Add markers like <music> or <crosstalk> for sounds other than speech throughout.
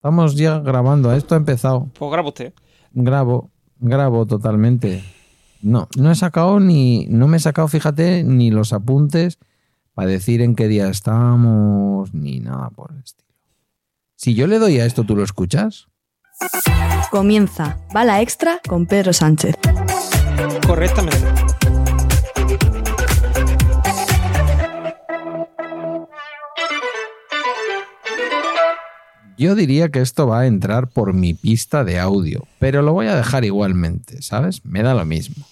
Estamos ya grabando. Esto ha empezado. Pues graba usted. Grabo, grabo totalmente. No, no he sacado ni, no me he sacado, fíjate, ni los apuntes para decir en qué día estamos, ni nada por el estilo. Si yo le doy a esto, ¿tú lo escuchas? Comienza Bala Extra con Pedro Sánchez. Correctamente. Yo diría que esto va a entrar por mi pista de audio, pero lo voy a dejar igualmente, ¿sabes? Me da lo mismo.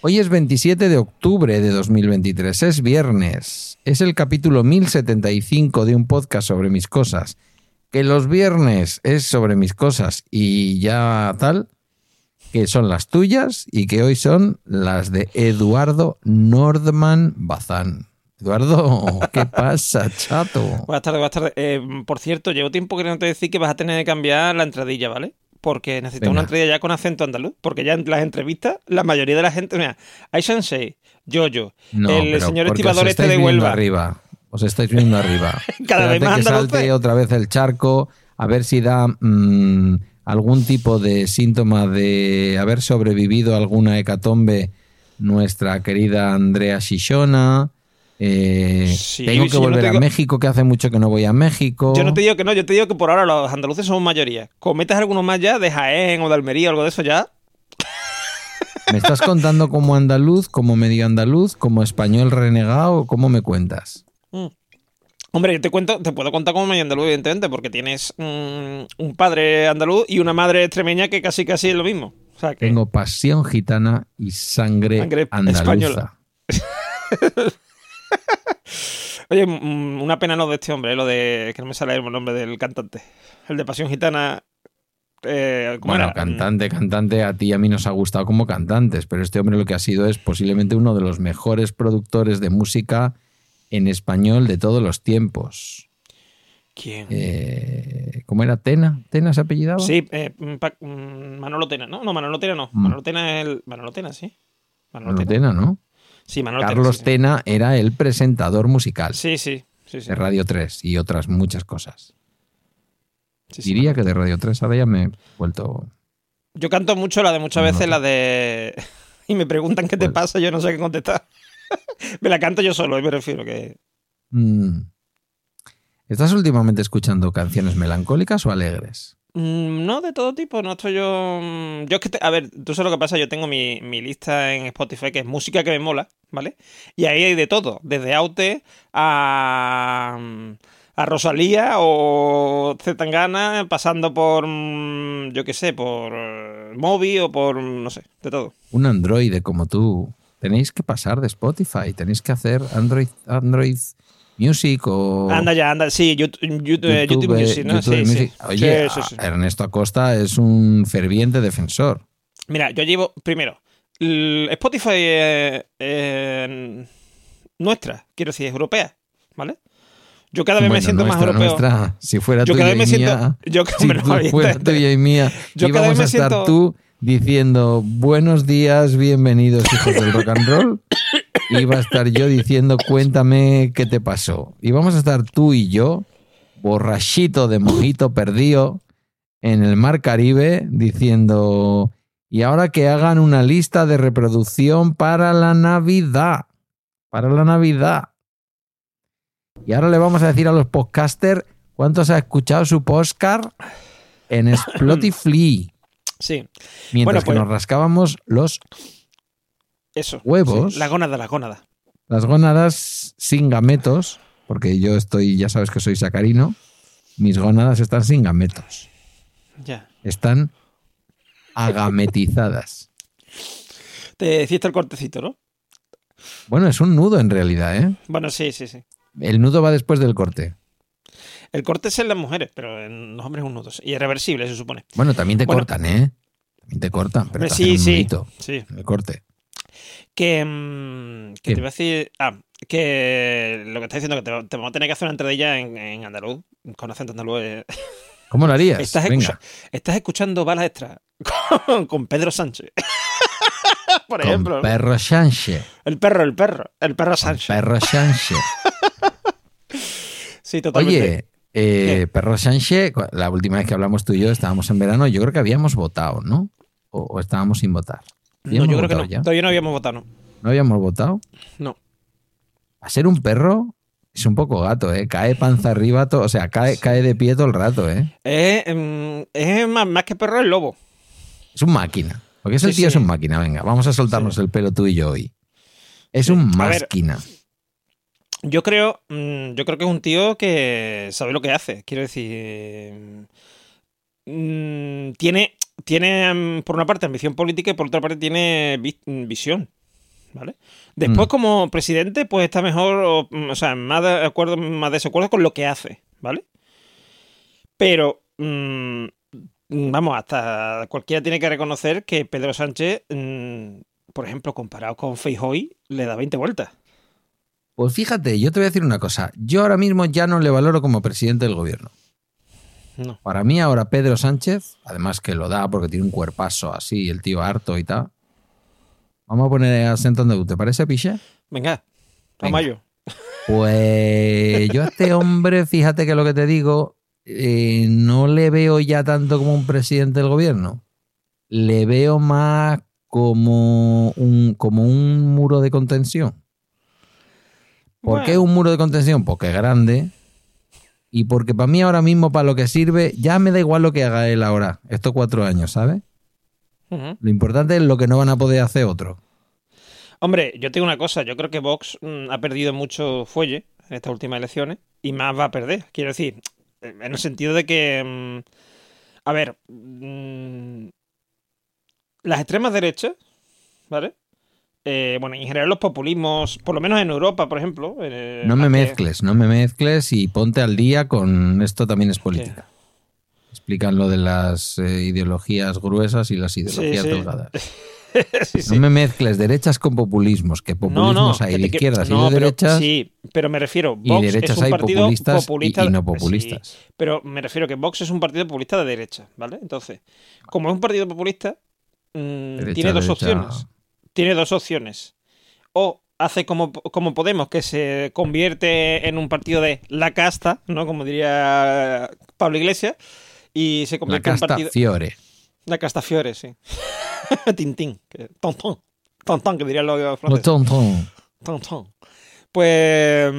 Hoy es 27 de octubre de 2023, es viernes, es el capítulo 1075 de un podcast sobre mis cosas, que los viernes es sobre mis cosas y ya tal, que son las tuyas y que hoy son las de Eduardo Nordman Bazán. Eduardo, <laughs> ¿qué pasa, chato? Buenas tardes, buenas tardes. Eh, por cierto, llevo tiempo queriendo decir que vas a tener que cambiar la entradilla, ¿vale? Porque necesito Venga. una entradilla ya con acento andaluz. Porque ya en las entrevistas, la mayoría de la gente, mira, hay Sensei, Yoyo, No, el señor estibador este de Huelva. arriba. Os estáis viendo arriba. <laughs> Cada vez más que salte otra vez el charco, a ver si da mm, algún tipo de síntoma de haber sobrevivido a alguna hecatombe nuestra querida Andrea Shishona. Eh, Sí, tengo que no volver a México, que hace mucho que no voy a México. Yo no te digo que no, yo te digo que por ahora los andaluces somos mayoría. Cometas alguno más ya de Jaén o de Almería o algo de eso ya. ¿Me estás contando como andaluz, como medio andaluz, como español renegado? ¿Cómo me cuentas? Hombre, yo te cuento, te puedo contar como medio andaluz, evidentemente, porque tienes mm, un padre andaluz y una madre extremeña que casi casi es lo mismo. O sea que. Tengo pasión gitana y sangre, Sangre andaluza. española. <laughs> <laughs> Oye, mm, una pena lo de este hombre, eh, lo de. que no me sale el nombre del cantante. El de Pasión Gitana. Eh, ¿cómo Bueno, era? cantante, cantante, a ti y a mí nos ha gustado como cantantes, pero este hombre lo que ha sido es posiblemente uno de los mejores productores de música en español de todos los tiempos. ¿Quién? Eh, ¿Cómo era? ¿Tena? ¿Tena se apellidaba? Sí, eh, mm, mm, Manolo Tena, ¿no? No, Manolo Tena no. Mm. Manolo Tena es el. Manolo Tena, sí. Manolo Manolo Tena. Tena, ¿no? Sí, Manolo Carlos Tena. Era el presentador musical Sí, sí. Sí, de Radio 3 y otras muchas cosas. Diría que de Radio 3 ahora ya me he vuelto... Yo canto mucho la de muchas No, veces, no. la de. <laughs> Y me preguntan qué te pasa, yo no sé qué contestar. <laughs> me la canto yo solo, y me refiero que. Mm. ¿Estás últimamente escuchando canciones melancólicas o alegres? Mm, No, de todo tipo, no estoy yo. mm, Yo es que, te- a ver, tú sabes lo que pasa, yo tengo mi, mi lista en Spotify que es música que me mola, ¿vale? Y ahí hay de todo, desde Aute a. mm, a Rosalía o Zetangana, pasando por. yo qué sé, por. eh, Moby o por. no sé, de todo. un androide como tú, tenéis que pasar de Spotify, tenéis que hacer Android, Android Music o Anda ya, anda, sí, YouTube, YouTube, eh, YouTube YouTube, Music, ¿no? YouTube sí, Music. sí. Oye, Sí, Ernesto Acosta es un ferviente defensor. Mira, yo llevo, primero, Spotify eh, eh, nuestra, quiero decir, es europea, ¿vale? Yo cada vez me Bueno, siento más nuestra, europeo. nuestra, si fuera Yo tuya cada vez me siento. mía, Yo, <laughs> si tú fuera tuya y mía, Yo cada vez me siento- tú diciendo buenos días, bienvenidos hijos del rock and roll. Iba a estar yo diciendo cuéntame qué te pasó. Y vamos a estar tú y yo, borrachito de mojito perdido, en el mar Caribe, diciendo y ahora que hagan una lista de reproducción para la Navidad. Para la Navidad. Y ahora le vamos a decir a los podcasters cuántos ha escuchado su podcast en Spotify. Sí, Mientras Bueno, que pues- nos rascábamos los, eso. Huevos. Sí, la gónada, la gónada. las gónadas sin gametos, porque yo estoy, ya sabes que soy sacarino, mis gónadas están sin gametos. Ya. Están agametizadas. Te hiciste el cortecito, ¿no? Bueno, es un nudo en realidad, ¿eh? Bueno, sí, sí, sí. El nudo va después del corte. El corte es en las mujeres, pero en los hombres es un nudo. Y es reversible, se supone. Bueno, también te Bueno. cortan, ¿eh? También te cortan, pero Hombre, te sí, un sí. Sí. el corte. Que, mm, te iba a decir. Ah, que lo que estás diciendo, que te, te vamos a tener que hacer una entradilla en, en andaluz, con acento andaluz. eh. <laughs> ¿Cómo lo harías? Estás, escucha- estás escuchando balas extra con, con Pedro Sánchez. <laughs> Por con ejemplo. perro Sánchez. El perro, el perro. El perro Sánchez. Perro Sánchez. <laughs> Sí, totalmente. Oye, Eh, Perro Sánchez, la última vez que hablamos tú y yo, estábamos en verano, yo creo que habíamos votado, ¿no? O, o estábamos sin votar. No, yo creo que no. ya? Todavía no habíamos votado, ¿no? ¿No habíamos votado? No. A ser un perro es un poco gato, ¿eh? Cae panza arriba, todo, o sea, cae, cae de pie todo el rato, ¿eh? Es, em, es más, más que perro, es lobo. Es un máquina. Porque ese Sí, tío es un máquina, venga, vamos a soltarnos Sí. el pelo tú y yo hoy. Es un ver, máquina. Yo creo, mm, yo creo que es un tío que sabe lo que hace. Quiero decir, mm, tiene, tiene mm, por una parte ambición política y por otra parte tiene vi- visión. ¿Vale? Después, Mm. como presidente, pues está mejor, o, o sea, más de acuerdo, más desacuerdo con lo que hace, ¿vale? Pero, vamos, hasta cualquiera tiene que reconocer que Pedro Sánchez, por ejemplo, comparado con Feijóo, le da 20 vueltas. Pues fíjate, yo te voy a decir una cosa. Yo ahora mismo ya no le valoro como presidente del gobierno. No. Para mí ahora Pedro Sánchez, además que lo da porque tiene un cuerpazo así, el tío harto y tal. Vamos a poner acento andaluz, ¿te parece, Piche? Venga, Venga. Tamayo. Pues yo a este hombre, fíjate que lo que te digo, eh, no le veo ya tanto como un presidente del gobierno. Le veo más como un, como un muro de contención. ¿Por qué Bueno. un muro de contención? Porque es grande. Y porque para mí ahora mismo, para lo que sirve, ya me da igual lo que haga él ahora, estos cuatro años, ¿sabes? Lo importante es lo que no van a poder hacer otros. Hombre, yo tengo una cosa, yo creo que Vox mm, ha perdido mucho fuelle en estas últimas elecciones y más va a perder. Quiero decir, en el sentido de que, mm, a ver, mm, las extremas derechas, ¿vale? Eh, bueno, en general los populismos, por lo menos en Europa, por ejemplo. eh, No me que- mezcles, no me mezcles y ponte al día con esto también es política. Explican lo de las eh, ideologías gruesas y las ideologías sí. delgadas. Sí, <laughs> sí. No me mezcles derechas con populismos, que populismos hay que de que- izquierdas no, y de pero- derechas sí, pero me refiero, y Vox derechas es un hay partido populistas y- populista y, no sí, populistas. pero me refiero que Vox es un partido populista de derecha, ¿vale? Entonces, como es un partido populista, mm, Derecha, tiene dos derecha. opciones. Tiene dos opciones. O hace como, como Podemos, que se convierte en un partido de la casta, ¿no? Como diría Pablo Iglesias, y se La convierte en un casta partido... Fiore. La casta Fiore, sí. <laughs> Tintín. que- Tonton. Tonton, que dirían los Lo franceses. tonton. Ton, ton. Pues.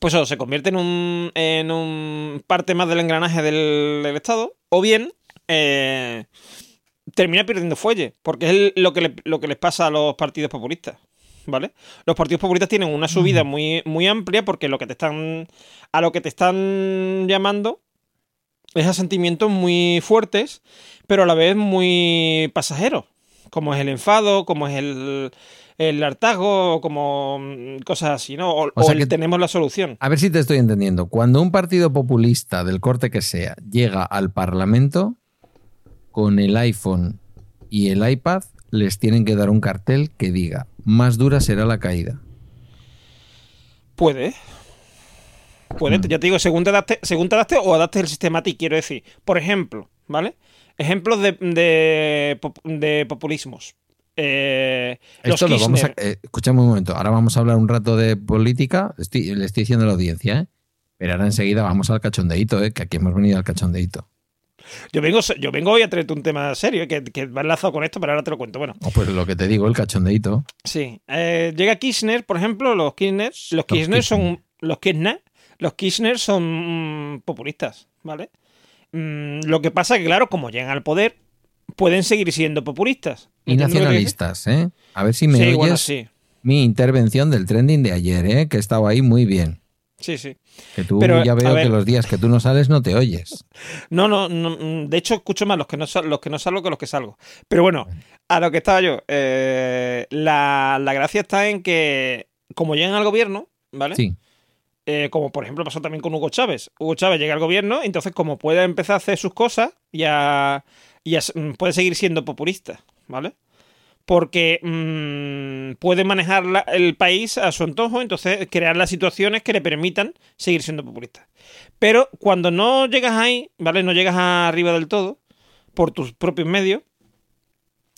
Pues eso, se convierte en un, en un parte más del engranaje del, del Estado. O bien. eh, termina perdiendo fuelle. Porque es el- lo, que le- lo que les pasa a los partidos populistas. ¿Vale? Los partidos populistas tienen una subida muy, muy amplia porque lo que te están. A lo que te están llamando es a sentimientos muy fuertes, pero a la vez muy pasajeros. Como es el enfado, como es el, el hartazgo, como mm, cosas así, ¿no? O, O sea o el que- tenemos la solución. A ver si te estoy entendiendo. Cuando un partido populista del corte que sea llega al Parlamento, con el iPhone y el iPad les tienen que dar un cartel que diga más dura será la caída. Puede. Puede, Mm. ya te digo, según te, adapte, según te adaptes o adaptes el sistema a ti, quiero decir. Por ejemplo, ¿vale? Ejemplos de, de, pop- de populismos. Eh, los Esto lo vamos a. Eh, escúchame un momento. Ahora vamos a hablar un rato de política. Estoy- le estoy diciendo a la audiencia, ¿eh? Pero ahora enseguida vamos al cachondeíto, ¿eh? Que aquí hemos venido al cachondeíto. Yo vengo, yo vengo hoy a traerte un tema serio que, que va enlazado con esto, pero ahora te lo cuento. Bueno, O pues lo que te digo, el cachondeíto. Sí. Eh, llega Kirchner, por ejemplo, los Kirchner, los Kirchner son los Kirchner, los Kirchner son mm, populistas, ¿vale? Mm, lo que pasa que claro, como llegan al poder, pueden seguir siendo populistas. Y ¿Entiendes lo que nacionalistas, ¿eh? A ver si me Sí, oyes bueno, sí. mi intervención del trending de ayer, ¿eh? Que estaba ahí muy bien. Sí, sí. Que tú Pero, ya a veo que los días que tú no sales no te oyes. <laughs> No, no, no, mm, de hecho escucho más los que no los que no salgo que los que salgo. Pero bueno, a lo que estaba yo, eh, la, la gracia está en que como llegan al gobierno, ¿vale? Sí. Eh, como por ejemplo pasó también con Hugo Chávez. Hugo Chávez llega al gobierno, entonces como puede empezar a hacer sus cosas, ya, ya s- mm, puede seguir siendo populista, ¿vale? Porque mm, puede manejar el país a su antojo, entonces crear las situaciones que le permitan seguir siendo populista. Pero cuando no llegas ahí, ¿vale? No llegas arriba del todo, por tus propios medios,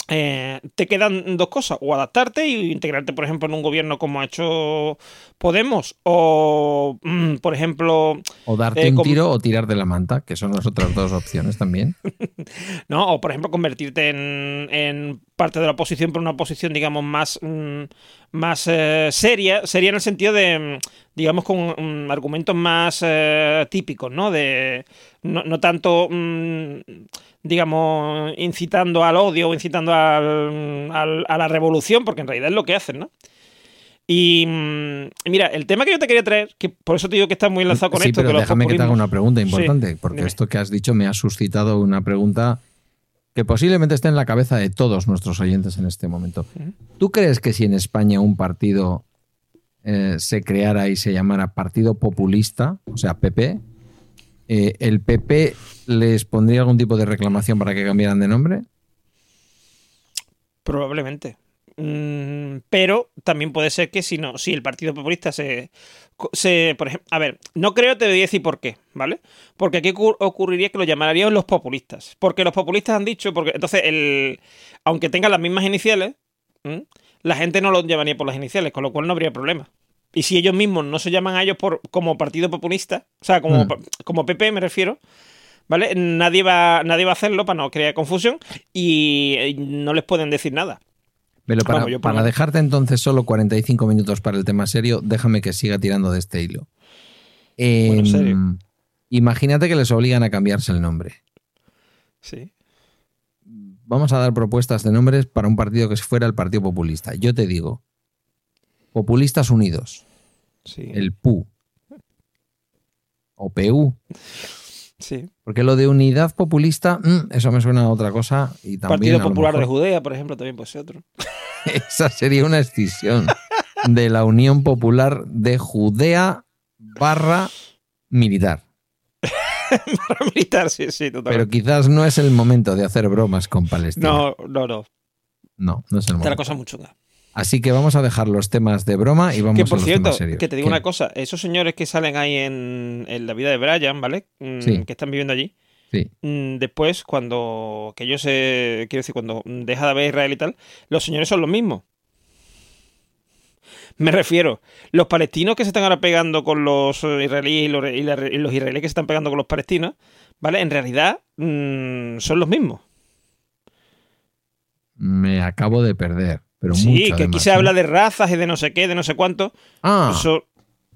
eh, te quedan dos cosas, o adaptarte e integrarte, por ejemplo, en un gobierno como ha hecho Podemos, o, mm, por ejemplo... O darte eh, un tiro o tirar de la manta, que son las otras dos opciones también. <laughs> ¿no? O, por ejemplo, convertirte en, en parte de la oposición, pero una oposición, digamos, más, mm, más eh, seria, seria en el sentido de, mm, digamos, con mm, argumentos más eh, típicos, ¿no? De, no, no tanto, mm, digamos, incitando al odio o incitando al- al- a la revolución, porque en realidad es lo que hacen, ¿no? Y mira, el tema que yo te quería traer, que por eso te digo que está muy enlazado con sí, esto, pero que déjame que te haga una pregunta Sí, importante, porque dime. esto que has dicho me ha suscitado una pregunta que posiblemente esté en la cabeza de todos nuestros oyentes en este momento. ¿Tú crees que si en España un partido eh, se creara y se llamara Partido Populista, o sea, PP, eh, ¿el PP les pondría algún tipo de reclamación para que cambiaran de nombre? Probablemente. Mm, pero también puede ser que si no, si el Partido Populista se, se por ejemplo, a ver, no creo te voy a decir por qué, ¿vale? Porque aquí ocur- ocurriría que lo llamarían los populistas, porque los populistas han dicho, porque entonces el, aunque tengan las mismas iniciales, ¿m? la gente no lo llamaría por las iniciales, con lo cual no habría problema. Y si ellos mismos no se llaman a ellos por como Partido Populista, o sea, como, Mm. como PP me refiero, ¿vale? Nadie va, nadie va a hacerlo para no crear confusión y eh, no les pueden decir nada. Pero para, Vamos, dejarte entonces solo 45 minutos para el tema serio, déjame que siga tirando de este hilo. Bueno, Em, serio. imagínate que les obligan a cambiarse el nombre. Sí. Vamos a dar propuestas de nombres para un partido que fuera el Partido Populista. Yo te digo, Populistas Unidos, Sí. el PU o PU, sí. porque lo de Unidad Populista, mm, eso me suena a otra cosa y también Partido Popular de Judea, por ejemplo, también puede ser otro. <laughs> esa sería una escisión de la Unión Popular de Judea barra militar. <laughs> Para militar, sí, sí, Pero totalmente. quizás no es el momento de hacer bromas con Palestina. no, no, no. no, no es el momento. cosa muy chunga. Así que vamos a dejar los temas de broma y vamos Que a por los cierto, temas serios. que te digo ¿Qué? una cosa, esos señores que salen ahí en, en la vida de Brian, ¿vale? Mm, Sí. Que están viviendo allí. Sí. mm, Después, cuando. Que yo sé. Quiero decir, cuando deja de haber Israel y tal, los señores son los mismos. Me refiero, los palestinos que se están ahora pegando con los eh, israelíes y los, y la- y los israelíes que se están pegando con los palestinos, ¿vale? En realidad mm, son los mismos. Me acabo de perder, pero sí, que aquí además, se ¿eh? habla de razas y de no sé qué, de no sé cuánto. Ah, Eso-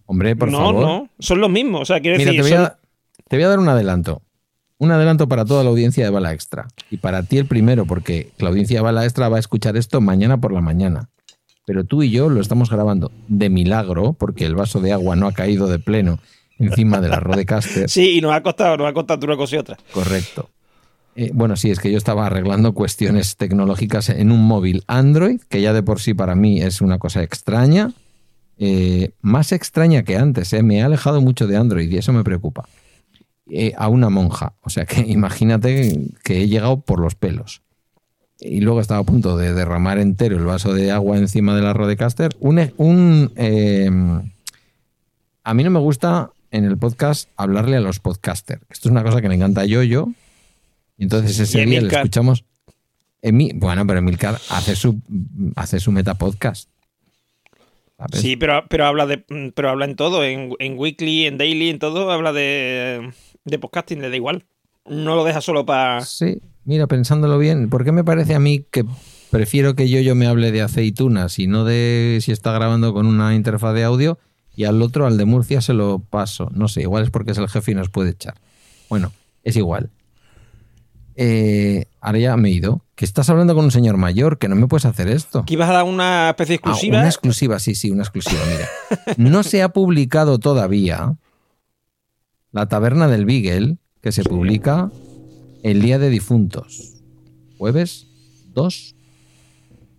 hombre, por no, favor. no, son los mismos. O sea, quiero Mira, decir, te voy, son- a, te voy a dar un adelanto. Un adelanto para toda la audiencia de Bala Extra. Y para ti el primero, porque la audiencia de Bala Extra va a escuchar esto mañana por la mañana. Pero tú y yo lo estamos grabando de milagro, porque el vaso de agua no ha caído de pleno encima de la Rodecaster. <laughs> Sí, y nos ha costado, nos ha costado una cosa y otra. Correcto. Eh, bueno, sí, es que yo estaba arreglando cuestiones tecnológicas en un móvil Android, que ya de por sí para mí es una cosa extraña. Eh, más extraña que antes, eh, me he alejado mucho de Android y eso me preocupa. A una monja, o sea que <laughs> imagínate que he llegado por los pelos. Y luego estaba a punto de derramar entero el vaso de agua encima de la Rodecaster. E- eh, a mí no me gusta en el podcast hablarle a los podcasters. Esto es una cosa que le encanta a Yo-Yo. Y entonces ese día le escuchamos. Emi- bueno, pero Emilcar hace su, hace su metapodcast. ¿sabes? Sí, pero, pero habla de pero habla en todo, en, en weekly, en daily, en todo, habla de, de podcasting, le da igual. No lo deja solo para. Sí, mira, pensándolo bien, ¿por qué me parece a mí que prefiero que yo, yo me hable de aceitunas y no de si está grabando con una interfaz de audio y al otro, al de Murcia, se lo paso? No sé, igual es porque es el jefe y nos puede echar. Bueno, es igual. Eh, ahora ya me he ido. Que estás hablando con un señor mayor, que no me puedes hacer esto. Aquí vas a dar una especie Ah, exclusiva. una exclusiva, sí, sí, una exclusiva. Mira, no se ha publicado todavía La Taberna del Beagle, que se publica el Día de Difuntos, jueves 2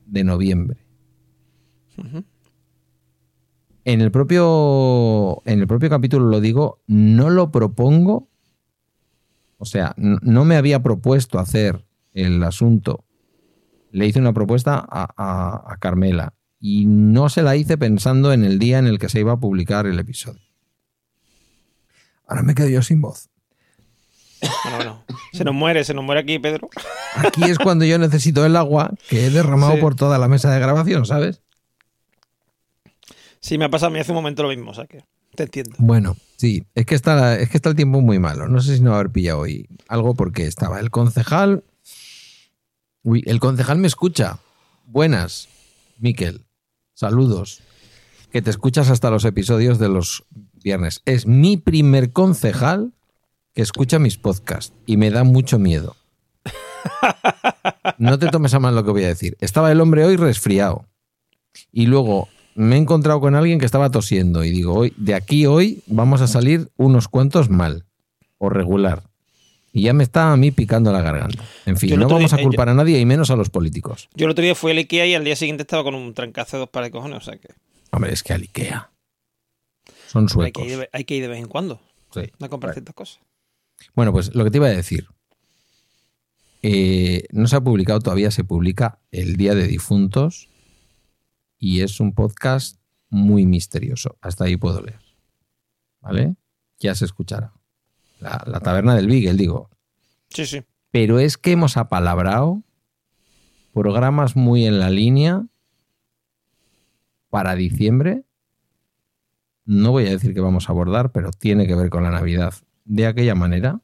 de noviembre. En el propio en el propio capítulo lo digo, no lo propongo. O sea, no me había propuesto hacer el asunto. Le hice una propuesta a, a- a Carmela y no se la hice pensando en el día en el que se iba a publicar el episodio. Ahora me quedo yo sin voz. Bueno, bueno. Se nos muere, se nos muere aquí, Pedro. Aquí es cuando yo necesito el agua que he derramado Sí. por toda la mesa de grabación, ¿sabes? Sí, me ha pasado a mí hace un momento lo mismo, o sea que te entiendo. Bueno, sí, es que está, es que está el tiempo muy malo. No sé si no va a haber pillado hoy algo porque estaba el concejal. Uy, el concejal me escucha. Buenas, Miquel. Saludos. Que te escuchas hasta los episodios de los viernes. Es mi primer concejal que escucha mis podcasts y me da mucho miedo. <laughs> No te tomes a mal lo que voy a decir. Estaba el hombre hoy resfriado. Y luego me he encontrado con alguien que estaba tosiendo y digo, hoy, de aquí hoy vamos a salir unos cuantos mal o regular. Y ya me está a mí picando la garganta. En fin, no vamos a culpar a nadie y menos a los políticos. Yo el otro día fui al Ikea y al día siguiente estaba con un trancazo de dos pares de cojones, o sea que Hombre, es que al Ikea. Son hay que, suecos. ir hay que ir de vez en cuando Sí. comprar Vale. ciertas cosas. Bueno, pues lo que te iba a decir. Eh, no se ha publicado todavía, se publica el Día de Difuntos y es un podcast muy misterioso. Hasta ahí puedo leer. ¿Vale? Ya se escuchará. La, la taberna del Beagle, digo. Sí, sí. Pero es que hemos apalabrado programas muy en la línea para diciembre. No voy a decir que vamos a abordar, pero tiene que ver con la Navidad de aquella manera.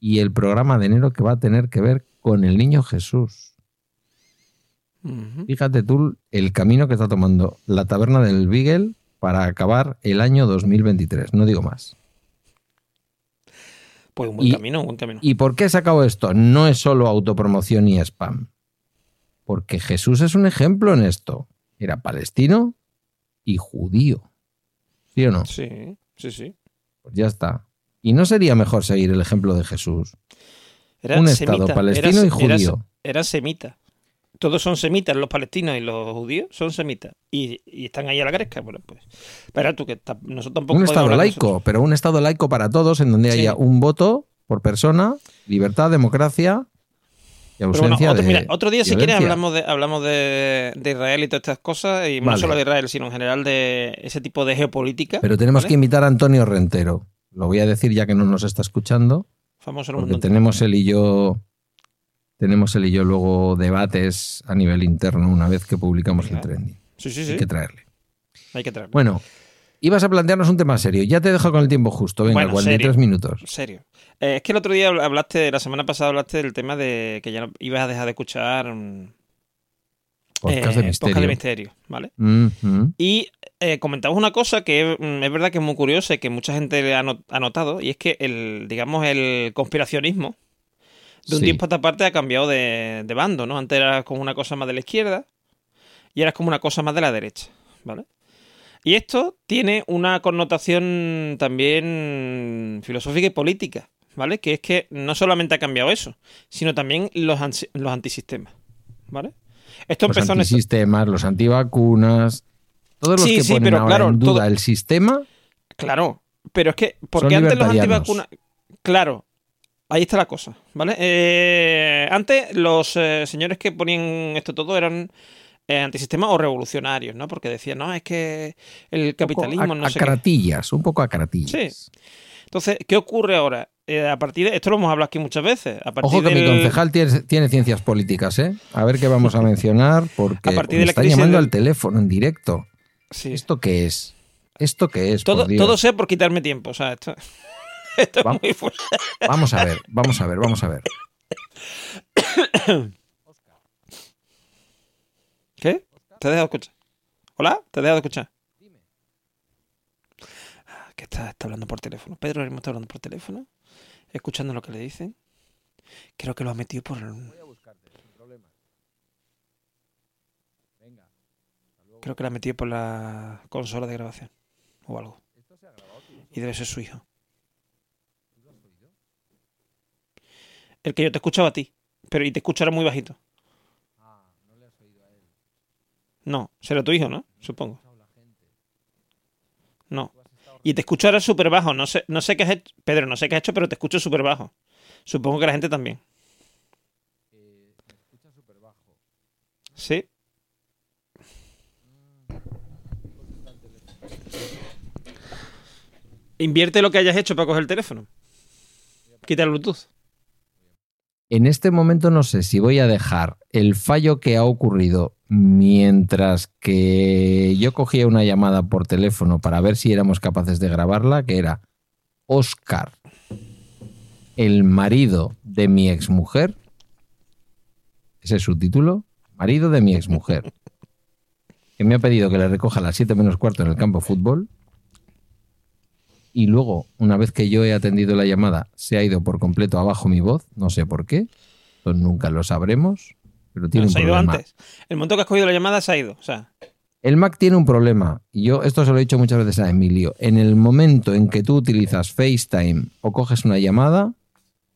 Y el programa de enero que va a tener que ver con el niño Jesús. Fíjate tú el camino que está tomando la taberna del Beagle para acabar el año 2023. No digo más. Pues un buen Y- camino, un buen camino. ¿Y por qué he sacado esto? No es solo autopromoción y spam. Porque Jesús es un ejemplo en esto. Era palestino y judío. ¿Sí o no? Sí, sí, sí. Pues ya está. ¿Y no sería mejor seguir el ejemplo de Jesús? Era un estado semita, palestino era- y judío. Era, era semita. Todos son semitas, los palestinos y los judíos son semitas. Y, y están ahí a la gresca. Bueno, pues. Espera tú, que nosotros tampoco. un estado laico, pero un estado laico para todos en donde Sí. haya un voto por persona, libertad, democracia y Pero bueno, ausencia otro, de mira, otro día, si quieres, hablamos de, hablamos de, de Israel y todas estas cosas. Y no solo de Israel, sino en general de ese tipo de geopolítica. Pero tenemos ¿vale? que invitar a Antonio Rentero. Lo voy a decir ya que no nos está escuchando. Famoso Porque tenemos él y yo tenemos él y yo luego debates a nivel interno una vez que publicamos el trending. Sí, sí, Hay sí. que traerle. Hay que traerlo. Bueno, ibas a plantearnos un tema serio. Ya te dejo con el tiempo justo. Venga, Bueno, 43 serio. minutos. Serio. Eh, es que el otro día hablaste, la semana pasada hablaste del tema de que ya ibas a dejar de escuchar mm, Podcast eh, de misterio. podcast de misterio, ¿vale? Y eh, comentamos una cosa que mm, es verdad que es muy curiosa y que mucha gente ha, no- ha notado, y es que el, digamos, el conspiracionismo de un Sí. tiempo a esta parte ha cambiado de, de bando, ¿no? Antes era como una cosa más de la izquierda y ahora es como una cosa más de la derecha, ¿vale? Y esto tiene una connotación también filosófica y política, ¿vale? Que es que no solamente ha cambiado eso, sino también los, los antisistemas, ¿vale? Esto Los empezó en antisistemas, los antivacunas, todos los Sí, que sí, ponen pero ahora claro, en duda todo- el sistema, Claro, pero es que, porque antes los antivacunas. Claro, ahí está la cosa, ¿vale? Eh, antes los eh, señores que ponían esto todo eran eh, antisistemas o revolucionarios, ¿no? Porque decían, no, es que el capitalismo, un a, no a qué. caratillas, un poco a caratillas. Entonces, ¿qué ocurre ahora? Eh, a partir de. Esto lo hemos hablado aquí muchas veces. A partir Ojo que mi del- concejal tiene, tiene ciencias políticas, ¿eh? A ver qué vamos a <laughs> mencionar, porque A partir me de la está crisis llamando del- al teléfono en directo. Sí. ¿Esto qué es? ¿Esto qué es? Todo, todo sea por quitarme tiempo. O sea, esto, <laughs> esto es Vamos. muy fuerte. Vamos a ver, vamos a ver, vamos a ver. <coughs> ¿Qué? ¿Te has dejado de escuchar? ¿Hola? ¿Te has dejado de escuchar? Ah, Que está, está hablando por teléfono. Pedro ahora mismo está hablando por teléfono, escuchando lo que le dicen. Creo que lo ha metido por... Creo que lo ha metido por la consola de grabación o algo. Y debe ser su hijo. El que yo te escuchaba a ti, pero y te escuchará muy bajito. No, será tu hijo, ¿no? Supongo. No. Y te escucho ahora súper bajo. No sé, no sé qué has hecho. Pedro, no sé qué has hecho, pero te escucho súper bajo. Supongo que la gente también. Sí. Invierte lo que hayas hecho para coger el teléfono. Quita el Bluetooth. En este momento no sé si voy a dejar el fallo que ha ocurrido mientras que yo cogía una llamada por teléfono para ver si éramos capaces de grabarla, que era Oscar, el marido de mi exmujer. Ese es su título, marido de mi exmujer. Que me ha pedido que le recoja a las 7 menos cuarto en el campo de fútbol. Y luego, una vez que yo he atendido la llamada, se ha ido por completo abajo mi voz. No sé por qué. Esto nunca lo sabremos. Pero tiene No, un se ha ido problema. antes. El momento que has cogido la llamada se ha ido. O sea, El Mac tiene un problema. Y yo esto se lo he dicho muchas veces a Emilio. En el momento en que tú utilizas FaceTime o coges una llamada,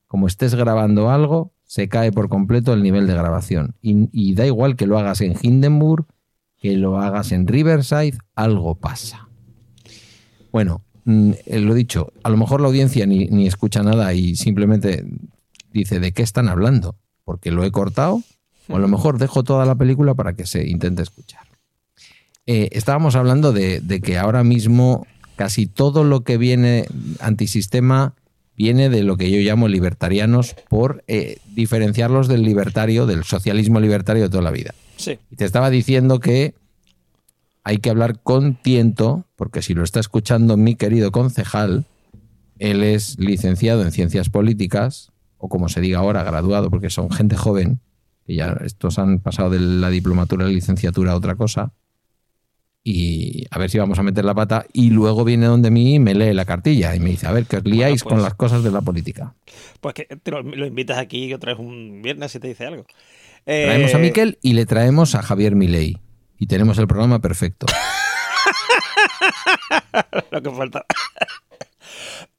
como estés grabando algo, se cae por completo el nivel de grabación. Y, y da igual que lo hagas en Hindenburg, que lo hagas en Riverside, algo pasa. Bueno, mm, eh, lo dicho, a lo mejor la audiencia ni, ni escucha nada y simplemente dice de qué están hablando, porque lo he cortado, o a lo mejor dejo toda la película para que se intente escuchar. Eh, estábamos hablando de, de que ahora mismo casi todo lo que viene antisistema viene de lo que yo llamo libertarianos por eh, diferenciarlos del libertario, del socialismo libertario de toda la vida. sí. Y te estaba diciendo que hay que hablar con tiento, porque si lo está escuchando mi querido concejal, él es licenciado en ciencias políticas, o como se diga ahora, graduado, porque son gente joven, que ya estos han pasado de la diplomatura a la licenciatura a otra cosa, y a ver si vamos a meter la pata, y luego viene donde mí y me lee la cartilla y me dice, a ver, que os liáis pues- con las cosas de la política. Pues que te lo, lo invitas aquí otra vez un viernes y te dice algo. Eh, Traemos a Miquel y le traemos a Javier Milei. Y tenemos el programa perfecto. <laughs> Lo que falta.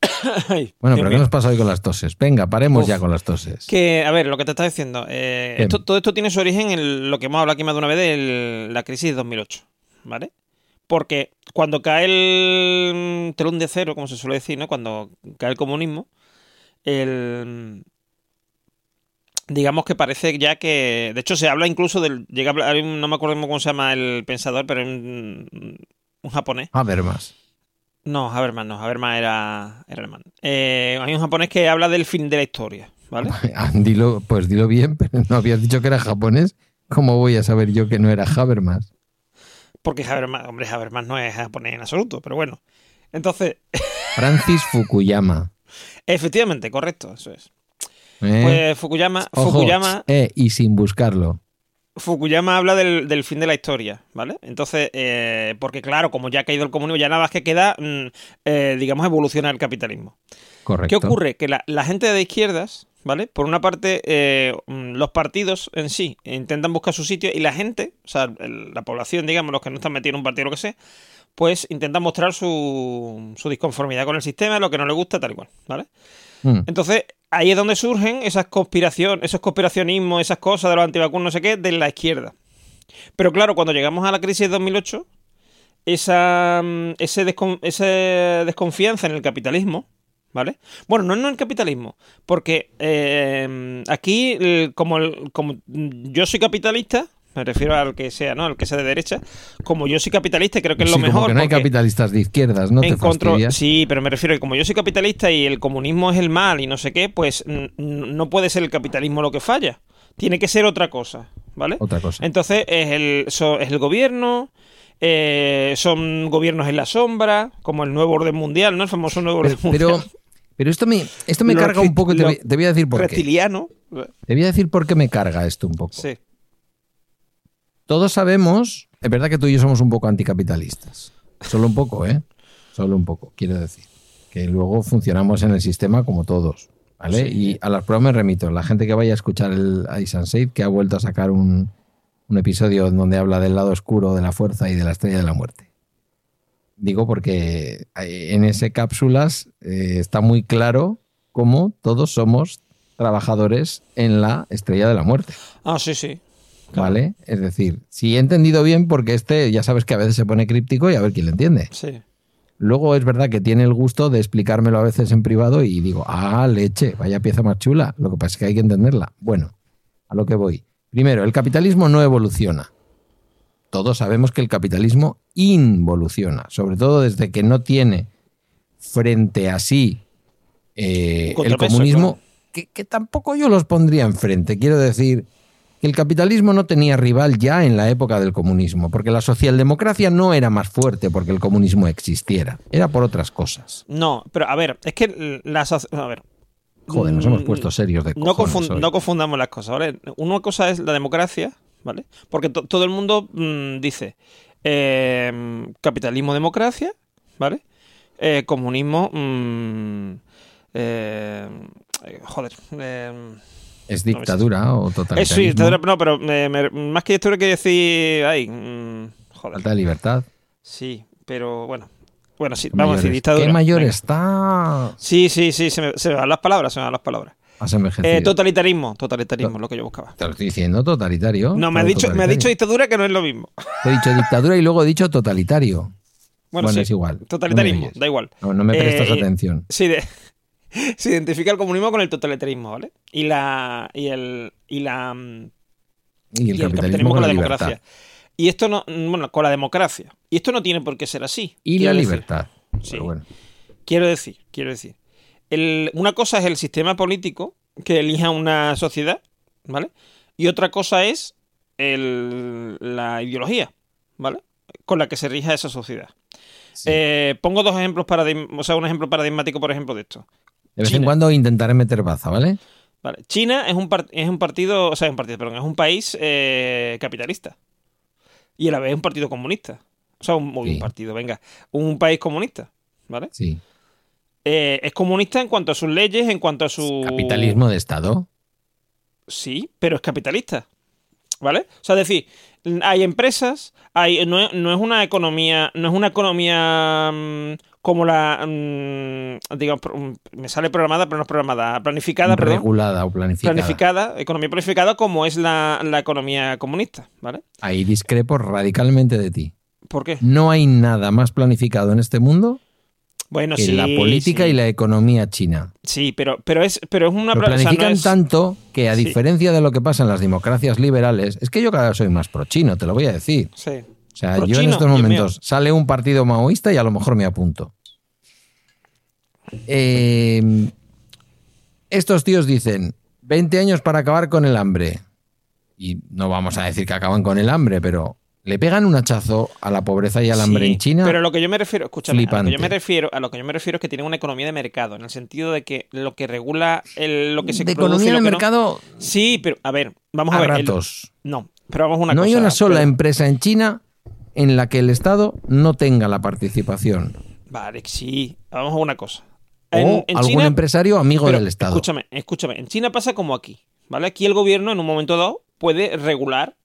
<coughs> Ay, Bueno, pero ¿qué nos pasa hoy con las toses? Venga, paremos Uf. ya con las toses. Que, a ver, lo que te estaba diciendo. eh, todo esto tiene su origen en lo que hemos hablado aquí más de una vez de la crisis de 2008. ¿Vale? Porque cuando cae el telón de cero, como se suele decir, ¿no? Cuando cae el comunismo, el. Digamos que parece ya que. De hecho, se habla incluso del. Llega a no me acuerdo cómo se llama el pensador, pero un, un japonés. Más. No, Habermas no, Habermas era, era alemán. Eh, hay un japonés que habla del fin de la historia, ¿vale? <laughs> Ah, Dilo, pues dilo bien, pero no habías dicho que era japonés. ¿Cómo voy a saber yo que no era Habermas? Porque Habermas, hombre, Habermas no es japonés en absoluto, pero bueno. Entonces, <laughs> Francis Fukuyama. efectivamente, correcto, eso es. ¿Eh? Pues Fukuyama, Ojo, Fukuyama, eh, y sin buscarlo. Fukuyama habla del, del fin de la historia, ¿vale? Entonces, eh, porque claro, como ya ha caído el comunismo, ya nada más que queda, mm, eh, digamos, evolucionar el capitalismo. Correcto. ¿Qué ocurre? Que la, la gente de izquierdas, ¿vale? Por una parte, eh, los partidos en sí intentan buscar su sitio y la gente, o sea, el- la población, digamos, los que no están metidos en un partido o lo que sea, pues intentan mostrar su, su disconformidad con el sistema, lo que no le gusta, tal y cual, ¿vale? Mm, Entonces, ahí es donde surgen esas conspiraciones, esos conspiracionismos, esas cosas de los antivacunas, no sé qué, de la izquierda. Pero claro, cuando llegamos a la crisis de 2008, esa, mm, ese descon- esa desconfianza en el capitalismo, ¿vale? Bueno, no en el capitalismo, porque eh, aquí, como, el- como yo soy capitalista, me refiero al que sea, ¿no? Al que sea de derecha, como yo soy capitalista creo que es sí, lo como mejor. que no hay capitalistas de izquierdas, no te encontró- fastidias. sí, pero me refiero que como yo soy capitalista y el comunismo es el mal y no sé qué, pues no puede ser el capitalismo lo que falla. Tiene que ser otra cosa, ¿vale? Otra cosa. Entonces es el, so- es el gobierno, eh, son gobiernos en la sombra, como el nuevo orden mundial, ¿no? El famoso nuevo orden Pero, mundial. pero esto me, esto me Lo carga un poco te, voy- te voy a decir por qué. Te voy a decir por qué me carga esto un poco. Sí. Todos sabemos, es verdad que tú y yo somos un poco anticapitalistas. Solo un poco, ¿eh? Solo un poco, quiero decir. Que luego funcionamos en el sistema como todos, ¿vale? Sí. Y a las pruebas me remito. La gente que vaya a escuchar el Ice and que ha vuelto a sacar un, un episodio en donde habla del lado oscuro de la fuerza y de la estrella de la muerte. Digo porque en ese cápsulas eh, está muy claro cómo todos somos trabajadores en la estrella de la muerte. Ah, sí, sí. Claro. ¿Vale? Es decir, si he entendido bien, porque este ya sabes que a veces se pone críptico y a ver quién lo entiende. Sí. Luego es verdad que tiene el gusto de explicármelo a veces en privado y digo, ah, leche, vaya pieza más chula. Lo que pasa es que hay que entenderla. Bueno, a lo que voy. Primero, el capitalismo no evoluciona. Todos sabemos que el capitalismo involuciona, sobre todo desde que no tiene frente a sí eh, el comunismo, que, que tampoco yo los pondría enfrente. Quiero decir el capitalismo no tenía rival ya en la época del comunismo, porque la socialdemocracia no era más fuerte porque el comunismo existiera, era por otras cosas. No, pero a ver, es que la A ver. Joder, nos Mm, hemos puesto serios de No, hoy. no confundamos las cosas, ¿vale? Una cosa es la democracia, ¿vale? Porque to- todo el mundo mm, dice eh, capitalismo, democracia, ¿vale? Eh, comunismo, mm, eh, joder. Eh, ¿Es dictadura o es totalitarismo? sí, dictadura, no, pero me- me- más que dictadura quiere decir, ay, mm, joder. Falta de libertad. Sí, pero bueno. Bueno, sí, ¿Qué vamos a decir es- dictadura. ¿Qué mayor Venga. está? Sí, sí, sí, se me, se me van las palabras, se me van las palabras. Has envejecido. Eh, totalitarismo, totalitarismo, es lo que yo buscaba. Te lo estoy diciendo, totalitario. No, me ha dicho, me ha totalitario. dicho dictadura que no es lo mismo. Te he dicho dictadura y luego he dicho totalitario. Bueno, Bueno, sí, es igual. Totalitarismo, No da igual. No, no me prestas Eh, atención. Sí, de- <laughs> se identifica el comunismo con el totalitarismo, ¿vale? Y la y el y la mm, Y el, capitalismo, con la democracia. Y esto no, bueno, con la democracia. Y esto no tiene por qué ser así. Y la decir. libertad. Sí. Pero bueno. Quiero decir, quiero decir. El- una cosa es el sistema político que elija una sociedad, ¿vale? Y otra cosa es el- la ideología, ¿vale? Con la que se rija esa sociedad. Sí. Eh, pongo dos ejemplos paradigm- o sea, un ejemplo paradigmático, por ejemplo, de esto. De vez en cuando intentaré meter baza, ¿vale? Vale. China es un, es un partido, o sea, es un partido, perdón, es un país eh, capitalista. Y a la vez es un partido comunista. O sea, un, uy, un Sí. partido, venga, un país comunista, ¿vale? Sí. Eh, es comunista en cuanto a sus leyes, en cuanto a su... Capitalismo de Estado. Sí, pero es capitalista. ¿Vale? O sea, es decir, hay empresas, hay, no, es, no es una economía, no es una economía mm, como la, mm, digamos, mm, me sale programada, pero no es programada, planificada, perdón. regulada o planificada. Planificada, economía planificada como es la, la economía comunista, ¿vale? Ahí discrepo radicalmente de ti. ¿Por qué? No hay nada más planificado en este mundo Bueno, que sí. la política sí. y la economía china. Sí, pero, pero es, pero es una Lo pla- o sea, no planifican es- tanto que a Sí. diferencia de lo que pasa en las democracias liberales, es que yo cada vez soy más pro chino, te lo voy a decir. Sí. O sea, yo en estos momentos sale un partido maoísta y a lo mejor me apunto. Eh, estos tíos dicen 20 años para acabar con el hambre. Y no vamos a decir que acaban con el hambre, pero le pegan un hachazo a la pobreza y al hambre en China. Pero lo que yo me refiero, escúchame, a lo que yo me refiero, a lo que yo me refiero es que tienen una economía de mercado, en el sentido de que lo que regula el- lo que se de produce economía de no- mercado Sí, pero a ver, vamos a, a ver. el- ratos. no, pero vamos a una no cosa. hay una sola pero- empresa en China en la que el Estado no tenga la participación. Vale, sí, vamos a una cosa. O En, algún China, empresario amigo pero del Estado. Escúchame, escúchame. En China pasa como aquí, ¿vale? Aquí el gobierno en un momento dado puede regular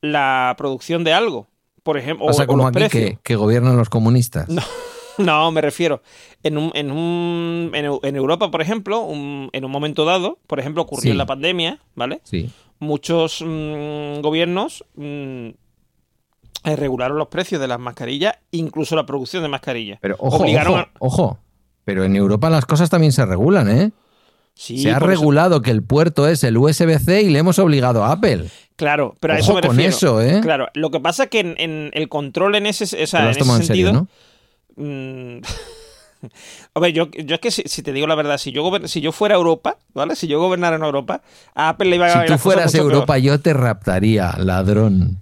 la producción de algo, por ejemplo, o, Pasa o como los aquí que, que gobiernan los comunistas. No. <laughs> No, me refiero. En, un, en, un, en, Eu- en Europa, por ejemplo, un- en un momento dado, por ejemplo, ocurrió Sí. en la pandemia, ¿vale? Sí. Muchos mm, gobiernos mm, eh, regularon los precios de las mascarillas, incluso la producción de mascarillas. Pero ojo, Obligaron ojo, a- ojo. Pero en Europa las cosas también se regulan, ¿eh? Sí, se ha eso- regulado que el puerto es el USB-C y le hemos obligado a Apple. Claro, pero a eso me con refiero. eso, ¿eh? Claro, lo que pasa es que en, en el control en ese, o sea, en ese en sentido, serio, ¿no? Mm. <laughs> Hombre, yo, yo es que si, si te digo la verdad, si yo, si yo fuera Europa, ¿vale? Si yo gobernara en Europa, a Apple le iba a Si tú fueras peor. Europa, yo te raptaría, ladrón.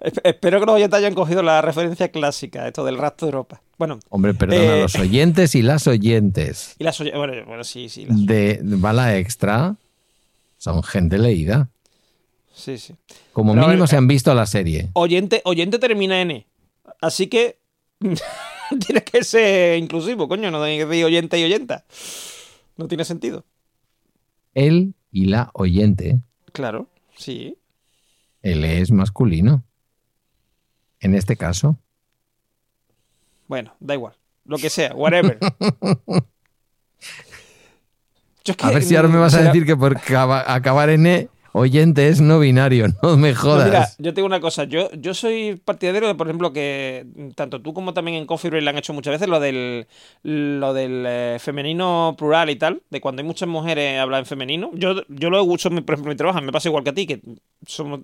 Espero que los oyentes hayan cogido la referencia clásica, esto del rastro de Europa. Bueno, Hombre, perdona, Eh. los oyentes y las oyentes y las oye- bueno, bueno, sí, sí, las- de Bala Extra son gente leída. sí, sí. Como Pero mínimo ver, se han visto la serie. Oyente, oyente termina en E. Así que <laughs> tiene que ser inclusivo, coño, no tiene que decir oyente y oyenta. No tiene sentido. Él y la oyente. Claro, sí. Él es masculino. En este caso. Bueno, da igual. Lo que sea, whatever. <laughs> Yo es que, A ver si ahora me vas a decir que por acaba- acabar en E, oyente es no binario. <laughs> No me No, jodas. mira, yo te digo una cosa. Yo, yo soy partidario de, por ejemplo, que tanto tú como también en Coffee Break le han hecho muchas veces lo del, lo del eh, femenino plural y tal, de cuando hay muchas mujeres hablan en femenino. Yo, yo lo uso, por ejemplo, en mi trabajo, me pasa igual que a ti, que somos,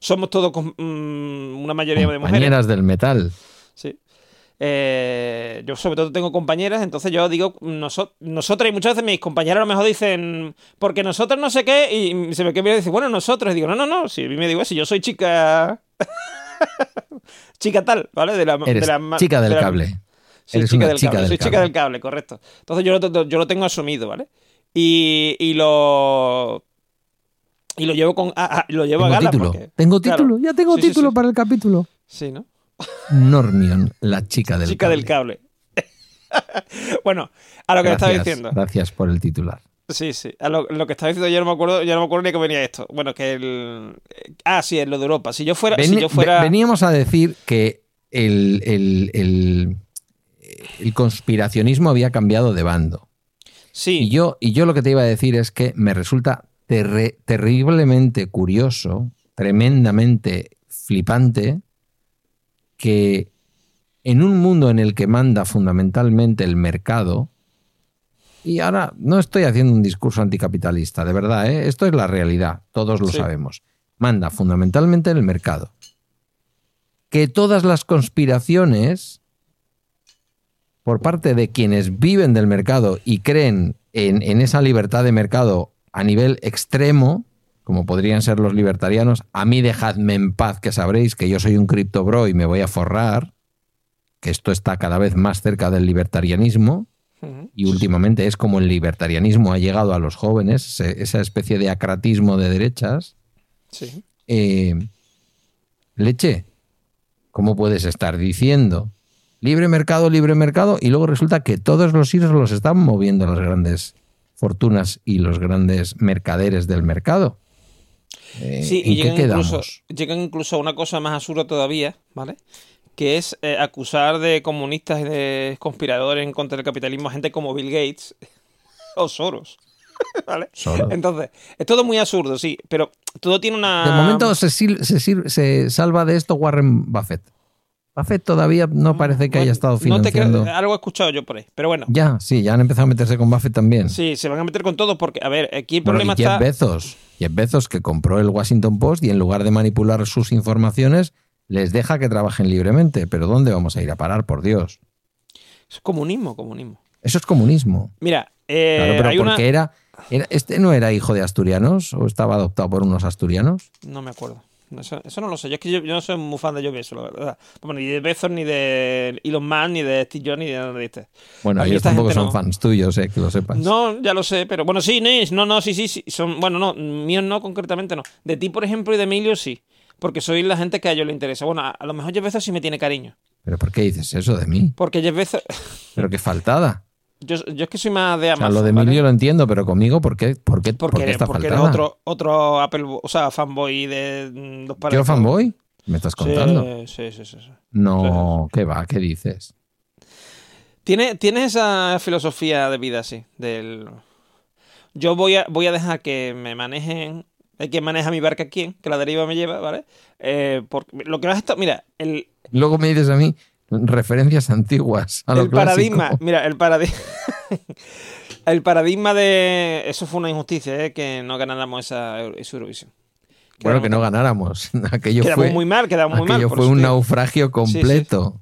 somos todos mm, una mayoría de mujeres. Compañeras del metal. Sí. eh, yo sobre todo tengo compañeras, entonces yo digo noso- nosotras y muchas veces mis compañeras a lo mejor dicen, porque nosotros no sé qué, y se me queda y dice, bueno, nosotros, y digo, no, no, no, si a mí me digo, si yo soy chica... <laughs> chica tal, ¿vale? De la, Eres de la ma- chica del de la- cable. Sí, Eres chica una del chica cable. del Soy chica del cable, correcto. Entonces yo lo, yo lo tengo asumido, ¿vale? Y, y lo. Y lo llevo con. ah, lo llevo Tengo a gala título. porque- Tengo claro. título. Ya tengo Sí, título sí. para el capítulo. Sí, ¿no? Normion, la chica del chica cable. del cable. <laughs> bueno, a lo que estaba Gracias, diciendo. Gracias por el titular. Sí, sí. A lo, lo que estaba diciendo yo no me acuerdo, ya no me acuerdo ni que venía esto. Bueno, que el. Ah, sí, es lo de Europa. Si yo fuera. si Veni- yo fuera... ve- Veníamos a decir que el, el- el- el conspiracionismo había cambiado de bando. Sí. Y yo, y yo lo que te iba a decir es que me resulta terriblemente curioso, tremendamente flipante, que en un mundo en el que manda fundamentalmente el mercado, y ahora no estoy haciendo un discurso anticapitalista, de verdad, ¿eh? esto es la realidad, todos lo Sí. sabemos, manda fundamentalmente el mercado. Que todas las conspiraciones por parte de quienes viven del mercado y creen en, en esa libertad de mercado a nivel extremo, como podrían ser los libertarianos, a mí dejadme en paz que sabréis que yo soy un cripto bro y me voy a forrar, que esto está cada vez más cerca del libertarianismo, y últimamente es como el libertarianismo ha llegado a los jóvenes, esa especie de acratismo de derechas. Sí. Eh, leche, ¿cómo puedes estar diciendo libre mercado, libre mercado? Y luego resulta que todos los hilos los están moviendo las grandes fortunas y los grandes mercaderes del mercado. Eh, Sí, ¿En y llegan incluso, llegan incluso a una cosa más absurda todavía, ¿vale? Que es eh, acusar de comunistas y de conspiradores en contra del capitalismo a gente como Bill Gates <laughs> o Soros. <laughs> ¿Vale? Soros. Entonces, es todo muy absurdo, sí, pero todo tiene una. De momento se, se se salva de esto Warren Buffett. Buffett todavía no parece que haya Bueno, estado no te financiando. creo- algo he escuchado yo por ahí, pero bueno. Ya, sí, ya han empezado a meterse con Buffett también. Sí, se van a meter con todo porque, a ver, aquí el Bueno, problema y Jeff está. Bezos. Jeff Bezos que compró el Washington Post y en lugar de manipular sus informaciones, les deja que trabajen libremente. Pero ¿dónde vamos a ir a parar, por Dios? Es comunismo, comunismo. Eso es comunismo. Mira, eh, Claro, pero hay porque una. era, era- ¿Este no era hijo de asturianos o estaba adoptado por unos asturianos? No me acuerdo. Eso, eso no lo sé. Yo es que yo, yo no soy muy fan de Jeff Bezos, la verdad. Bueno, ni de Bezos, ni de Elon Musk, ni de Steve Jobs, ni de nada de este. Bueno, ellos tampoco son no. fans tuyos, eh, que lo sepas. No, ya lo sé, pero bueno, sí, no, no, no, sí, sí, sí. Son, bueno, no, míos no, concretamente no. De ti, por ejemplo, y de Emilio, sí. Porque soy la gente que a ellos le interesa. Bueno, a, a lo mejor Jeff Bezos sí me tiene cariño. ¿Pero por qué dices eso de mí? Porque Jeff Bezos. Pero qué faltada. Yo, yo es que soy más de O sea, Amazon. lo de ¿vale? Emilio lo entiendo, pero conmigo, ¿por qué, por qué, por Porque, qué eres, está porque eres otro, otro Apple, o sea, fanboy de mm, dos ¿Yo fanboy? ¿Me estás contando? Sí, sí, sí, sí. No, ¿qué va? ¿Qué dices? Tiene, tiene esa filosofía de vida así, del... Yo voy a, voy a dejar que me manejen... Hay quien maneja mi barca quién, que la deriva me lleva, ¿vale? Eh, porque lo que vas a estar... Mira, el, Luego me dices a mí referencias antiguas a lo el paradigma... Mira, el paradigma... <laughs> el paradigma de... Eso fue una injusticia, ¿eh? Que no ganáramos esa, esa Eurovisión. Bueno, que no ganáramos. <laughs> Aquello Quedamos fue, muy mal, quedamos muy mal. aquello fue un naufragio completo.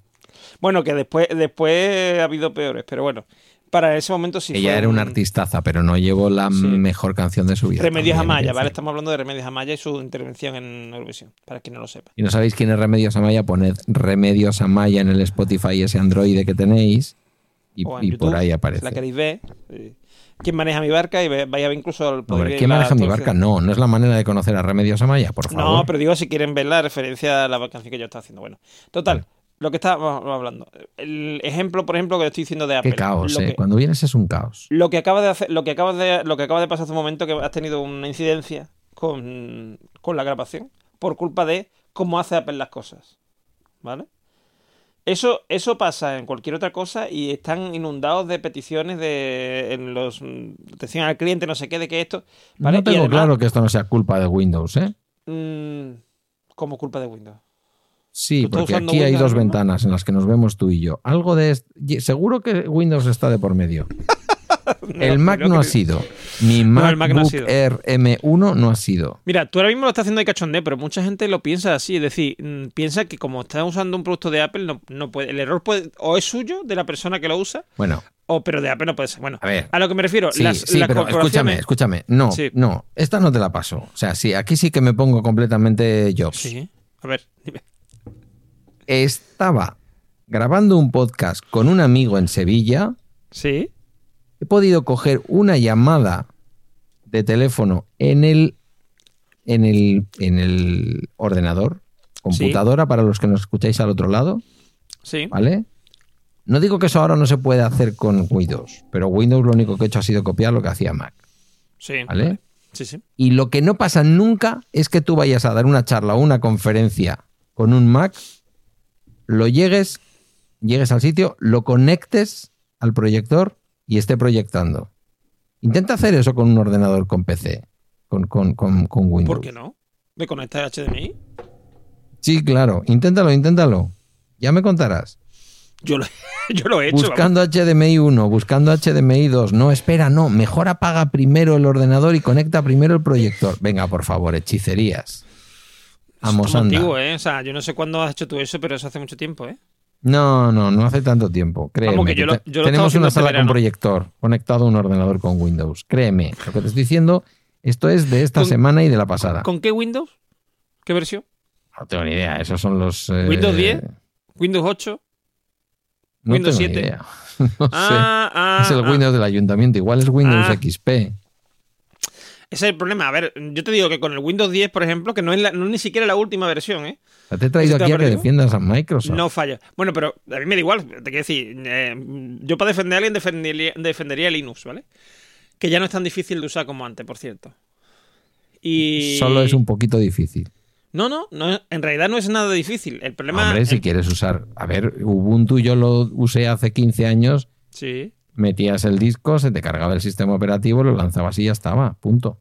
Bueno, que después, después ha habido peores, pero bueno. Para ese momento sí Ella fue era un- una artistaza, pero no llevó la Sí. mejor canción de su vida. Remedios Amaya, ¿vale? Estamos hablando de Remedios Amaya y su intervención en Eurovisión, para quien no lo sepa. Y no sabéis quién es Remedios Amaya, poned Remedios Amaya en el Spotify ese Android que tenéis y, YouTube, por ahí aparece. la queréis ver. ¿Quién maneja mi barca? Y vaya a ver incluso al ver ¿quién maneja mi barca? No, no es la manera de conocer a Remedios Amaya, por favor. No, pero digo si quieren ver la referencia a la canción que yo estaba haciendo. Bueno, total, Vale. Lo que estábamos hablando. El ejemplo, por ejemplo, que estoy diciendo de Apple. Qué caos, lo ¿eh? que- Cuando vienes es un caos. Lo que acaba de hacer, lo que acaba de, lo que acaba de pasar hace un momento que has tenido una incidencia con, con la grabación por culpa de cómo hace Apple las cosas. ¿Vale? Eso, eso pasa en cualquier otra cosa y están inundados de peticiones de en los atención al cliente, no sé qué, de que esto. ¿vale? No tengo además, claro que esto no sea culpa de Windows, ¿eh? mm, como culpa de Windows. Sí, ¿Tú estás porque aquí hay dos ventanas en las que nos vemos tú y yo. Algo de... Seguro que Windows está de por medio. <laughs> El Mac no ha sido. Mi el Mac no ha MacBook sido. Air M1 no ha sido. Mira, tú ahora mismo lo estás haciendo de cachondeo, pero mucha gente lo piensa así. Es decir, mm, piensa que como está usando un producto de Apple, no, no puede. El error puede. O es suyo, de la persona que lo usa, Bueno, o pero de Apple no puede ser. Bueno, a ver. a lo que me refiero, Sí, las, sí, las pero corporaciones- escúchame, escúchame. No, Sí. no, esta no te la paso. O sea, sí, aquí sí que me pongo completamente Jobs. Sí. A ver, dime. Estaba grabando un podcast con un amigo en Sevilla. Sí. He podido coger una llamada de teléfono en el, en el, en el ordenador, computadora para los que nos escucháis al otro lado, Sí. ¿vale? No digo que eso ahora no se puede hacer con Windows, pero Windows lo único que he hecho ha sido copiar lo que hacía Mac, Sí. ¿vale? Sí, sí. Y lo que no pasa nunca es que tú vayas a dar una charla o una conferencia con un Mac, lo llegues, llegues al sitio, lo conectes al proyector y esté proyectando. Intenta hacer eso con un ordenador con PC, con, con, con, con Windows. ¿Por qué no? ¿Me conectas HDMI? Sí, claro, inténtalo, inténtalo. Ya me contarás. Yo lo, <laughs> yo lo he hecho. vamos. Buscando HDMI 1, buscando HDMI 2. No, espera, no. Mejor apaga primero el ordenador y conecta primero el proyector. Venga, por favor, hechicerías. Somos anda. antiguos, ¿eh? O sea, yo no sé cuándo has hecho tú eso, pero eso hace mucho tiempo, ¿eh? No, no, no hace tanto tiempo. Créeme. Vamos, que yo lo- te- yo lo tenemos una sala este con proyector conectado a un ordenador con Windows. Créeme. Lo que te estoy diciendo, esto es de esta semana y de la pasada. ¿Con qué Windows? ¿Qué versión? No tengo ni idea. Esos son los. eh, ¿Windows 10? ¿Windows 8? no Windows tengo ni 7? idea. <laughs> No Ah, ah, sé. Es el ah. Windows del ayuntamiento. Igual es Windows Ah. XP. Ese es el problema. A ver, yo te digo que con el Windows 10, por ejemplo, que no es, la- no es ni siquiera la última versión, ¿eh? Te he traído ¿Eso te aquí a que defiendas a Microsoft. No falla. Bueno, pero a mí me da igual. Te quiero decir, eh, yo para defender a alguien defendería, defendería Linux, ¿vale? Que ya no es tan difícil de usar como antes, por cierto. Y... Solo es un poquito difícil. No, no, no, en realidad no es nada difícil. El problema... Hombre, si el- quieres usar. A ver, Ubuntu yo lo usé hace 15 años. Sí. Metías el disco, se te cargaba el sistema operativo, lo lanzabas y ya estaba. Punto.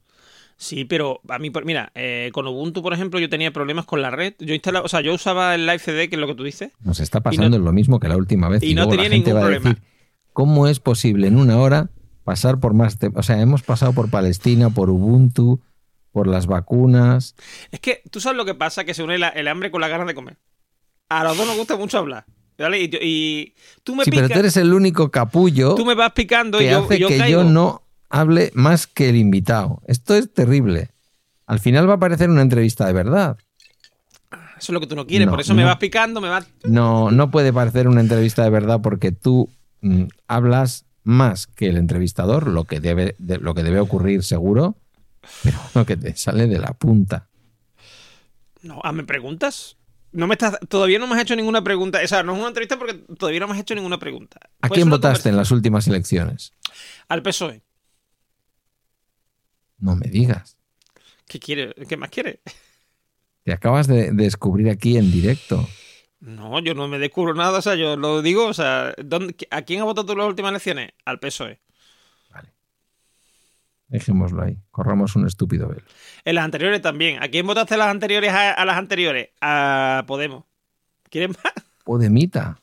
Sí, pero a mí, mira, eh, con Ubuntu, por ejemplo, yo tenía problemas con la red. Yo instalaba, o sea, yo usaba el Live CD, que es lo que tú dices. Nos está pasando lo mismo que la última vez. y no tenía ningún problema. decir, ¿cómo es posible en una hora pasar por más O sea, hemos pasado por Palestina, por Ubuntu, por las vacunas. Es que tú sabes lo que pasa, que se une la- el hambre con la ganas de comer. A los dos nos gusta mucho hablar. ¿Vale? Y, y tú me Sí, pero tú eres el único capullo tú me vas picando y que yo, hace y yo que caigo. yo no hable más que el invitado. Esto es terrible. Al final va a parecer una entrevista de verdad. Eso es lo que tú no quieres, No, por eso me vas picando, me vas... No, no puede parecer una entrevista de verdad porque tú mm, hablas más que el entrevistador, lo que debe, de- lo que debe ocurrir seguro, pero <laughs> lo que te sale de la punta. No, ah, ¿me preguntas? No me estás, todavía no me has hecho ninguna pregunta. O sea, no es una entrevista porque todavía no me has hecho ninguna pregunta. ¿A quién votaste en las últimas elecciones? Al PSOE. No me digas. ¿Qué quiere? ¿Qué más quiere? Te acabas de, de descubrir aquí en directo. No, yo no me descubro nada, o sea, yo lo digo, o sea, ¿dónde- ¿a quién has votado tú en las últimas elecciones? Al PSOE. Dejémoslo ahí. Corramos un estúpido velo. En las anteriores también. ¿A quién votaste las anteriores a, a las anteriores? A Podemos. ¿Quieres más? Podemita.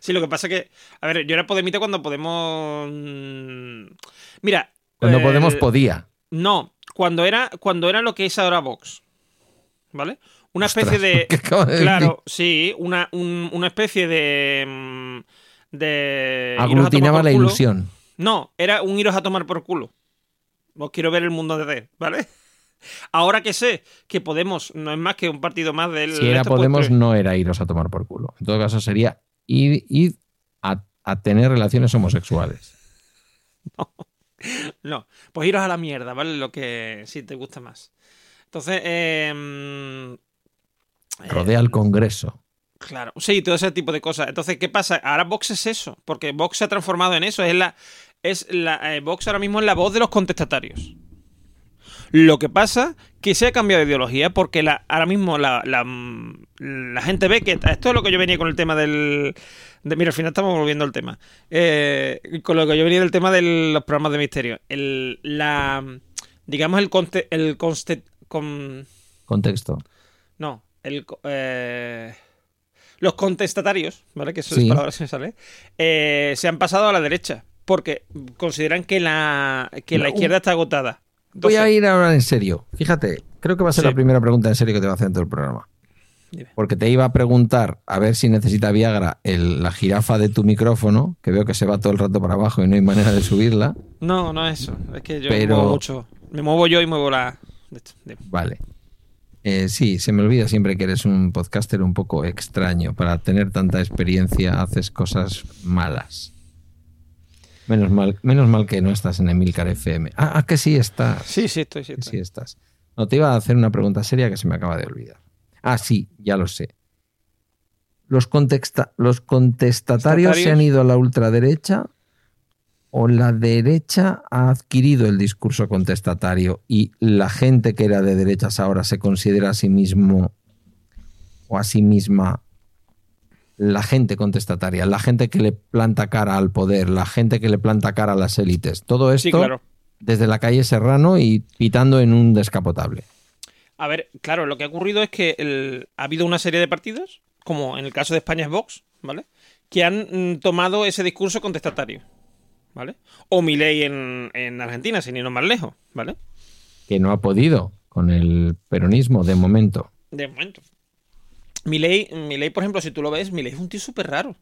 Sí, lo que pasa que, a ver, yo era Podemita cuando Podemos... mm, Mira. Cuando eh, Podemos podía. No, cuando era, cuando era lo que es ahora Vox. ¿Vale? Una Ostras, especie de. claro, sí, una, un- una especie de. mm, de. Aglutinaba la ilusión. No, era un iros a tomar por culo. Os quiero ver el mundo de D, ¿vale? <laughs> Ahora que sé que Podemos no es más que un partido más del. Si era pues, Podemos, pero- no era iros a tomar por culo. En todo caso, sería ir, ir a, a tener relaciones homosexuales. <laughs> No, pues iros a la mierda, ¿vale? Lo que si te gusta más. Entonces, eh, mm, Rodea al Congreso. Claro, sí, todo ese tipo de cosas. Entonces, ¿qué pasa? Ahora Vox es eso, porque Vox se ha transformado en eso. Es la, es la, eh, Vox ahora mismo es la voz de los contestatarios. Lo que pasa que se ha cambiado de ideología porque la, ahora mismo la, la, la gente ve que esto es lo que yo venía con el tema del... de- mira, al final estamos volviendo al tema. Eh, con lo que yo venía del tema de los programas de misterio. El, la, digamos, el, conte, el conste- con, Contexto. no, el, eh, los contestatarios, ¿vale? Que eso Sí. es palabra que me sale. eh, se han pasado a la derecha. Porque consideran que la, que la izquierda está agotada. Voy a ir ahora en serio. Fíjate, creo que va a ser Sí. la primera pregunta en serio que te va a hacer en todo el programa. Dime. Porque te iba a preguntar a ver si necesita Viagra el- la jirafa de tu micrófono, que veo que se va todo el rato para abajo y no hay manera de subirla. No, no es eso. Es que yo Pero- me muevo mucho. Me muevo yo y muevo la. dime. Vale. Eh, sí, se me olvida siempre que eres un podcaster un poco extraño. Para tener tanta experiencia haces cosas malas. Menos mal, menos mal que no estás en Emilcar FM. Ah, ah, que sí estás. Sí, sí, estoy, sí, estoy. sí estás. No, te iba a hacer una pregunta seria que se me acaba de olvidar. Ah, sí, ya lo sé. ¿Los, contexta- los contestatarios se han ido a la ultraderecha o la derecha ha adquirido el discurso contestatario y la gente que era de derechas ahora se considera a sí mismo o a sí misma la gente contestataria, la gente que le planta cara al poder, la gente que le planta cara a las élites. Todo esto Sí, claro. desde la calle Serrano y pitando en un descapotable. A ver, claro, lo que ha ocurrido es que el- ha habido una serie de partidos, como en el caso de España es Vox, ¿vale? Que han mm, tomado ese discurso contestatario, ¿vale? O Milei en, en Argentina, sin irnos más lejos, ¿vale? que no ha podido con el peronismo de momento. De momento. Milei, Milei, por ejemplo, si tú lo ves, Milei es un tío súper raro.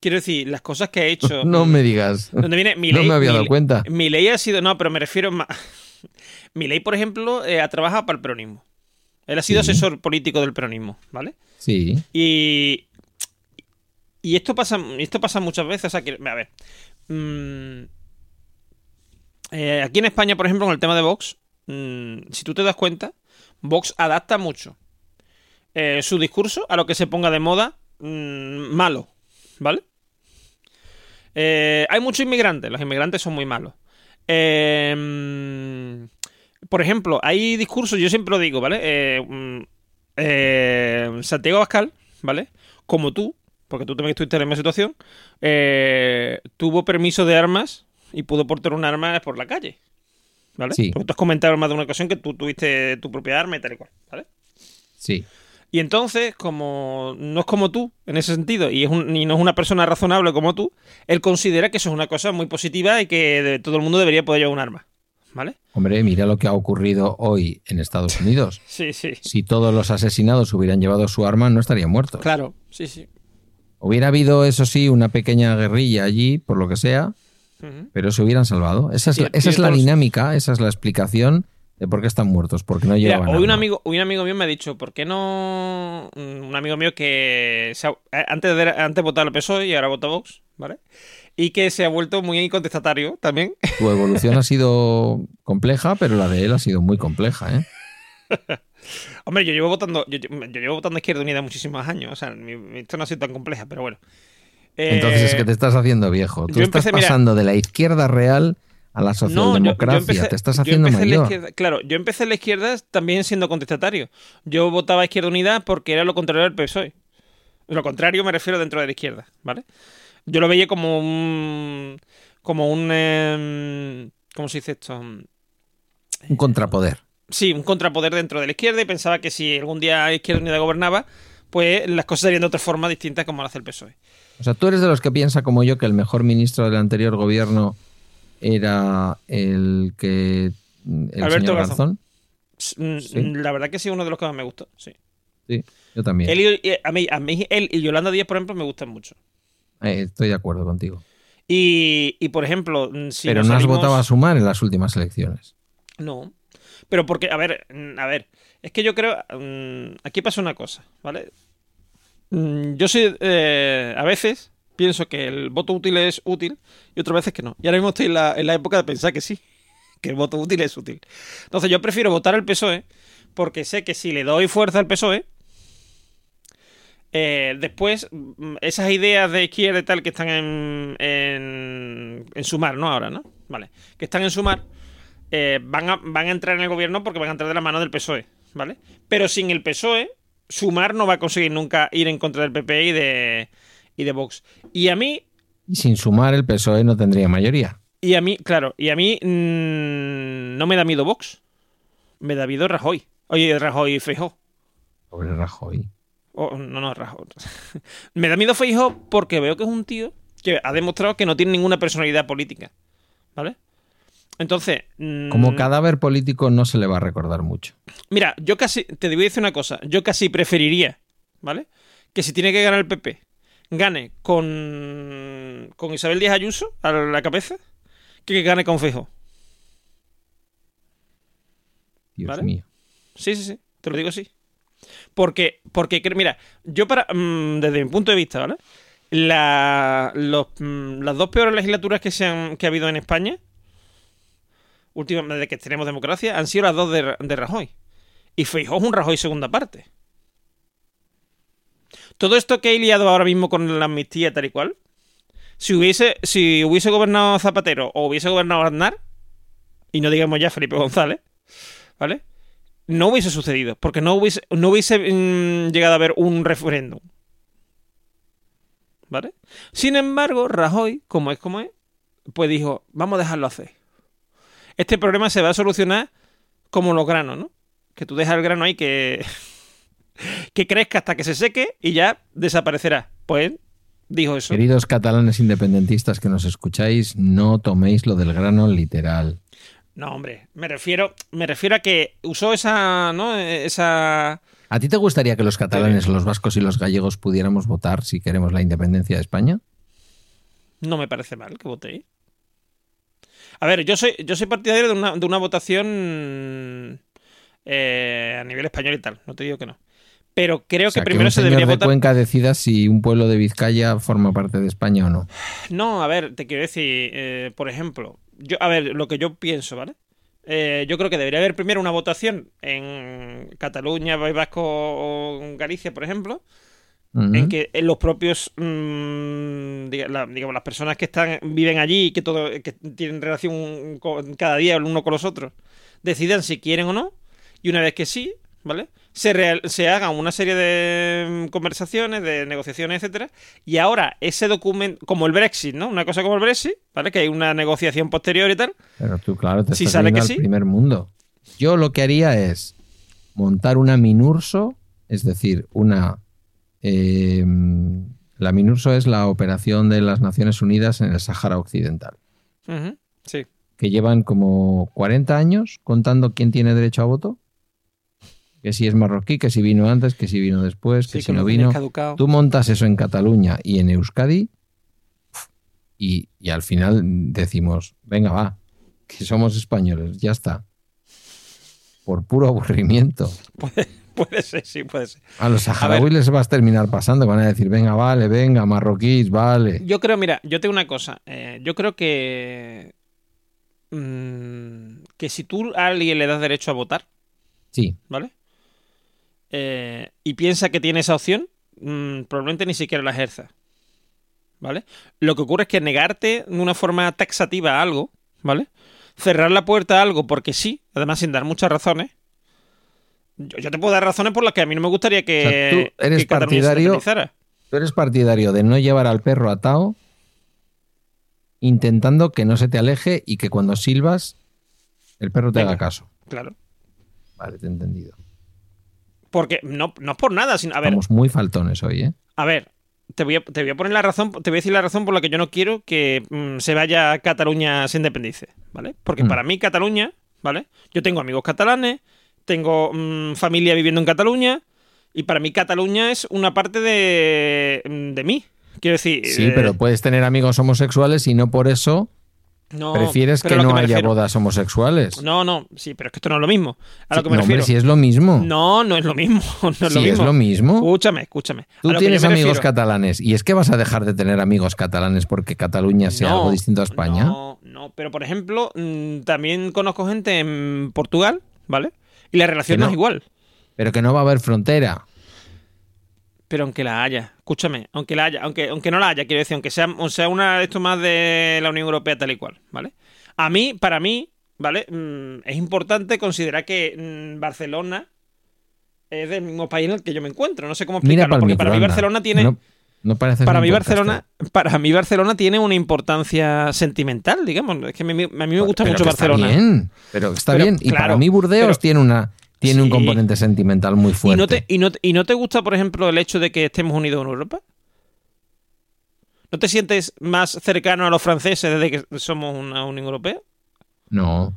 Quiero decir, las cosas que ha hecho... <laughs> No me digas. ¿Dónde viene? No me había dado Milei- cuenta. Milei ha sido. No, pero me refiero más. <laughs> Milei, por ejemplo, eh, ha trabajado para el peronismo. Él ha sido Sí. asesor político del peronismo, ¿vale? Sí, Y. Y esto pasa, esto pasa muchas veces. O sea, que, a ver. mm, eh, aquí en España, por ejemplo, con el tema de Vox, mm, si tú te das cuenta, Vox adapta mucho eh, su discurso a lo que se ponga de moda mm, malo, ¿vale? Eh, hay muchos inmigrantes, los inmigrantes son muy malos. Eh, mm, por ejemplo, hay discursos, yo siempre lo digo, ¿vale? Eh, mm, eh, Santiago Abascal, ¿vale? Como tú, porque tú también estuviste en la misma situación, eh, tuvo permiso de armas y pudo portar un arma por la calle, ¿vale? Sí. Porque tú has comentado en más de una ocasión que tú tuviste tu propia arma y tal y cual, ¿vale? sí. Y entonces, como no es como tú, en ese sentido, y, es un- y no es una persona razonable como tú, él considera que eso es una cosa muy positiva y que de- todo el mundo debería poder llevar un arma. ¿Vale? Hombre, mira lo que ha ocurrido hoy en Estados <laughs> Unidos. Sí, sí. Si todos los asesinados hubieran llevado su arma, no estarían muertos. Claro, sí, sí. Hubiera habido, eso sí, una pequeña guerrilla allí, por lo que sea, pero se hubieran salvado. Esa es, Y- la, esa es la dinámica, esa es la explicación de por qué están muertos, porque no Mira, llevaban hoy un amigo, hoy un amigo mío me ha dicho, ¿por qué no mm, un amigo mío que se ha- eh, antes de antes votaba al PSOE y ahora vota Vox, ¿vale? Y que se ha vuelto muy contestatario también. Tu evolución ha sido compleja, pero la de él ha sido muy compleja, ¿eh? <laughs> Hombre, yo llevo votando, yo, llevo votando Izquierda Unida muchísimos años, o sea, mi, esto no ha sido tan compleja, pero bueno. Entonces es Eh, que te estás haciendo viejo. Tú estás empecé, mira- pasando de la izquierda real a la No, yo- yo socialdemocracia. empecé- te estás haciendo la mayor. claro, yo empecé en la izquierda también siendo contestatario. Yo votaba a Izquierda Unida porque era lo contrario del PSOE. Lo contrario me refiero dentro de la izquierda, ¿vale? Yo lo veía como un... como un... em, ¿Cómo se dice esto? Un contrapoder. Sí, un contrapoder dentro de la izquierda y pensaba que si algún día Izquierda Unida gobernaba, pues las cosas serían de otra forma distinta como lo hace el PSOE. O sea, tú eres de los que piensa como yo que el mejor ministro del anterior gobierno era el que el Alberto señor Garzón. Garzón. S- mm, Sí. La verdad que sí, uno de los que más me gustó, sí. Sí, yo también. Él y- a, mí, a mí él y Yolanda Díaz, por ejemplo, me gustan mucho. Eh, estoy de acuerdo contigo. Y, y, por ejemplo, mm, si pero no has salimos- votado a sumar en las últimas elecciones. No. Pero porque, a ver, mm, a ver, es que yo creo, mm, aquí pasa una cosa, ¿vale? Mm, Yo soy, eh, a veces pienso que el voto útil es útil y otras veces que no. Y ahora mismo estoy en la, época de pensar que sí, <laughs> que el voto útil es útil. Entonces yo prefiero votar al PSOE porque sé que si le doy fuerza al PSOE, eh, después mm, esas ideas de izquierda y tal que están en, en, en sumar, ¿no? Ahora, ¿no? Vale. Que están en sumar, eh, van, a, van a entrar en el gobierno porque van a entrar de la mano del PSOE, ¿vale? Pero sin el PSOE, sumar no va a conseguir nunca ir en contra del PP y de, y de Vox. Y a mí, Y sin sumar, el PSOE no tendría mayoría. y a mí, claro, y a mí mm, no me da miedo Vox. Me da miedo Rajoy. Oye, Rajoy y Feijóo. Pobre Rajoy. Oh, no, no, Rajoy. <laughs> me da miedo Feijóo porque veo que es un tío que ha demostrado que no tiene ninguna personalidad política. ¿Vale? Entonces. mm, Como cadáver político no se le va a recordar mucho. Mira, yo casi. Te voy a decir una cosa. Yo casi preferiría, ¿vale? Que si tiene que ganar el PP, gane con. con Isabel Díaz Ayuso a la cabeza, que que gane con Feijóo. Dios ¿Vale? mío. Sí, sí, sí. Te lo digo así. Porque, porque mira, yo para. mm, desde mi punto de vista, ¿vale? La- los, mm, las dos peores legislaturas que, se han, que ha habido en España, últimamente desde que tenemos democracia, han sido las dos de, de Rajoy. Y Feijóo es un Rajoy segunda parte. Todo esto que he liado ahora mismo con la amnistía tal y cual, si hubiese, si hubiese gobernado Zapatero o hubiese gobernado Aznar, y no digamos ya Felipe González, ¿vale? No hubiese sucedido, porque no hubiese, no hubiese mm, llegado a haber un referéndum. ¿Vale? Sin embargo, Rajoy, como es como es, pues dijo, vamos a dejarlo hacer. Este problema se va a solucionar como los granos, ¿no? Que tú dejas el grano ahí que, <laughs> que crezca hasta que se seque y ya desaparecerá. Pues dijo eso. Queridos catalanes independentistas que nos escucháis, no toméis lo del grano literal. No, hombre, me refiero, me refiero a que usó esa, ¿no? Esa... ¿A ti te gustaría que los catalanes, los vascos y los gallegos pudiéramos votar si queremos la independencia de España? No me parece mal que votéis. A ver, yo soy, yo soy partidario de una, de una votación eh, a nivel español y tal. No te digo que no. Pero creo O sea, que primero un se debería de votar. Cuenca decida si un pueblo de Vizcaya forma parte de España o no. No, a ver, te quiero decir, eh, por ejemplo, yo, a ver, lo que yo pienso, ¿vale? Eh, yo creo que debería haber primero una votación en Cataluña, País Vasco o Galicia, por ejemplo, Ujú. en que en los propios mm, digamos las personas que están viven allí y que todo que tienen relación con- cada día el uno con los otros decidan si quieren o no y una vez que sí vale se real- se hagan una serie de mm, conversaciones de negociaciones etcétera y ahora ese documento como el Brexit no una cosa como el Brexit vale que hay una negociación posterior y tal Pero tú, claro, te Si estás sale que al sí. primer mundo. Yo lo que haría es montar una Minurso, es decir, una... eh, la Minurso es la operación de las Naciones Unidas en el Sáhara Occidental, sí que llevan como 40 años contando quién tiene derecho a voto. Que si es marroquí, que si vino antes, que si vino después, que sí si no vino. caducado. Tú montas eso en Cataluña y en Euskadi y, y al final decimos, venga, va, que somos españoles, ya está. Por puro aburrimiento. <laughs> puede, puede ser sí puede ser A los saharauis les va a terminar pasando, van a decir, venga, vale, venga, marroquíes, vale. Yo creo, mira, yo tengo una cosa. eh, yo creo que. mm, que si tú a alguien le das derecho a votar, Sí, ¿vale? Eh, y piensa que tiene esa opción, mm, probablemente ni siquiera la ejerza. ¿Vale? Lo que ocurre es que negarte de una forma taxativa a algo, ¿vale? Cerrar la puerta a algo porque sí, además sin dar muchas razones. Yo, yo te puedo dar razones por las que a mí no me gustaría que, O sea, tú eres que Cataluña se partidario- tú eres partidario de no llevar al perro atado, intentando que no se te aleje y que cuando silbas el perro te Venga. haga caso. Claro. Vale, te he entendido. Porque no, no es por nada, sino, a ver, Estamos muy faltones hoy, ¿eh? A ver, te voy a, te voy a poner la razón, te voy a decir la razón por la que yo no quiero que mm, se vaya a Cataluña se independice, ¿vale? Porque Mm. para mí Cataluña, ¿vale? Yo tengo amigos catalanes, tengo mm, familia viviendo en Cataluña y para mí Cataluña es una parte de, de mí. Quiero decir, Sí, eh, pero puedes tener amigos homosexuales y no por eso no, prefieres que no haya refiero- bodas homosexuales. No, no, sí, pero es que esto no es lo mismo. A lo Sí, que me no, refiero. hombre, si es lo mismo. No, no es lo mismo. <laughs> No es si lo es lo mismo. Escúchame, escúchame. Tú tienes amigos refiero- catalanes y es que vas a dejar de tener amigos catalanes porque Cataluña sea No, algo distinto a España. No, no, pero por ejemplo, mm, también conozco gente en Portugal, ¿vale? Y la relación no. es igual. Pero que no va a haber frontera. Pero aunque la haya, escúchame, aunque la haya, aunque, aunque no la haya, quiero decir, aunque sea, o sea una de esto más de la Unión Europea tal y cual, ¿vale? A mí, para mí, ¿vale? Mm, es importante considerar que mm, Barcelona es del mismo país en el que yo me encuentro. No sé cómo Mira explicarlo, para porque para mí. Barcelona tiene. No, no para mí. Barcelona, para mí Barcelona tiene una importancia sentimental, digamos. Es que a mí, a mí me gusta Pero mucho que está Barcelona. bien, pero está Pero, bien. Y claro, para mí Burdeos pero- tiene una tiene un componente sentimental muy ¿Y fuerte. no, te, y, no, te- ¿Y no te gusta, por ejemplo, el hecho de que estemos unidos en Europa? ¿No te sientes más cercano a los franceses desde que somos una Unión Europea? No,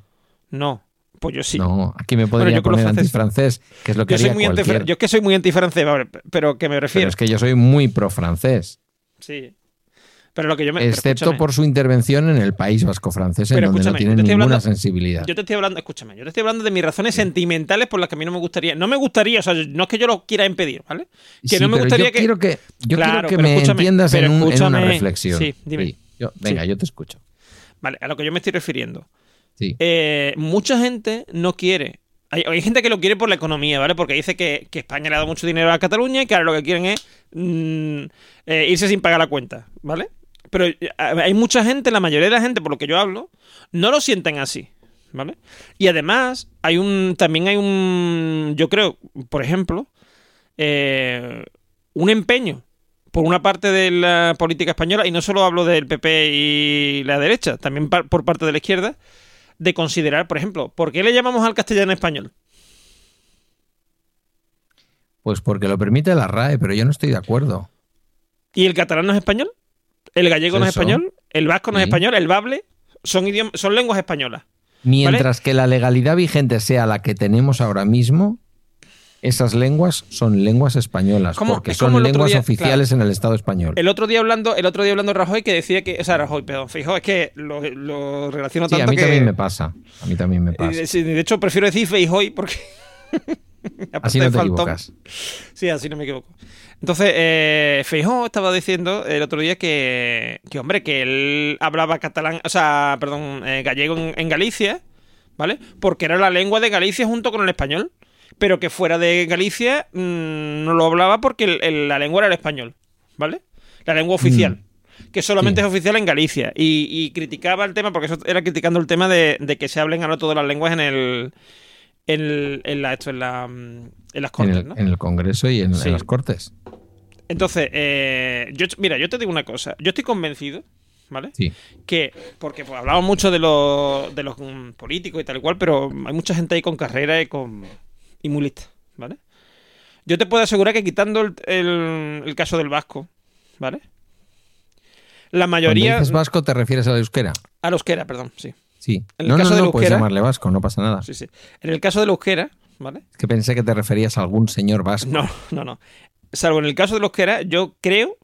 No. Pues yo sí. no. Aquí me podría yo poner antifrancés, que es lo que yo, soy haría muy antifra- cualquier... yo es que soy muy antifrancés, pero que me Pero refiero. es que yo soy muy pro-francés. Sí. Pero lo que yo me. pero Excepto por su intervención en el País Vasco francés, en donde no estoy ninguna hablando- sensibilidad. Yo te estoy hablando, escúchame, yo te estoy hablando de mis razones sentimentales por las que a mí no me gustaría. No me gustaría, o sea, no es que yo lo quiera impedir, ¿vale? Que Sí, no me pero gustaría yo que. quiero que yo Claro, quiero que me entiendas en, un- en una reflexión. Sí, dime. Yo- venga, yo te escucho. Vale, a lo que yo me estoy refiriendo. Sí. Eh, mucha gente no quiere. Hay, hay gente que lo quiere por la economía, ¿vale? Porque dice que, que España le ha dado mucho dinero a Cataluña y que ahora lo que quieren es mm, eh, irse sin pagar la cuenta, ¿vale? Pero eh, hay mucha gente, la mayoría de la gente, por lo que yo hablo, no lo sienten así, ¿vale? Y además, hay un. También hay un. Yo creo, por ejemplo, eh, un empeño por una parte de la política española, y no solo hablo del PP y la derecha, también par- por parte de la izquierda, de considerar, por ejemplo, ¿por qué le llamamos al castellano español? Pues porque lo permite la RAE, pero yo no estoy de acuerdo. ¿Y el catalán no es español? ¿El gallego no es español? ¿El vasco no es Sí. español? ¿El bable? Son, idiom- son lenguas españolas. Mientras que la legalidad vigente sea la que tenemos ahora mismo, esas lenguas son lenguas españolas, ¿Cómo? porque Es son lenguas día, oficiales en el Estado español. El otro día hablando, el otro día hablando Rajoy que decía que, o sea, Rajoy, perdón, fijo, es que lo, lo relaciono Sí, tanto a mí que también me pasa. A mí también me pasa. Eh, de hecho prefiero decir Feijoy porque Así no <laughs> te equivocas. Sí, así no me equivoco. Entonces, eh, Feijó estaba diciendo el otro día que, que, hombre, que él hablaba catalán, o sea, perdón, eh, gallego en, en Galicia, ¿vale? Porque era la lengua de Galicia junto con el español. Pero que fuera de Galicia mm, no lo hablaba porque el- el- la lengua era el español, ¿vale? La lengua oficial. Que solamente Sí. es oficial en Galicia. Y, y criticaba el tema, porque eso era criticando el tema de, de que se hablen ahora todas las lenguas en el. En, en la, esto, en, la, mm, en las En cortes, el, ¿no? en el Congreso y en, en las Cortes. Entonces, eh, yo, mira, yo te digo una cosa. Yo estoy convencido, ¿vale? Sí. Que, porque pues, hablamos mucho de los, de los mm, políticos y tal y cual, pero hay mucha gente ahí con carrera y con y muy lista, ¿vale? Yo te puedo asegurar que quitando el, el- el caso del vasco, ¿vale? La Cuando mayoría... dices vasco, ¿te refieres al euskera? A los que era, perdón, sí. Sí. En el no, caso no, no, puedes euskera- llamarle vasco, no pasa nada. Sí, sí. En el caso de los que era, ¿vale? Es que pensé que te referías a algún señor vasco. No, no, no. Salvo en el caso de los que era, yo creo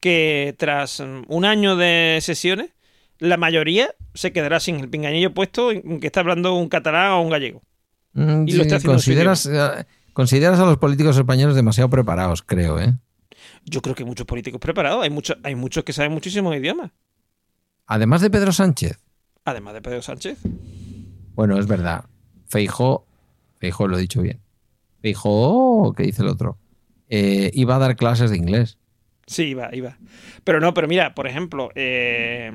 que tras mm, un año de sesiones, la mayoría se quedará sin el pinganillo puesto en que está hablando un catalán o un gallego. Mm, Y lo está haciendo consideras, eh, consideras a los políticos españoles demasiado preparados, creo, ¿eh? Yo creo que hay muchos políticos preparados, hay, muchos hay muchos que saben muchísimos idiomas, Además de Pedro Sánchez. Además de Pedro Sánchez. Bueno, es verdad. Feijó, Feijó lo he dicho bien. Feijó, ¿qué dice el otro? Eh, iba a dar clases de inglés. Sí, iba, iba. Pero no, pero mira, por ejemplo, eh,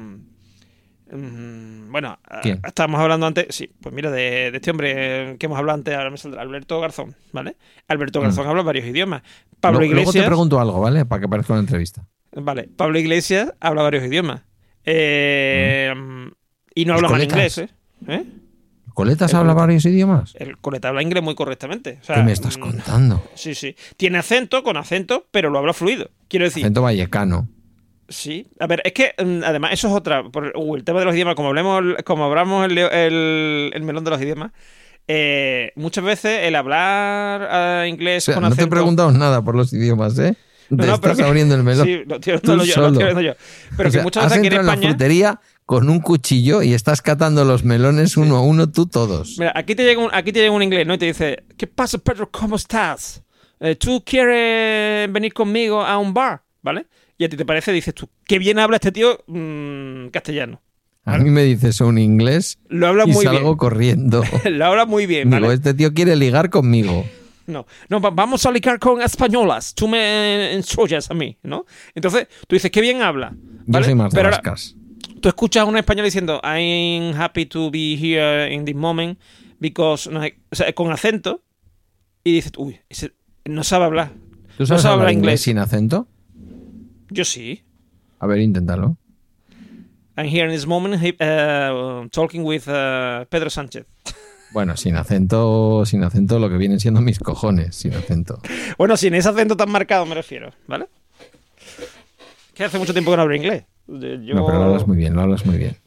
mm, bueno, ah, ¿Quién? estábamos hablando antes, sí, pues mira, de, de este hombre que hemos hablado antes, ahora me saldrá, Alberto Garzón, ¿vale? Alberto Garzón habla varios idiomas. Pablo Lo- Luego te Iglesias, pregunto algo, ¿vale? Para que parezca una entrevista. vale, Pablo Iglesias habla varios idiomas. Eh, Y no habla mal inglés, ¿eh? ¿Eh? ¿Coletas El habla coleta. varios idiomas? El coleta habla inglés muy correctamente. O sea, ¿Qué me estás mm, contando? Sí, sí. Tiene acento, con acento, pero lo habla fluido. Quiero decir, Acento vallecano. Sí, a ver, es que mm, además eso es otra. Por, uh, el tema de los idiomas, como hablemos, como abramos el, el- el melón de los idiomas, eh, muchas veces el hablar eh, O inglés sea, con no te he acento. preguntado nada por los idiomas, ¿eh? No, te no, estás que- abriendo el melón. <laughs> Sí, lo hablando yo, lo estoy yo. Pero O que sea, muchas has veces aquí en entrado en la España. frutería con un cuchillo y estás catando los melones uno a uno tú todos. Mira, aquí te llega un, aquí te llega un inglés, ¿no? Y te dice, ¿qué pasa, Pedro? ¿Cómo estás? Eh, ¿Tú quieres venir conmigo a un bar? ¿Vale? Y a ti te parece, dices tú, qué bien habla este tío mm, castellano. A mí me dices un inglés Lo habla y muy salgo corriendo. <laughs> Lo habla muy bien, Digo, ¿vale? este tío quiere ligar conmigo. No, no, va- vamos a ligar con españolas. Tú me ensollas a mí, ¿no? Entonces, tú dices, qué bien habla. Yo ¿vale? soy más de Pero ahora, vascas. Tú escuchas a un español diciendo, I'm happy to be here in this moment because, no o sea, con acento, y dices, uy, ese no sabe hablar. ¿Tú sabes sabe hablar hablar inglés sin acento? Yo sí. A ver, inténtalo. I'm here in this moment uh, talking with uh, Pedro Sánchez. Bueno, sin acento, sin acento lo que vienen siendo mis cojones, sin acento. Bueno, sin ese acento tan marcado me refiero, ¿vale? Que hace mucho tiempo que no hablo inglés. Yo... No, pero lo hablas muy bien, lo hablas muy bien.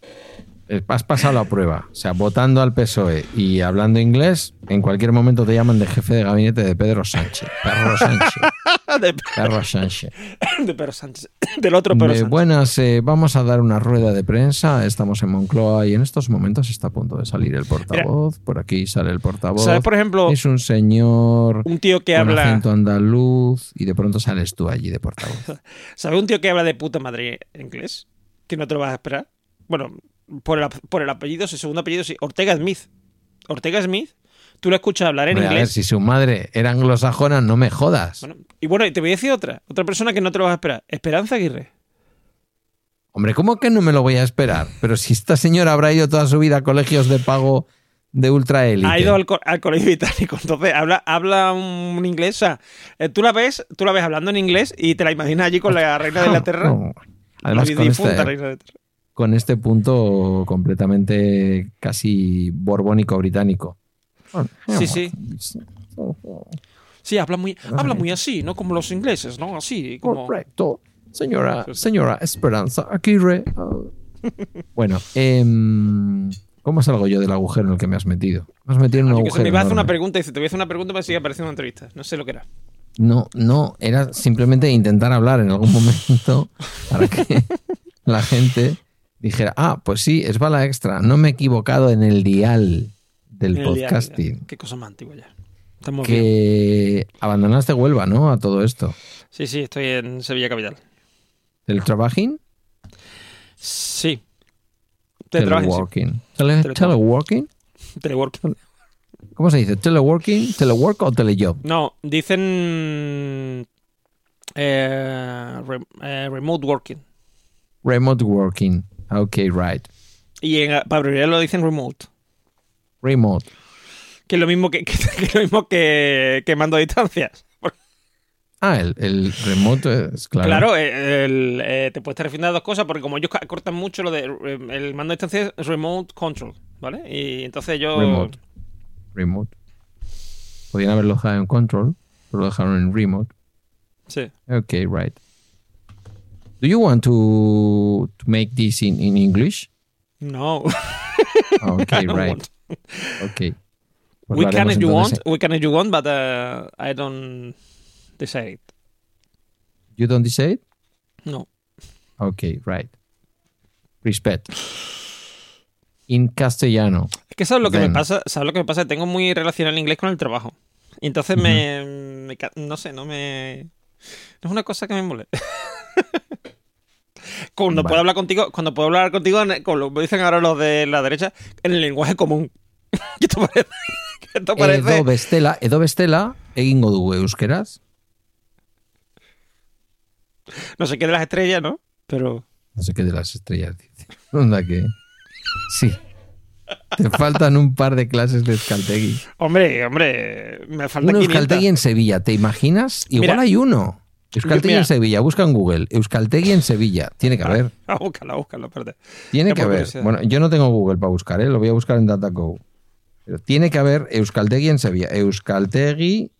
Eh, Has pasado la prueba. O sea, votando al PSOE y hablando inglés, en cualquier momento te llaman de jefe de gabinete de Pedro Sánchez. Perro Sánchez. <laughs> de, Perro Sánchez. de Pedro Sánchez. Del otro Pedro Sánchez. buenas, eh, vamos a dar una rueda de prensa. Estamos en Moncloa y en estos momentos está a punto de salir el portavoz. Por aquí sale el portavoz. ¿Sabes, por ejemplo, Es un señor un tío que con habla. acento andaluz y de pronto sales tú allí de portavoz. <laughs> ¿Sabes un tío que habla de puta madre en inglés? Que no te lo vas a esperar. Bueno, por el, por el apellido, su segundo apellido, sí. Ortega Smith. Ortega Smith, tú lo escuchas hablar en Hombre, a ver, inglés. si su madre era anglosajona, no me jodas. Bueno, y bueno, te voy a decir otra. Otra persona que no te lo vas a esperar. Esperanza Aguirre. Hombre, ¿cómo que no me lo voy a esperar? Pero si esta señora habrá ido toda su vida a colegios de pago de ultra élite. Ha ido al, co- al colegio británico. Entonces, habla, habla un, inglés. O sea, eh, tú la ves, tú la ves hablando en inglés y te la imaginas allí con la reina de Inglaterra. <laughs> No. Además, la con difunta este, reina de Inglaterra. Con este punto completamente casi borbónico británico. Sí, sí. Sí, habla muy, habla muy así, ¿no? Como los ingleses, ¿no? Así, como... Correcto. Señora, señora Esperanza Aguirre. Ah. bueno, em, ¿cómo salgo yo del agujero en el que me has metido? Me has metido en un que agujero. me iba a hacer una pregunta y dice, te voy a hacer una pregunta, me sigue apareciendo una entrevista. No sé lo que era. No, no, era simplemente intentar hablar en algún momento para que <laughs> la gente dijera, ah, pues sí, es bala extra, no me he equivocado en el dial del el podcasting. Qué cosa más antigua ya. Estamos bien. Que abandonaste Huelva, ¿no? A todo esto. Sí, sí, estoy en Sevilla Capital. ¿El trabajín? Sí. Teleworking. Tele- teleworking. sí. Telework. ¿Cómo se dice? ¿Teleworking? ¿Telework o telejob? No, dicen... eh, re- eh, remote working. Remote working. Ok, right. Y en para abreviar lo dicen remote. Remote. Que es lo mismo <laughs> que, que, lo mismo que, que mando a distancias. Ah, el, el remote es claro. Claro, el, eh, te puedes estar refiriendo a dos cosas, porque como ellos cortan mucho lo de eh, el mando a distancia es remote control, ¿vale? Y entonces yo. Remote. Remote. Podrían haberlo dejado en control, pero lo dejaron en remote. Sí. Ok, right. Do you want to, to make this in, in English? No. <laughs> Ok, right. Ok. Pues we can if you want. We can if you want, but uh, I don't decide You don't decide? No. Ok, right. Respect. In castellano. Es que sabes lo que Then. me pasa, sabes lo que me pasa, tengo muy relacionado el inglés con el trabajo. Y entonces me, me no sé, no me no es una cosa que me molesta. <laughs> Cuando Vale. puedo hablar contigo, cuando puedo hablar contigo, como dicen ahora los de la derecha, en el lenguaje común. <laughs> ¿Qué te parece? ¿Qué te parece? Edo bestela, edo bestela, egingo dugu euskeraz. No sé qué de las estrellas, ¿no? Pero No sé qué de las estrellas dice. <laughs> Onda que. Sí. Te faltan un par de clases de Euskaltegui. hombre, hombre, me falta Un 500. Euskaltegui en Sevilla, ¿te imaginas? Igual Mira. hay uno. Euskaltegui en Sevilla, busca en Google. Euskaltegui en Sevilla. Tiene que haber. Ah, búscalo, búscalo, espérate. Tiene que haber. curiosidad. Bueno, yo no tengo Google para buscar, ¿eh? lo voy a buscar en DataGo. Pero tiene que haber Euskaltegui en Sevilla. Euskaltegui,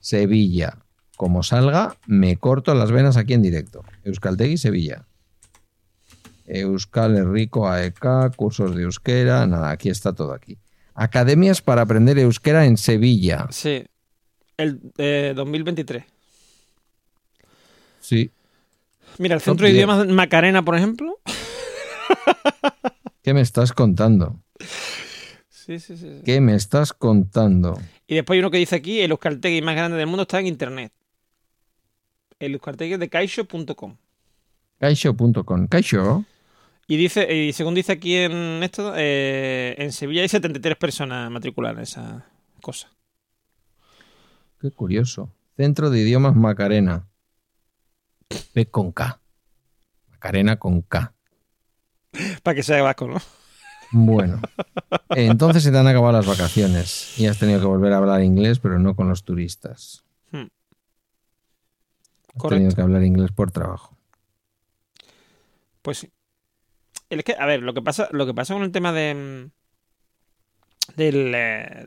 Sevilla. Como salga, me corto las venas aquí en directo. Euskaltegui, Sevilla. Euskal Herriko AEK, cursos de euskera. Nada, aquí está todo aquí. Academias para aprender euskera en Sevilla. Sí. El eh, 2023. Sí. Mira, el Centro de 10. Idiomas Macarena, por ejemplo. ¿Qué me estás contando? Sí, sí, sí. sí. ¿Qué me estás contando? Y después hay uno que dice aquí, el Euskaltegui más grande del mundo está en internet. El Euskaltegui es de kaisho.com. Kaisho.com. Kaisho. Y dice, y según dice aquí en esto, eh, en Sevilla hay 73 personas matriculadas en esa cosa. Qué curioso. Centro de Idiomas Macarena. P con K. Macarena con K. Para que sea vasco, ¿no? Bueno. Entonces se te han acabado las vacaciones y has tenido que volver a hablar inglés, pero no con los turistas. Hmm. Has Correcto. tenido que hablar inglés por trabajo. Pues sí. Es que, a ver, lo que pasa, lo que pasa con el tema de mm, del, eh,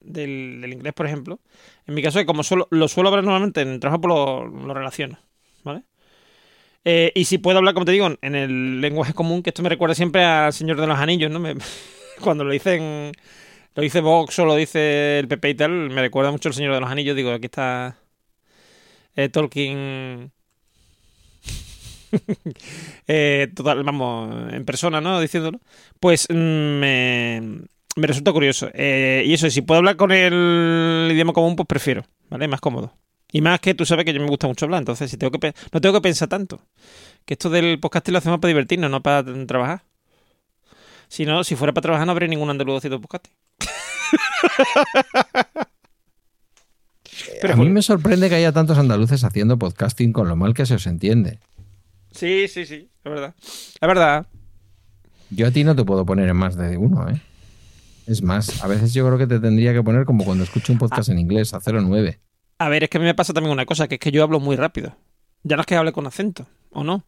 del, del inglés, por ejemplo, en mi caso, como solo, lo suelo hablar normalmente en el trabajo, por lo, lo relaciono, ¿vale? Eh, y si puedo hablar, como te digo, en el lenguaje común, que esto me recuerda siempre al Señor de los Anillos, ¿no? <laughs> Cuando lo dicen, lo dice Vox o lo dice el PP y tal, me recuerda mucho al Señor de los Anillos. Digo, aquí está eh, Tolkien. <laughs> eh, total, vamos, en persona, ¿no? Diciéndolo. Pues mm, me, resulta curioso. Y eso, si puedo hablar con el idioma común, pues prefiero, ¿vale? Más cómodo. Y más que tú sabes que yo me gusta mucho hablar, entonces si tengo que no tengo que pensar tanto. Que esto del podcast lo hacemos para divertirnos, no para trabajar. Si no, si fuera para trabajar no habría ningún andaluz haciendo podcast. <laughs> Pero a mí me sorprende que haya tantos andaluces haciendo podcasting con lo mal que se os entiende. Sí, sí, sí, es verdad. Es verdad. Yo a ti no te puedo poner en más de uno, ¿eh? Es más, a veces yo creo que te tendría que poner como cuando escucho un podcast en inglés, a 09. A ver, es que a mí me pasa también una cosa, que es que yo hablo muy rápido. Ya no es que hable con acento, ¿o no?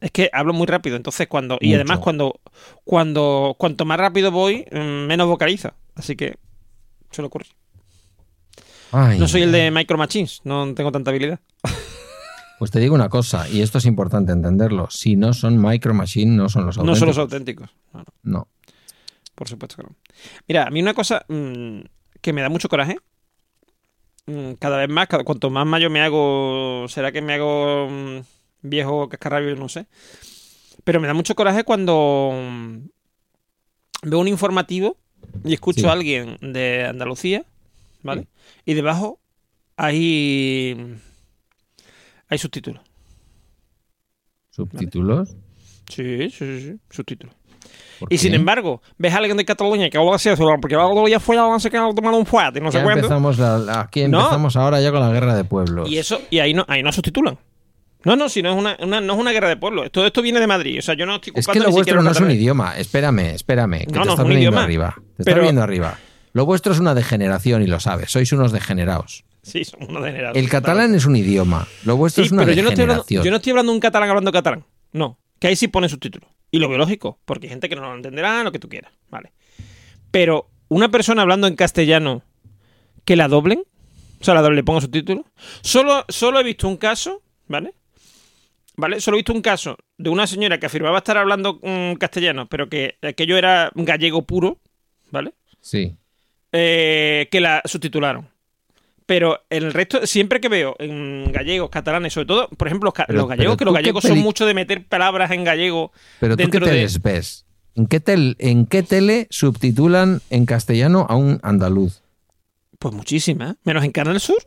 Es que hablo muy rápido, entonces cuando... Y además cuando, cuando... Cuanto más rápido voy, mm, menos vocalizo. Así que... Suele ocurrir. Ay, No soy el de Micro Machines, no tengo tanta habilidad. Pues te digo una cosa, y esto es importante entenderlo. Si no son Micro Machine, no son los No auténticos. son los auténticos. No, no, No. por supuesto que no. Mira, a mí una cosa mm, que me da mucho coraje, cada vez más, cada, cuanto más mayor me hago, será que me hago mm, viejo cascarrabio, no sé. Pero me da mucho coraje cuando mm, veo un informativo y escucho Sí. a alguien de Andalucía, ¿vale? Y debajo hay, hay subtítulos. ¿Subtítulos? Sí, sí, sí, sí, subtítulos. ¿Por Y sin embargo, ves a alguien de Cataluña que habla así, porque ya fue, no sé qué, tomando un fuerte, y no sé cuánto. empezamos la- la- aquí No. empezamos ahora ya con la guerra de pueblos. Y eso, y ahí no, ahí no subtitulan. No, no, si no es una, una- no es una guerra de pueblo. Todo esto viene de Madrid. O sea, yo no estoy Es que lo vuestro no es un idioma. Espérame, espérame. Que No, te no, estás es arriba. Te estás Pero- viniendo arriba. Lo vuestro es una degeneración y lo sabes. Sois unos degenerados. Sí, son unos degenerados. El catalán es un idioma. Lo vuestro Sí, es una pero yo no, estoy hablando, degeneración. yo no estoy hablando de un catalán hablando catalán. No. Que ahí sí pone subtítulos. Y lo biológico, porque hay gente que no lo entenderá, lo que tú quieras. Vale. Pero una persona hablando en castellano que la doblen, o sea, la doble, le pongo subtítulos. Solo, solo he visto un caso, ¿vale? ¿Vale? Solo he visto un caso de una señora que afirmaba estar hablando mm, castellano, pero que aquello era gallego puro, ¿vale? Sí. eh, que la subtitularon. Pero el resto, siempre que veo en gallegos, catalanes, sobre todo, por ejemplo, los, ca- Pero- los gallegos, que los gallegos son mucho de meter palabras en gallego. Pero tú qué dentro de- teles ves? ¿En qué, tel- ¿En qué tele subtitulan en castellano a un andaluz? Pues muchísimas. Menos en Canal Sur.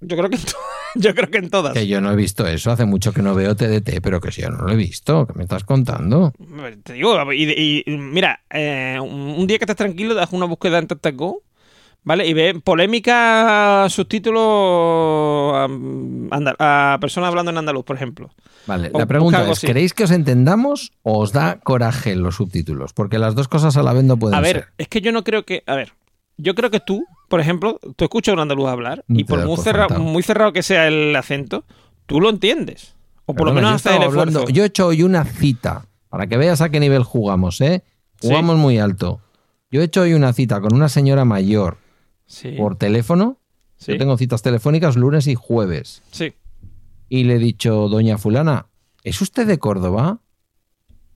Yo creo que en, to- <laughs> yo creo que en todas. Que yo no he visto eso. Hace mucho que no veo TDT, pero que si yo no lo he visto. ¿Qué me estás contando? Te digo, y, y- mira, eh, un día que estés tranquilo, das una búsqueda en TaxTago, ¿vale? Y ve polémica subtítulos a, a personas hablando en andaluz, por ejemplo. Vale, O la pregunta es. ¿queréis que os entendamos o os da coraje los subtítulos? Porque las dos cosas a la vez no pueden A ver, ser. es que yo no creo que. A ver, yo creo que tú, por ejemplo, tú escuchas a un andaluz hablar y por muy por cerrado, muy cerrado que sea el acento, tú lo entiendes. O por lo menos haces el esfuerzo. hablando- yo he hecho hoy una cita, para que veas a qué nivel jugamos, ¿eh? Sí. Jugamos muy alto. Yo he hecho hoy una cita con una señora mayor Sí, por teléfono. sí, Yo tengo citas telefónicas lunes y jueves. sí. Y le he dicho, doña fulana, ¿es usted de Córdoba?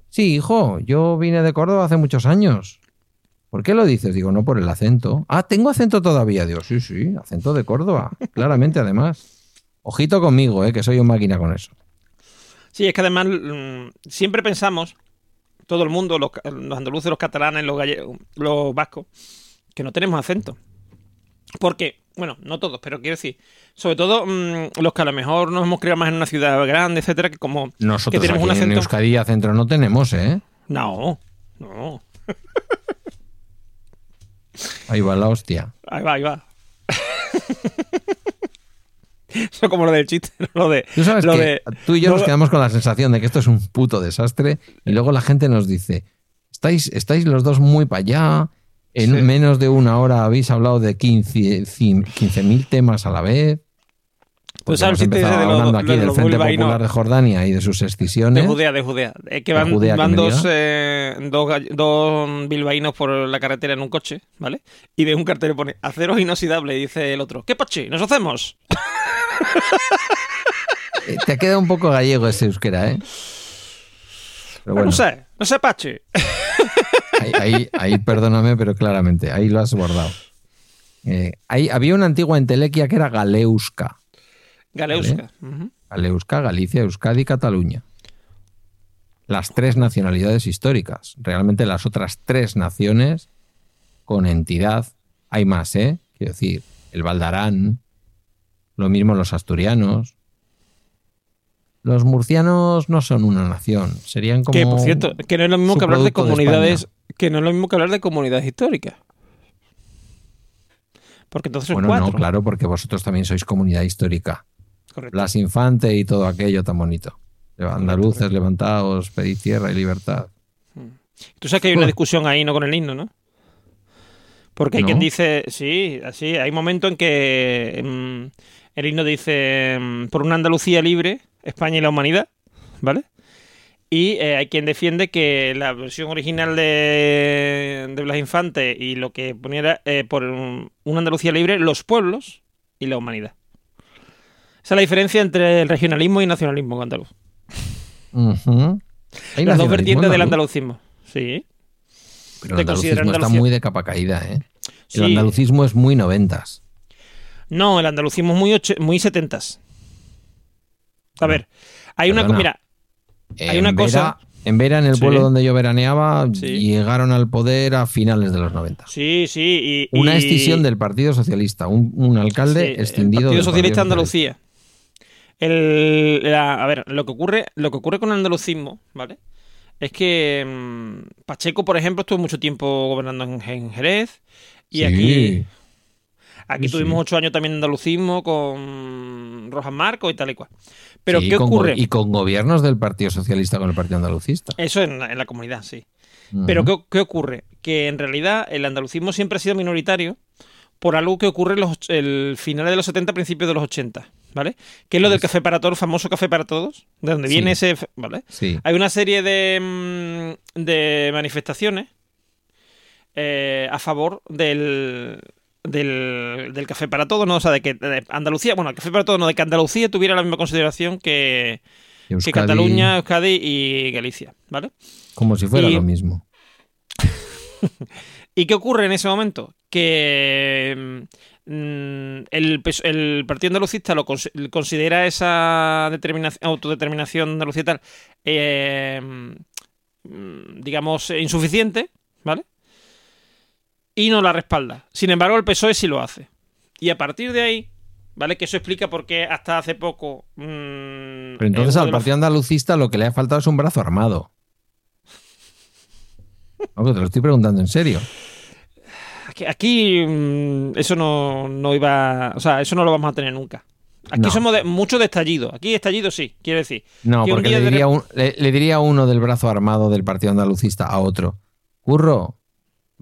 Sí, hijo, yo vine de Córdoba hace muchos años. ¿Por qué lo dices? Digo, no por el acento. Ah, tengo acento todavía. Digo, sí, sí, acento de Córdoba. <laughs> Claramente, además. Ojito conmigo, eh, que soy un máquina con eso. Sí, es que además mm, siempre pensamos, todo el mundo, los, los andaluces, los catalanes, los gallegos, los vascos, que no tenemos acento. Porque, bueno, no todos, pero quiero decir, sobre todo mm, los que a lo mejor nos hemos criado más en una ciudad grande, etcétera, que como Nosotros que tenemos aquí un en acento. Euskadi acento no tenemos, ¿eh? No, no. <laughs> Ahí va la hostia. Ahí va, ahí va. <laughs> Eso como lo del chiste, <laughs> lo de. Tú sabes lo que de- tú y yo nos quedamos con la sensación de que esto es un puto desastre y luego la gente nos dice, estáis, estáis los dos muy para allá, en Sí. menos de una hora habéis hablado de 15 cin- 15.000 temas a la vez. Porque sabes hemos empezado de lo- hablando lo aquí de del los Frente? Popular de Jordania y de sus excisiones. De Judea, de Judea. Es que van, Judea, que van dos, eh, dos, dos bilbaínos por la carretera en un coche, ¿vale? Y ve un cartel y pone aceros inoxidable y dice el otro, ¿qué pache? ¿Nos hacemos? <laughs> Eh, Te ha quedado un poco gallego ese euskera, ¿eh? Pero bueno, No sé, no sé, Pachi. <laughs> ahí, ahí, ahí, perdóname, pero claramente, ahí lo has bordado. Eh, ahí, había una antigua entelequia que era. Galeuska. Ujú. Galeuska, Galicia, Euskadi y Cataluña. Las tres nacionalidades históricas. Realmente las otras tres naciones con entidad. Hay más, ¿eh? Quiero decir, el Valdarán, lo mismo los asturianos. Los murcianos no son una nación, serían como... Que, por cierto, que no es lo mismo que hablar de comunidades. Que no es lo mismo que hablar de comunidades históricas. Porque entonces son Bueno, cuatro. no, claro, porque vosotros también sois comunidad histórica. Correcto. Blas Infante y todo aquello tan bonito. Andaluces, levantaos, pedid tierra y libertad. Tú sabes que hay una discusión ahí, ¿no? Con el himno, ¿no? Porque hay ¿No? quien dice, sí, así, hay momentos en que mm, el himno dice mm, por una Andalucía libre, España y la humanidad, ¿vale? Y eh, hay quien defiende que la versión original de, de Blas Infante y lo que ponía era eh, por un- una Andalucía libre, los pueblos y la humanidad. Esa es la diferencia entre el regionalismo y nacionalismo andaluz. Hay Las dos vertientes del andalucismo. Sí. Pero ¿Te el andalucismo está muy de capa caída, ¿eh? Sí. El andalucismo es muy noventas. No, el andalucismo es muy, muy setentas. A ver, hay una... Mira, Hay una en cosa- Vera, en Vera, en el Sí. pueblo donde yo veraneaba, Sí. llegaron al poder a finales de los 90. sí, sí, y... Una y- escisión del Partido Socialista, un, un alcalde sí, extendido El Partido del Socialista de Partido Andalucía. El, la- a ver, lo que ocurre, lo que ocurre con el andalucismo, ¿vale? Es que mm, Pacheco, por ejemplo, estuvo mucho tiempo gobernando en, en Jerez. Y Sí. aquí, aquí Sí, tuvimos ocho años también de andalucismo con Rojas Marcos y tal y cual. Pero Sí, ¿qué con ocurre? Y con gobiernos del Partido Socialista con el Partido Andalucista. Eso en la, en la comunidad, sí. Pero. ¿qué, qué ocurre? Que en realidad el andalucismo siempre ha sido minoritario por algo que ocurre en los el finales de los 70, principios de los 80, ¿vale? Que es lo del café para todos, el famoso café para todos, de donde Sí. viene ese, ¿vale? Sí. Hay una serie de, mm, de manifestaciones eh, a favor del, del, del café para todos, ¿no? O sea, de que de Andalucía, bueno, el café para todos, no, de que Andalucía tuviera la misma consideración que, que Cataluña, Euskadi y Galicia, ¿vale? Como si fuera y- lo mismo. <laughs> ¿Y qué ocurre en ese momento? Que mm, el, pes- el Partido Andalucista lo cons- considera esa determinación, autodeterminación andalucía tal, eh, mm, digamos, insuficiente, ¿vale? Y no la respalda. Sin embargo, el PSOE sí lo hace. Y a partir de ahí, ¿vale? Que eso explica por qué hasta hace poco... mm, Pero entonces al de los- Partido Andalucista lo que le ha faltado es un brazo armado. <laughs> No, te lo estoy preguntando en serio. Aquí, aquí, mm, eso no, no iba. O sea, eso no lo vamos a tener nunca. Aquí No. somos de, mucho de estallido. Aquí estallido sí, quiere decir. No, porque le de diría, un- le, le diría uno del brazo armado del Partido Andalucista a otro. Curro,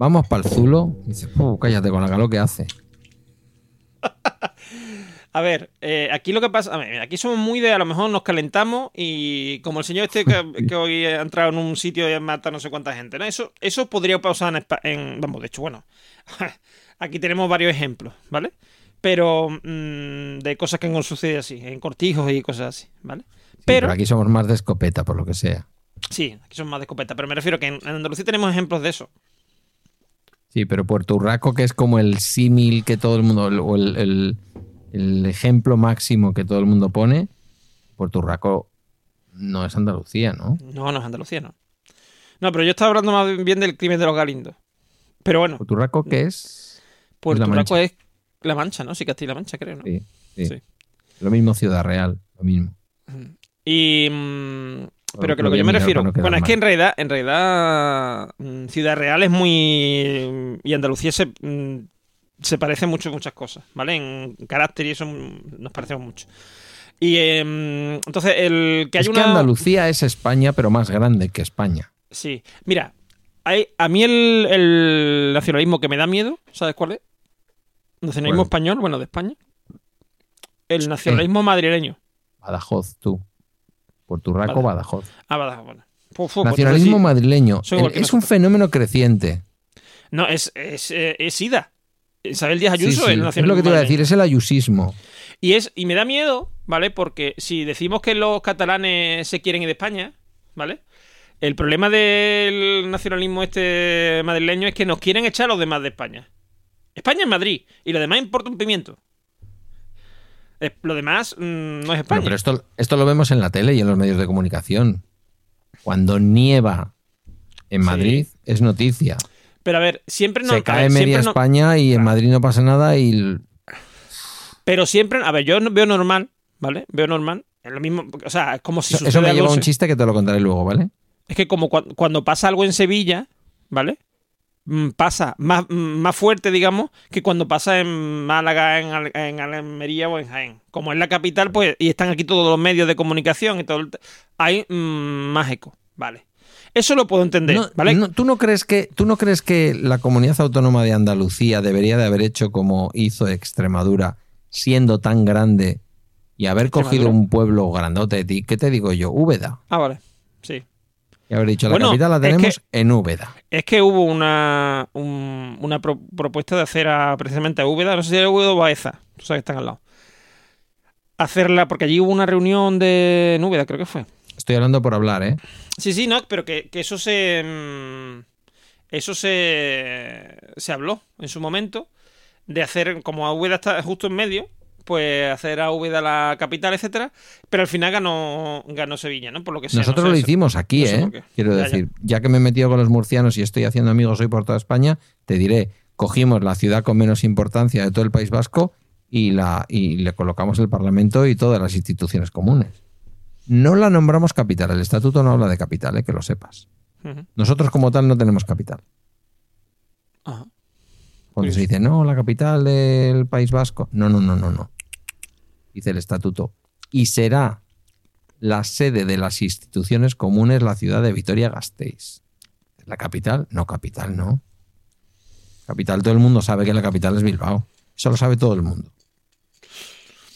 vamos para el Zulo. Y dice, "Puh, cállate con la calor que hace. <laughs> A ver, eh, aquí lo que pasa. A ver, aquí somos muy de. A lo mejor nos calentamos y como el señor este que, <laughs> que hoy ha entrado en un sitio y ha matado no sé cuánta gente. ¿no? Eso, eso podría pasar en. Vamos, de hecho, bueno. <laughs> aquí tenemos varios ejemplos, ¿vale? Pero mm, de cosas que han sucedido así, en cortijos y cosas así, ¿vale? Sí, pero, pero aquí somos más de escopeta, por lo que sea. sí, aquí son más de escopeta, pero me refiero que en, en Andalucía tenemos ejemplos de eso. Sí, pero Puerto Urraco, que es como el símil que todo el mundo, o el, el- el ejemplo máximo que todo el mundo pone, Puerto Urraco no es Andalucía, ¿no? No, no es Andalucía, no. No, pero yo estaba hablando más bien del crimen de los galindos. Pero bueno, Puerto Urraco, ¿qué es? Puerto Mancha. es La Mancha, ¿no? Sí, Castilla-La Mancha, creo, ¿no? Sí, sí. Sí. Lo mismo Ciudad Real, lo mismo. Y. mm, pero que lo que yo me refiero. no quedar bueno, es mal. que en realidad, en realidad. mm, Ciudad Real es muy. Y Andalucía se. mm, se parece mucho en muchas cosas, ¿vale? En carácter y eso mm, nos parecemos mucho. Y em, entonces, el que hay es una. que Andalucía es España, pero más grande que España. Sí. Mira, hay, a mí el, el nacionalismo que me da miedo, ¿sabes cuál es? Nacionalismo español, bueno, de España. El nacionalismo madrileño. Badajoz, tú. Puerto Urraco, Vale. Badajoz. Ah, vale, bueno. Nacionalismo madrileño. El- es un fenómeno creciente. No, es, es, eh, es IDA. Isabel Díaz Sí, Ayuso el es nacionalismo lo que te iba a decir, es el ayusismo. Y, es, y me da miedo ¿vale? Porque si decimos que los catalanes se quieren ir de España, ¿vale? El problema del nacionalismo este madrileño es que nos quieren echar los demás de España. España es Madrid y lo demás importa un pimiento. Eh, Lo demás mm, no es España. Bueno, pero esto, esto lo vemos en la tele y en los medios de comunicación. Cuando nieva en Sí. Madrid es noticia. Pero a ver, siempre no. Se cae ver, media no- España y en Madrid no pasa nada y pero siempre. A ver, yo veo normal, ¿vale? Veo normal. Es lo mismo. O sea, es como si eso sucede me lleva a un chiste que te lo contaré luego, ¿vale? Es que como cua- cuando pasa algo en Sevilla, ¿vale? Mm, Pasa más, mm, más fuerte, digamos, que cuando pasa en Málaga, en, Al- en Almería o en Jaén. Como es la capital, pues, y están aquí todos los medios de comunicación y todo, el- hay mm, más eco, ¿vale? Eso lo puedo entender, No, ¿vale? no, ¿tú, no crees que, ¿Tú no crees que la comunidad autónoma de Andalucía debería de haber hecho como hizo Extremadura, siendo tan grande y haber cogido un pueblo grandote? Ti- ¿Qué te digo yo? Úbeda. Ah, vale, sí. Y haber dicho, la Bueno, capital la es tenemos que- en Úbeda. Es que hubo una, un- una pro- propuesta de hacer a, precisamente a Úbeda, no sé si era Úbeda o Baeza, tú sabes que están al lado. Hacerla, porque allí hubo una reunión de en Úbeda, creo que fue. Estoy hablando por hablar, ¿eh? Sí, sí, no, pero que, que eso se. mm, Eso se. Se habló en su momento. De hacer, como a Úbeda está justo en medio, pues hacer a Úbeda la capital, etcétera. Pero al final ganó, ganó Sevilla, ¿no? Por lo que sea. Nosotros no sé lo eso. hicimos aquí, no ¿eh? Quiero Ya, decir, ya. que me he metido con los murcianos y estoy haciendo amigos hoy por toda España, te diré, cogimos la ciudad con menos importancia de todo el País Vasco y, la, y le colocamos el Parlamento y todas las instituciones comunes. No la nombramos capital, el estatuto no habla de capital, ¿eh? que lo sepas. Nosotros como tal no tenemos capital. Ajá. Cuando Curioso. se dice, no, la capital del País Vasco. No, no, no, no, no. Dice el estatuto. Y será la sede de las instituciones comunes la ciudad de Vitoria-Gasteiz. ¿La capital? No, capital no. Capital, todo el mundo sabe que la capital es Bilbao. Eso lo sabe todo el mundo.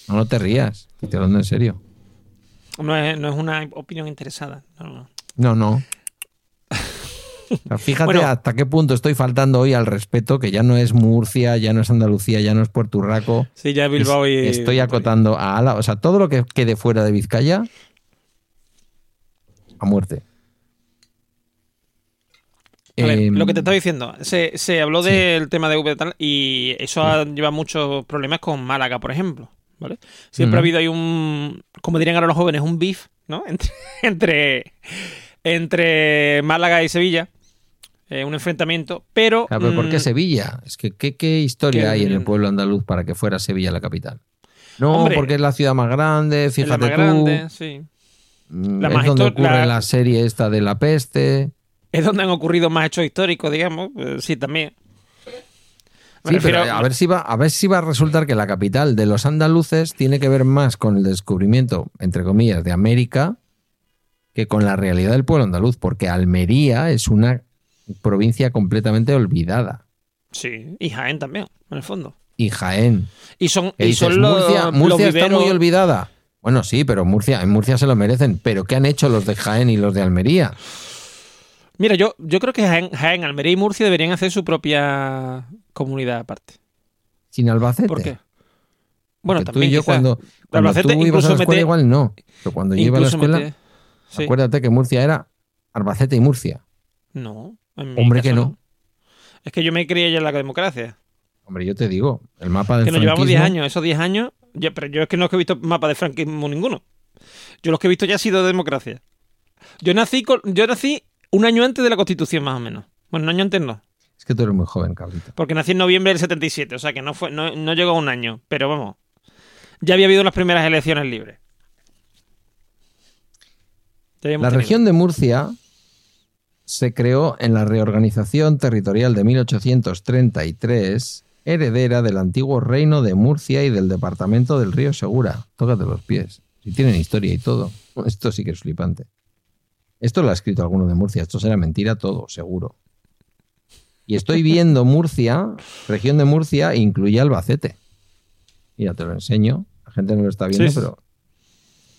No, no te rías. Estoy hablando en serio. No es, no es una opinión interesada. No, no. No, no. Sea, <laughs> Fíjate Bueno. hasta qué punto estoy faltando hoy al respeto, que ya no es Murcia, ya no es Andalucía, ya no es Puerto Urraco. Sí, ya Bilbao Es- y. Estoy acotando a Ala, o sea, todo lo que quede fuera de Vizcaya a muerte. A ver, Em, lo que te estaba diciendo, se, se habló sí. del tema de V tal y eso ha lleva muchos problemas con Málaga, por ejemplo, ¿vale? Siempre ha habido ahí un, como dirían ahora los jóvenes, un beef, ¿no? Entre, <laughs> entre, entre Málaga y Sevilla, eh, un enfrentamiento, pero... Ah, pero ¿por qué mm, Sevilla? Es que ¿qué, qué historia que- hay en el pueblo andaluz para que fuera Sevilla la capital? No, Hombre, porque es la ciudad más grande, es la fíjate más tú. grande, sí. mm, la es más donde ocurre la- la... serie esta de la peste. Es donde han ocurrido más hechos históricos, digamos, eh, sí, también. Sí, refiero- pero a ver si va, a ver si va a resultar que la capital de los andaluces tiene que ver más con el descubrimiento, entre comillas, de América que con la realidad del pueblo andaluz, porque Almería es una provincia completamente olvidada. Sí, y Jaén también, en el fondo. Y Jaén. Y son, ¿Qué y dices? son los, Murcia, los está muy olvidada. Bueno, sí, pero Murcia, en Murcia se lo merecen. Pero ¿qué han hecho los de Jaén y los de Almería? Mira, yo, yo creo que Jaén, Jaén, Almería y Murcia deberían hacer su propia comunidad aparte. Sin Albacete. ¿Por qué? Bueno, Porque tú también y yo cuando, cuando Albacete tú ibas a la escuela igual no. Pero cuando yo iba a la escuela, sí. acuérdate que Murcia era Albacete y Murcia. No, Hombre, que no. Es que yo me creía ya en la democracia. Hombre, yo te digo, el mapa del Que nos llevamos 10 franquismo- años. Esos 10 años, ya, pero yo es que no he visto mapa de franquismo ninguno. Yo los que he visto ya ha sido de democracia. Yo nací, con- yo nací un año antes de la Constitución, más o menos. Bueno, un año antes no. Es que tú eres muy joven, cabrito. Porque nací en noviembre del 77, o sea que no fue no, no llegó a un año. Pero vamos, ya había habido las primeras elecciones libres. La tenido. región de Murcia se creó en la reorganización territorial de 1833, heredera del antiguo reino de Murcia y del departamento del río Segura. Tócate los pies. Si tienen historia y todo. Esto sí que es flipante. Esto lo ha escrito alguno de Murcia. Esto será mentira todo, seguro. Y estoy viendo Murcia, región de Murcia, incluye Albacete. Mira, te lo enseño. La gente no lo está viendo, Sí, pero.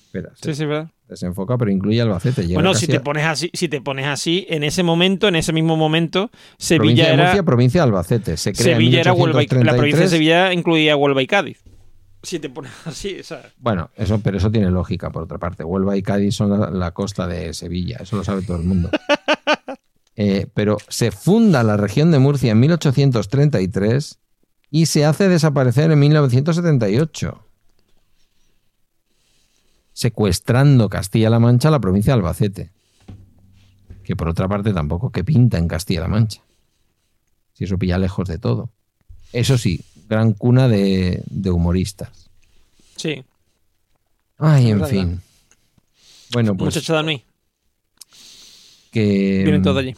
Espera, Sí, sí, ¿verdad? Desenfoca, pero incluye Albacete. Bueno, si te pones así, si te pones así, en ese momento, en ese mismo momento, Sevilla provincia de era Murcia, provincia de Albacete. Se crea Sevilla en era Huelva y, la provincia de 1833. Sevilla incluía Huelva y Cádiz. Si te pones <laughs> así, ¿sabes? Bueno, eso, pero eso tiene lógica, por otra parte. Huelva y Cádiz son la, la costa de Sevilla, eso lo sabe todo el mundo. <laughs> Eh, pero se funda la región de Murcia en 1833 y se hace desaparecer en 1978, secuestrando Castilla-La Mancha a la provincia de Albacete. Que por otra parte tampoco que pinta en Castilla-La Mancha. Si eso pilla lejos de todo. Eso sí, gran cuna de, de humoristas. Sí. Ay, en fin. Bueno, pues Muchacho de Anuí. que... Vienen todos allí.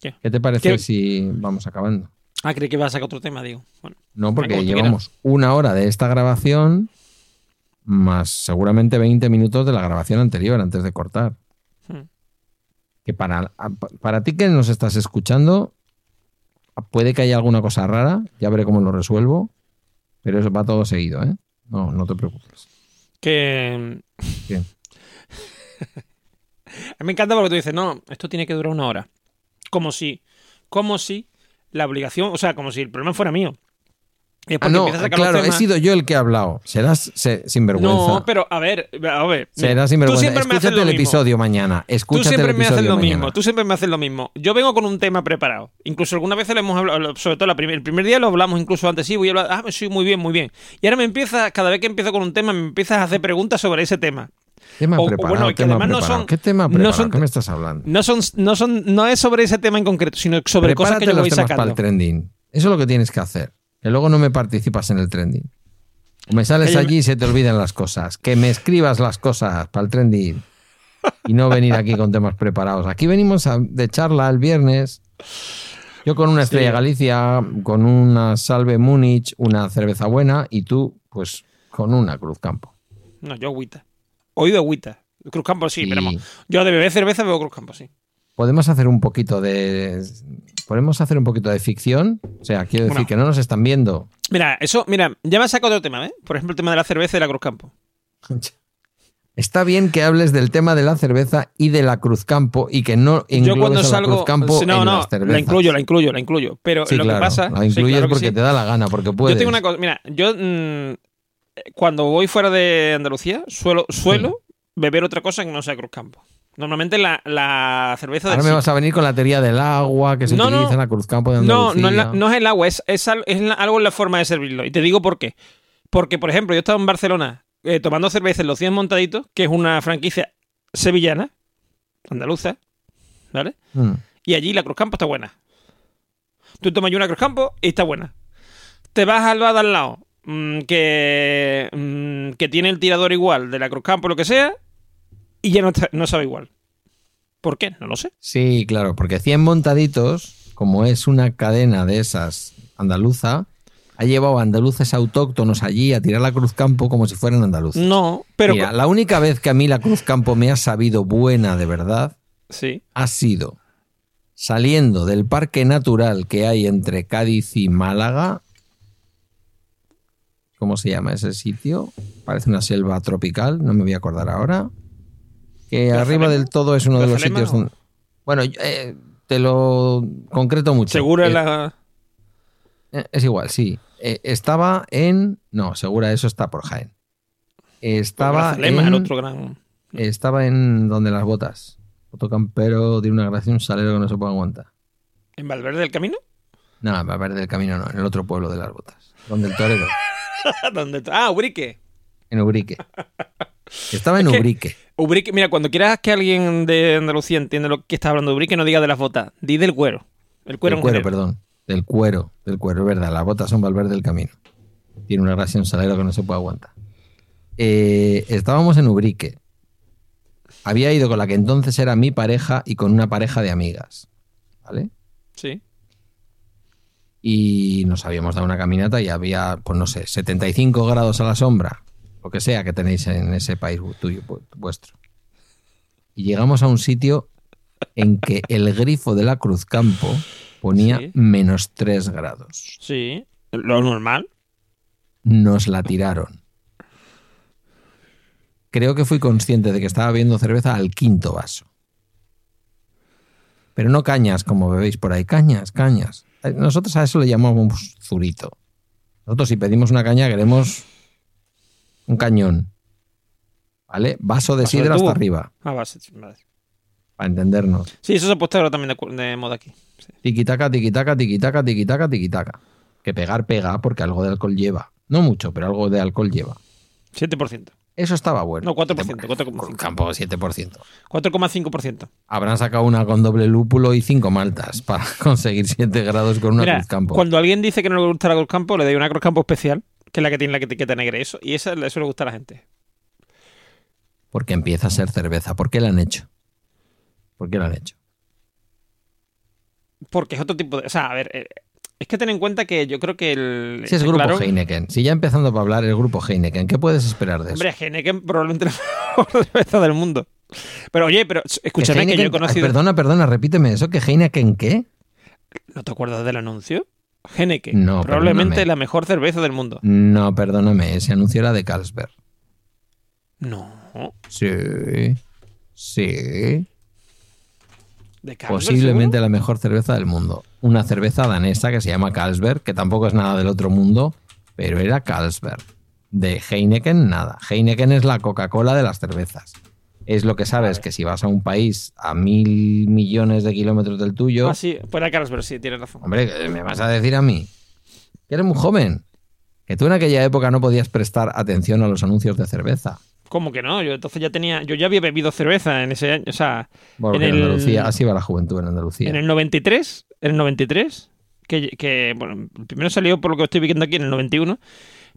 ¿Qué te parece ¿Qué- si vamos acabando? Ah, creí que iba a sacar otro tema, digo. Bueno, No, porque llevamos una hora de esta grabación más seguramente 20 minutos de la grabación anterior antes de cortar. Hmm. Que para, para ti que nos estás escuchando, puede que haya alguna cosa rara, ya veré cómo lo resuelvo, pero eso va todo seguido, ¿eh? No, no te preocupes. que. ¿Qué? <laughs> A mí me encanta porque tú dices, no, esto tiene que durar una hora. Como si, como si la obligación, o sea, como si el problema fuera mío. Y Ah, no, empiezas los claro, he temas- sido yo el que ha hablado. Serás se- sinvergüenza. No, pero a ver, a ver. Serás tú sinvergüenza. siempre me haces Escúchate lo el mismo. episodio mañana. Tú Escúchate siempre el me haces lo mañana. mismo, tú siempre me haces lo mismo. Yo vengo con un tema preparado. Incluso algunas veces lo hemos hablado, sobre todo la primer- el primer día lo hablamos incluso antes, sí, voy a hablar, ah, sí, muy bien, muy bien. Y ahora me empieza, cada vez que empiezo con un tema, me empiezas a hacer preguntas sobre ese tema. Tema O- preparado, bueno, que tema además no son- ¿Qué tema no preparado? son- ¿Qué me estás hablando? No son, no son, no es sobre ese tema en concreto, sino sobre cosas Prepárate que yo los voy temas sacando. para el trending. Eso es lo que tienes que hacer. Que luego no me participas en el trending. O me sales allí y se te olvidan las cosas. Que me escribas las cosas para el trending. Y no venir aquí con temas preparados. Aquí venimos a- de charla el viernes. Yo con una estrella Sí. Galicia, con una salve Múnich, una cerveza buena y tú, pues, con una Cruz Campo. No, yo agüita. Oído agüita. Cruz Campo sí, Y- pero vamos, yo de beber cerveza bebo Cruz Campo, sí. Podemos hacer un poquito de. Podemos hacer un poquito de ficción. O sea, quiero decir Bueno. que no nos están viendo. Mira, eso, mira, ya me has sacado otro tema, ¿eh? Por ejemplo, el tema de la cerveza y la Cruz Campo. Está bien que hables del tema de la cerveza y de la Cruz Campo y que no Yo englobes cuando a la salgo. Cruz Campo sí, no, en no, las cervezas. la incluyo, la incluyo, la incluyo. Pero Sí, lo claro, que pasa. la sí, incluyes claro que porque sí. te da la gana, porque puedes. Yo tengo una cosa, mira, yo mm, cuando voy fuera de Andalucía suelo, suelo beber otra cosa que no sea Cruz Campo. Normalmente la, la cerveza Ahora me vas a venir con la teoría del agua que se No, no. utiliza en la Cruz Campo de No, Andalucía. no la- no es el agua, es, es, es algo en la forma de servirlo. Y te digo por qué. Porque, por ejemplo, yo estaba en Barcelona eh, tomando cerveza en Los 100 Montaditos, que es una franquicia sevillana, andaluza, ¿vale? Mm. Y allí la Cruz Campo está buena. Tú tomas una Cruz Campo y está buena. Te vas al bar de al lado, mm, que, mm, que tiene el tirador igual de la Cruz Campo, lo que sea, y ya no, está- no sabe igual. ¿Por qué? No lo sé. Sí, claro, porque 100 montaditos, como es una cadena de esas andaluza, ha llevado a andaluces autóctonos allí a tirar la Cruz Campo como si fueran andaluces. No, pero... Mira, la única vez que a mí la Cruz Campo me ha sabido buena de verdad Sí. ha sido saliendo del parque natural que hay entre Cádiz y Málaga. ¿Cómo se llama ese sitio? Parece una selva tropical, no me voy a acordar ahora. Que arriba del todo es uno de los ¿Grazalema sitios donde... Bueno, eh, te lo concreto mucho. Seguro Eh, la... eh, Es igual, sí. Eh, estaba en... No, segura, eso está por Jaén. Estaba en... el otro gran... Estaba en donde las botas. Otro campero tiene una gracia, un salero que no se puede aguantar. ¿En Valverde del Camino? No, va a ver del camino, no, en el otro pueblo de las botas. Donde el torero. <laughs> Ah, Ubrique. en Ubrique. Estaba en <laughs> Es que- Ubrique. Mira, cuando quieras que alguien de Andalucía entienda lo que está hablando Ubrique, no diga de las botas, di del cuero. El cuero Del cuero, perdón. Del cuero, del cuero, es verdad. Las botas son Valverde del camino. Tiene una gracia, un salero que no se puede aguantar. Eh, estábamos en Ubrique. Había ido con la que entonces era mi pareja y con una pareja de amigas. ¿Vale? Sí. y nos habíamos dado una caminata y había, pues no sé, 75 grados a la sombra, lo que sea que tenéis en ese país tuyo, vuestro. Y llegamos a un sitio en que el grifo de la Cruz Campo ponía Sí. menos 3 grados. Sí. Lo normal. Nos la tiraron. Creo que fui consciente de que estaba bebiendo cerveza al quinto vaso. Pero no cañas como bebéis por ahí, cañas, cañas. Nosotros a eso le llamamos zurito. Nosotros si pedimos una caña queremos un cañón. ¿Vale? Vaso de Vaso sidra hasta arriba, Ah, va, sí, vale. para entendernos. Sí, eso se ha puesto ahora también de, moda aquí. Sí. Tiquitaca, tiquitaca, tiquitaca, tiquitaca, tiquitaca. Que pegar pega porque algo de alcohol lleva. No mucho, pero algo de alcohol lleva. 7%. Eso estaba bueno. No, 4%, Siete- 4,5. Campo 7%. 4,5%. Habrán sacado una con doble lúpulo y cinco maltas para <laughs> conseguir 7 grados con una Mira, Cruz Campo. cuando alguien dice que no le gusta la Cruz Campo, le doy una Cruz Campo especial, que es la que tiene la etiqueta negra y eso, y esa le suele gustar a la gente. Porque empieza a ser cerveza. ¿Por qué la han hecho? ¿Por qué la han hecho? Porque es otro tipo de. O sea, a ver, eh, es que ten en cuenta que yo creo que el. Si es grupo claro- Heineken. Si ya empezando para hablar el grupo Heineken, ¿qué puedes esperar de eso? Hombre, Heineken probablemente la <laughs> mejor cerveza del mundo. Pero oye, pero escúchame que, Heineken- yo he conocido. Ay, Perdona, perdona, repíteme eso. ¿Que Heineken qué? ¿No te acuerdas del anuncio? Heineken. No, probablemente perdóname. la mejor cerveza del mundo. No, perdóname. Ese anuncio era de Carlsberg. No. Sí. Sí. De Carlsberg, Posiblemente la mejor cerveza del mundo. Una cerveza danesa que se llama Carlsberg, que tampoco es nada del otro mundo, pero era Carlsberg. De Heineken, nada. Heineken es la Coca-Cola de las cervezas. Es lo que sabes que si vas a un país a mil millones de kilómetros del tuyo. Ah, sí, pues era Carlsberg, sí, tienes razón. hombre, ¿qué me vas a decir a mí? Que eres muy joven. Que tú en aquella época no podías prestar atención a los anuncios de cerveza. ¿Cómo que no? Yo entonces ya tenía. Yo ya había bebido cerveza en ese año. O sea, Porque En el- Andalucía, así va la juventud en Andalucía. en el 93. En el 93. Que, que, bueno, primero salió por lo que estoy viendo aquí en el 91.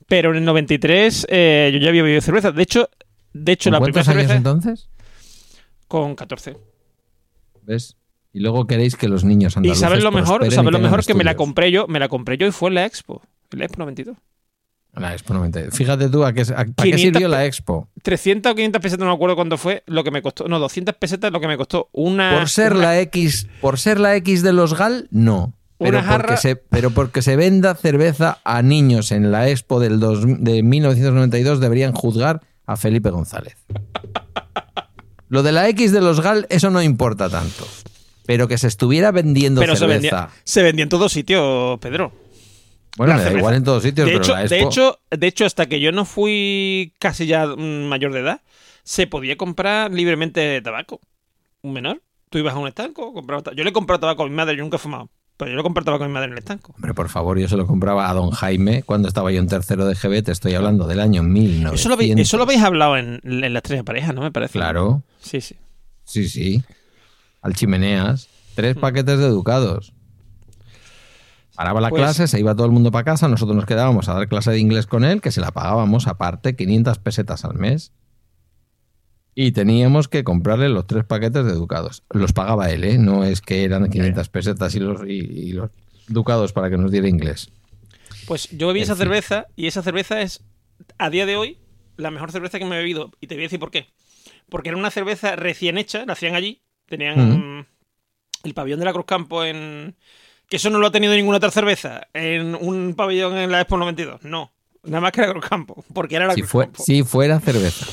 Pero en el 93 eh, yo ya había bebido cerveza. De hecho, de hecho ¿Con la primera cuántos años cerveza. entonces? Con 14. ¿Ves? Y luego queréis que los niños Y andaluces sabes lo mejor, y sabes lo mejor que me la compré yo, me la compré yo y fue en la Expo. En la Expo 92. La Expo 90. Fíjate tú a qué, a- ¿para qué 500 sirvió la Expo. 300 o 500 pesetas, no me acuerdo cuánto fue lo que me costó. No, 200 pesetas lo que me costó una. Por ser una- la X, por ser la X de los GAL, no. Pero Una jarra- porque, se, pero porque se venda cerveza a niños en la Expo del dos- de 1992 deberían juzgar a Felipe González. Lo de la X de los GAL, eso no importa tanto. Pero que se estuviera vendiendo Pero se cerveza. vendía, se vendía en todos sitios, Pedro. bueno, la me da cerveza. igual en todos sitios, De pero hecho, la de, hecho, de hecho, hasta que yo no fui casi ya mm, mayor de edad, se podía comprar libremente tabaco. Un menor. Tú ibas a un estanco, comprabas Yo le he comprado tabaco a mi madre, yo nunca he fumado. Pero yo le compré tabaco a mi madre en el estanco. Hombre, por favor, yo se lo compraba a don Jaime cuando estaba yo en tercero de GB, te estoy hablando del año 1900. Eso lo, habéis, eso lo habéis hablado en, en la estrella pareja, ¿no? Me parece. Claro, Sí, sí. sí, sí. Al chimeneas, tres Mm. paquetes de educados. Paraba la Pues- clase, se iba todo el mundo para casa, nosotros nos quedábamos a dar clase de inglés con él, que se la pagábamos aparte, 500 pesetas al mes. Y teníamos que comprarle los tres paquetes de educados. Los pagaba él, ¿eh? No es que eran 500 pesetas y los, y, y los educados para que nos diera inglés. Pues yo bebí En esa fin. cerveza y esa cerveza es, a día de hoy, la mejor cerveza que me he bebido. Y te voy a decir por qué. Porque era una cerveza recién hecha, la hacían allí. Tenían el pabellón de la Cruz Campo en... Que eso no lo ha tenido ninguna otra cerveza. En un pabellón en la Expo 92. No. Nada más que la Cruz Campo. Porque era la Si, Cruz fue, Campo. si fuera cerveza.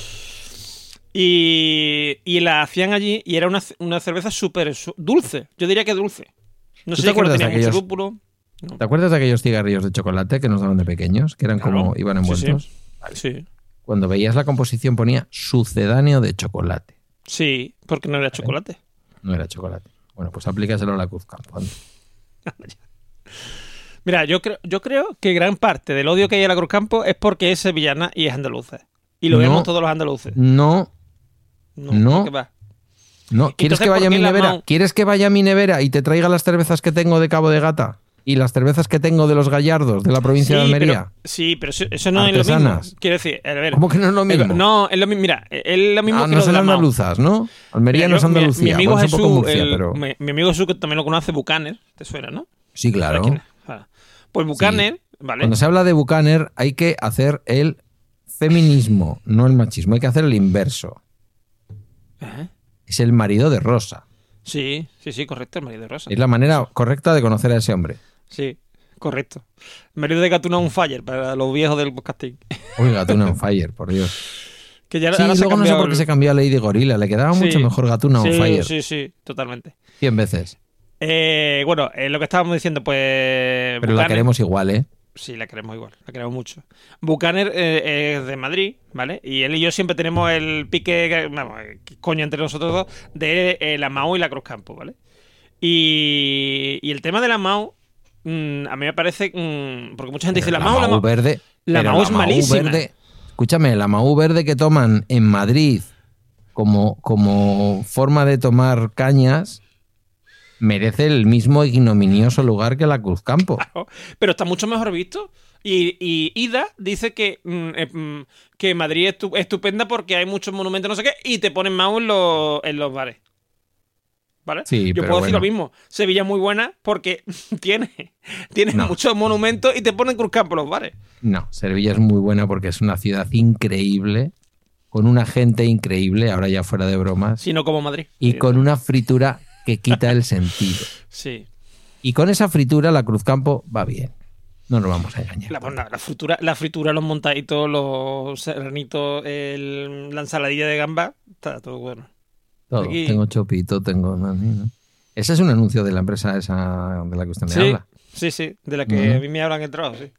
Y, y la hacían allí y era una, una cerveza súper dulce. Yo diría que dulce. No ¿Tú sé te si no acuerdas de aquellos- lúpulo. ¿Te acuerdas de aquellos cigarrillos de chocolate que nos daban de pequeños? Que eran como iban Sí, sí. envueltos. Sí. Cuando veías la composición ponía sucedáneo de chocolate. Sí, porque no era chocolate. No era chocolate. Bueno, pues aplícaselo a la Cruz Campo. anda. <laughs> Mira, yo creo, yo creo que gran parte del odio que hay a la Cruz Campo es porque es sevillana y es andaluza. Y lo No. vemos todos los andaluces. No, No, No. no. ¿Quieres Entonces, que vaya a ¿por mi nevera? ¿Quieres que vaya a mi nevera y te traiga las cervezas que tengo de Cabo de Gata? Y las cervezas que tengo de los Gallardos, de la provincia de Almería. pero, sí, pero eso, no es lo mismo. Quiero decir, a ver. ¿Cómo que no es lo mismo? No, es lo mismo. Mira, es lo mismo Ah, que no son andaluzas, ¿no? Almería no es Andalucía. Mi, amigo bueno, es un poco Jesús, Murcia, el- pero... mi, mi amigo Jesús, que también lo conoce, Bucaner, te suena, ¿no? Sí, claro. Pues Bucaner, ¿vale? Cuando se habla de Bucaner hay que hacer el feminismo, no el machismo. Hay que hacer el inverso. Es el marido de Rosa. Sí, sí, sí, correcto, el marido de Rosa. Es la manera correcta de conocer a ese hombre. Sí, correcto. El marido de Gatuna un fire para los viejos del podcasting. Uy, Gatuna on Fire, por Dios. <laughs> Que ya Sí, ahora se luego no sé por qué el- se cambió a Lady Gorilla. Le quedaba Sí. mucho mejor Gatuna on sí, Fire. Sí, sí, totalmente. 100 veces. Eh, bueno, eh, lo que estábamos diciendo, pues. Pero la queremos igual, ¿eh? Sí, la queremos igual, la queremos mucho. Bucaner eh, es de Madrid, ¿vale? Y él y yo siempre tenemos el pique, vamos, eh, coño entre nosotros dos, de eh, la MAU y la Cruzcampo, ¿vale? Y, y el tema de la MAU, mm, a mí me parece, mm, porque mucha gente dice, la, MAU, la MAU, verde. la Mau es malísima. verde- escúchame, la Mau verde que toman en Madrid como, como forma de tomar cañas merece el mismo ignominioso lugar que la Cruzcampo. pero está mucho mejor visto. Y, y Ida dice que, mm, eh, mm, que Madrid es estu- estupenda porque hay muchos monumentos, no sé qué, y te ponen MAU en los, en los bares. ¿Vale? Sí, Yo puedo decir lo mismo. Sevilla es muy buena porque <laughs> tiene, tiene No. muchos monumentos y te ponen Cruzcampo en los bares. No, Sevilla es muy buena porque es una ciudad increíble, con una gente increíble, ahora ya fuera de bromas, Sino como Madrid. y con una fritura que quita el <laughs> sentido. Sí. Y con esa fritura la Cruzcampo va bien. No nos vamos a engañar. La, bueno, la fritura, la fritura, los montaditos, los serranitos, el- la ensaladilla de gamba, está todo bueno. Todo. aquí- Tengo chopito, tengo... no. Ese es un anuncio de la empresa esa de la que usted me Sí, habla. sí, sí, de la que a mí me hablan el trabajo, sí.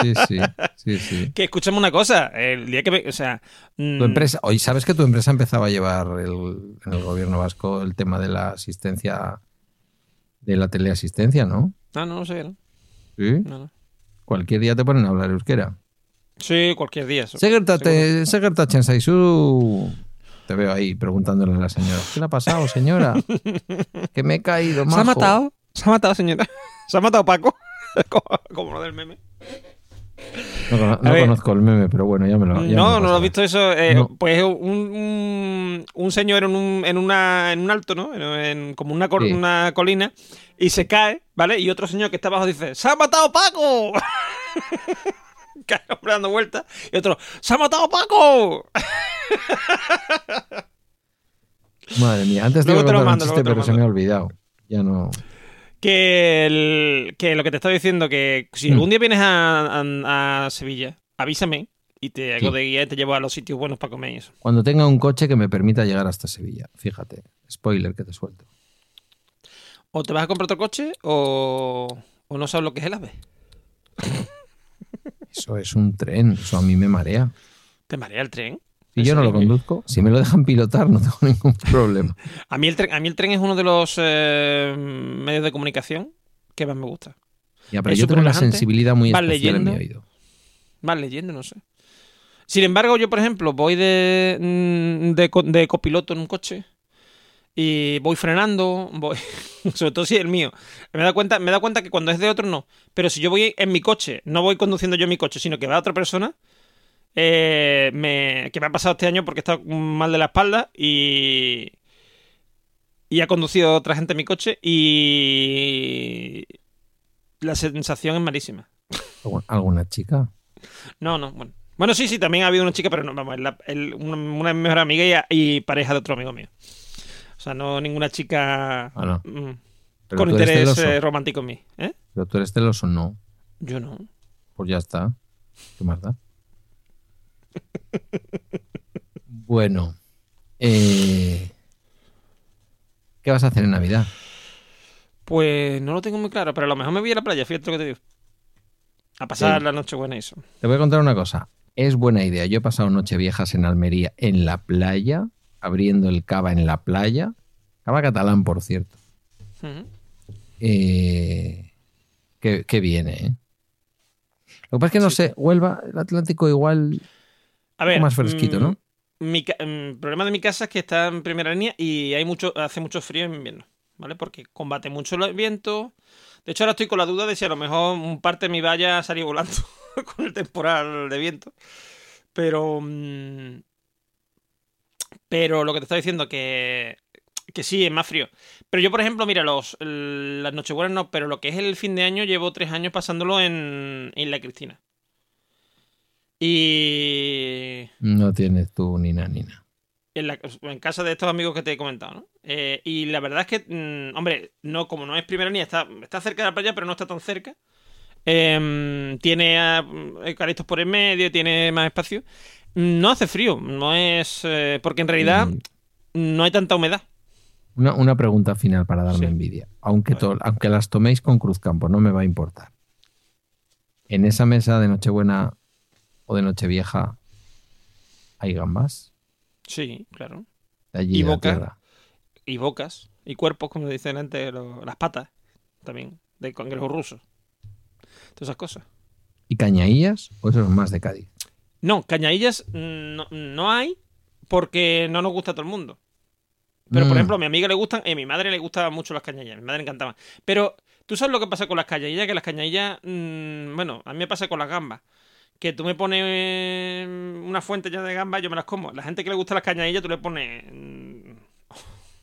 Sí, sí, sí, sí. Que escuchemos una cosa, el día que o sea, mm, Tu empresa, hoy sabes que tu empresa empezaba a llevar el- en el gobierno vasco el tema de la asistencia, de la teleasistencia, ¿no? Ah, no, no sé, ¿no? Sí. No, no. Cualquier día te ponen a hablar euskera. Sí, cualquier día. Segertate, Segertachen Saisu. Te veo ahí preguntándole a la señora. ¿Qué le ha pasado, señora? <laughs> que me he caído, ¿Se ha majo. matado? ¿Se ha matado, señora? <laughs> ¿Se ha matado Paco? <laughs> como, como lo del meme. No, no ver. conozco el meme, pero bueno, ya me lo ya me No, no pasará. lo has visto eso. eh, No. Pues un, un, un señor en un, en, una, en un alto, ¿no? En, en- como una, col- Sí. una colina, y se cae, ¿vale? Y otro señor que está abajo dice: ¡Se ha matado Paco! <laughs> cae hombre dando vueltas. Y otro: ¡Se ha matado Paco! Madre mía, antes te Luego lo un mando, chiste, lo pero se me ha olvidado. Ya no. Que, el- que lo que te estaba diciendo, que si Mm. algún día vienes a, a- a Sevilla, avísame y te hago Sí. de guía y te llevo a los sitios buenos para comer y eso. Cuando tenga un coche que me permita llegar hasta Sevilla. Fíjate, spoiler que te suelto. O te vas a comprar otro coche o, o no sabes lo que es el AVE. <laughs> Eso es un tren, eso a mí me marea. Te marea el tren. Si yo no lo conduzco, si me lo dejan pilotar, no tengo ningún <laughs> problema. A mí el tren, a mí el tren es uno de los eh, medios de comunicación que más me gusta. Ya, pero Es yo tengo una sensibilidad muy vas especial en mi leyendo. oído. Más leyendo, no sé. Sin embargo, yo, por ejemplo, voy de, mm, de copiloto en un coche y voy frenando, voy, <laughs> sobre todo si es el mío. Me da cuenta, me da cuenta que cuando es de otro no. Pero si yo voy en mi coche, no voy conduciendo yo mi coche, sino que va otra persona, eh, me, que me ha pasado este año porque he estado mal de la espalda y y ha conducido otra gente en mi coche y la sensación es malísima. ¿Algu- ¿Alguna chica? No, no, bueno. Bueno, sí, sí, también ha habido una chica, pero no, vamos, es la- el- una, mejor amiga y, y pareja de otro amigo mío. O sea, no ninguna chica Ah, no. mm, con interés eh, romántico en mí. ¿eh? Pero tú eres celoso, no. Yo no. Pues ya está. ¿Qué más da? Bueno. eh, ¿Qué vas a hacer en Navidad? Pues no lo tengo muy claro, pero a lo mejor me voy a la playa, fíjate lo que te digo. A pasar Sí. la noche buena y eso. Te voy a contar una cosa. Es buena idea. Yo he pasado Nocheviejas en Almería, en la playa, abriendo el cava en la playa. Cava catalán, por cierto. Ujú. Eh, que, que viene, ¿eh? Lo que pasa es que no sé, Huelva, el Atlántico igual A ver, más fresquito, mm, ¿no? Mi mm, el problema de mi casa es que está en primera línea y hay mucho, hace mucho frío en invierno, ¿vale? Porque combate mucho el viento. De hecho, ahora estoy con la duda de si a lo mejor un parte de mi valla salió volando <laughs> con el temporal de viento. Pero. mm, Pero lo que te estaba diciendo, que. Que sí, es más frío. Pero yo, por ejemplo, mira, los, las Nochebuenas no, pero lo que es el fin de año, llevo tres años pasándolo en Isla Cristina. Y. no tienes tú ni nada ni nada. en, la- en casa de estos amigos que te he comentado, ¿no? Eh, y la verdad es que, mm, hombre, no, como no es primera línea, está, está cerca de la playa, pero no está tan cerca. Em, tiene ah, eucaliptos por en medio, tiene más espacio. No hace frío, no es. eh, porque en realidad Mm, no hay tanta humedad. Una, una pregunta final para darme Sí. envidia. Aunque, to- aunque las toméis con Cruzcampo, no me va a importar. En esa mesa de Nochebuena o de Nochevieja hay gambas. Sí, claro. De allí Y de la boca. tierra. Y bocas. Y cuerpos, como dicen antes, lo- las patas. También. De cangrejo ruso. Todas esas cosas. ¿Y cañaillas? ¿O eso es más de Cádiz? No, cañadillas mm, no, no hay porque no nos gusta a todo el mundo. Pero, por Mm. ejemplo, a mi amiga le gustan y a mi madre le gustaban mucho las cañadillas. A mi madre le encantaban. Pero, ¿tú sabes lo que pasa con las cañadillas? Que las cañadillas, mm, bueno, a mí me pasa con las gambas. Que tú me pones eh, una fuente ya de gambas, yo me las como. La gente que le gusta las cañadillas, tú le pones mm,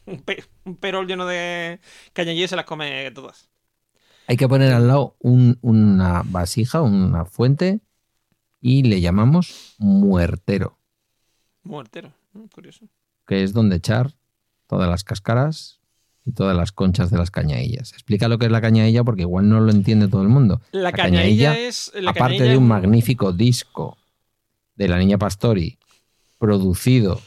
un, pe- un perol lleno de cañadillas y se las come todas. Hay que poner al lado un- una vasija, una fuente, y le llamamos muertero, Muertero. Mm, Curioso. que es donde echar todas las cáscaras y todas las conchas de las cañaillas. Explica lo que es la cañailla porque igual no lo entiende todo el mundo. La, cañailla, cañadilla es. La Aparte cañadilla de un magnífico disco de la niña Pastori, producido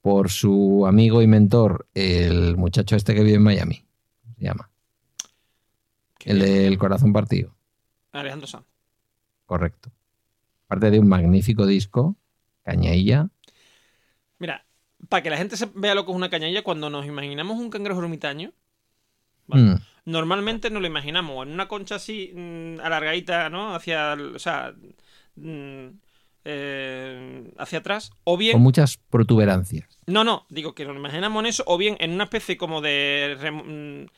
por su amigo y mentor, el muchacho este que vive en Miami, ¿cómo se llama? El del corazón partido. Alejandro Sanz. Correcto. Aparte de un magnífico disco, Cañailla, Mira, para que la gente se vea lo que es una cañalla, cuando nos imaginamos un cangrejo ermitaño, ¿vale? mm, normalmente nos lo imaginamos en una concha así mm, alargadita, ¿no? Hacia, o sea, mm, eh, hacia atrás, o con bien, muchas protuberancias. no, no, digo que nos lo imaginamos en eso, o bien en una especie como de, rem-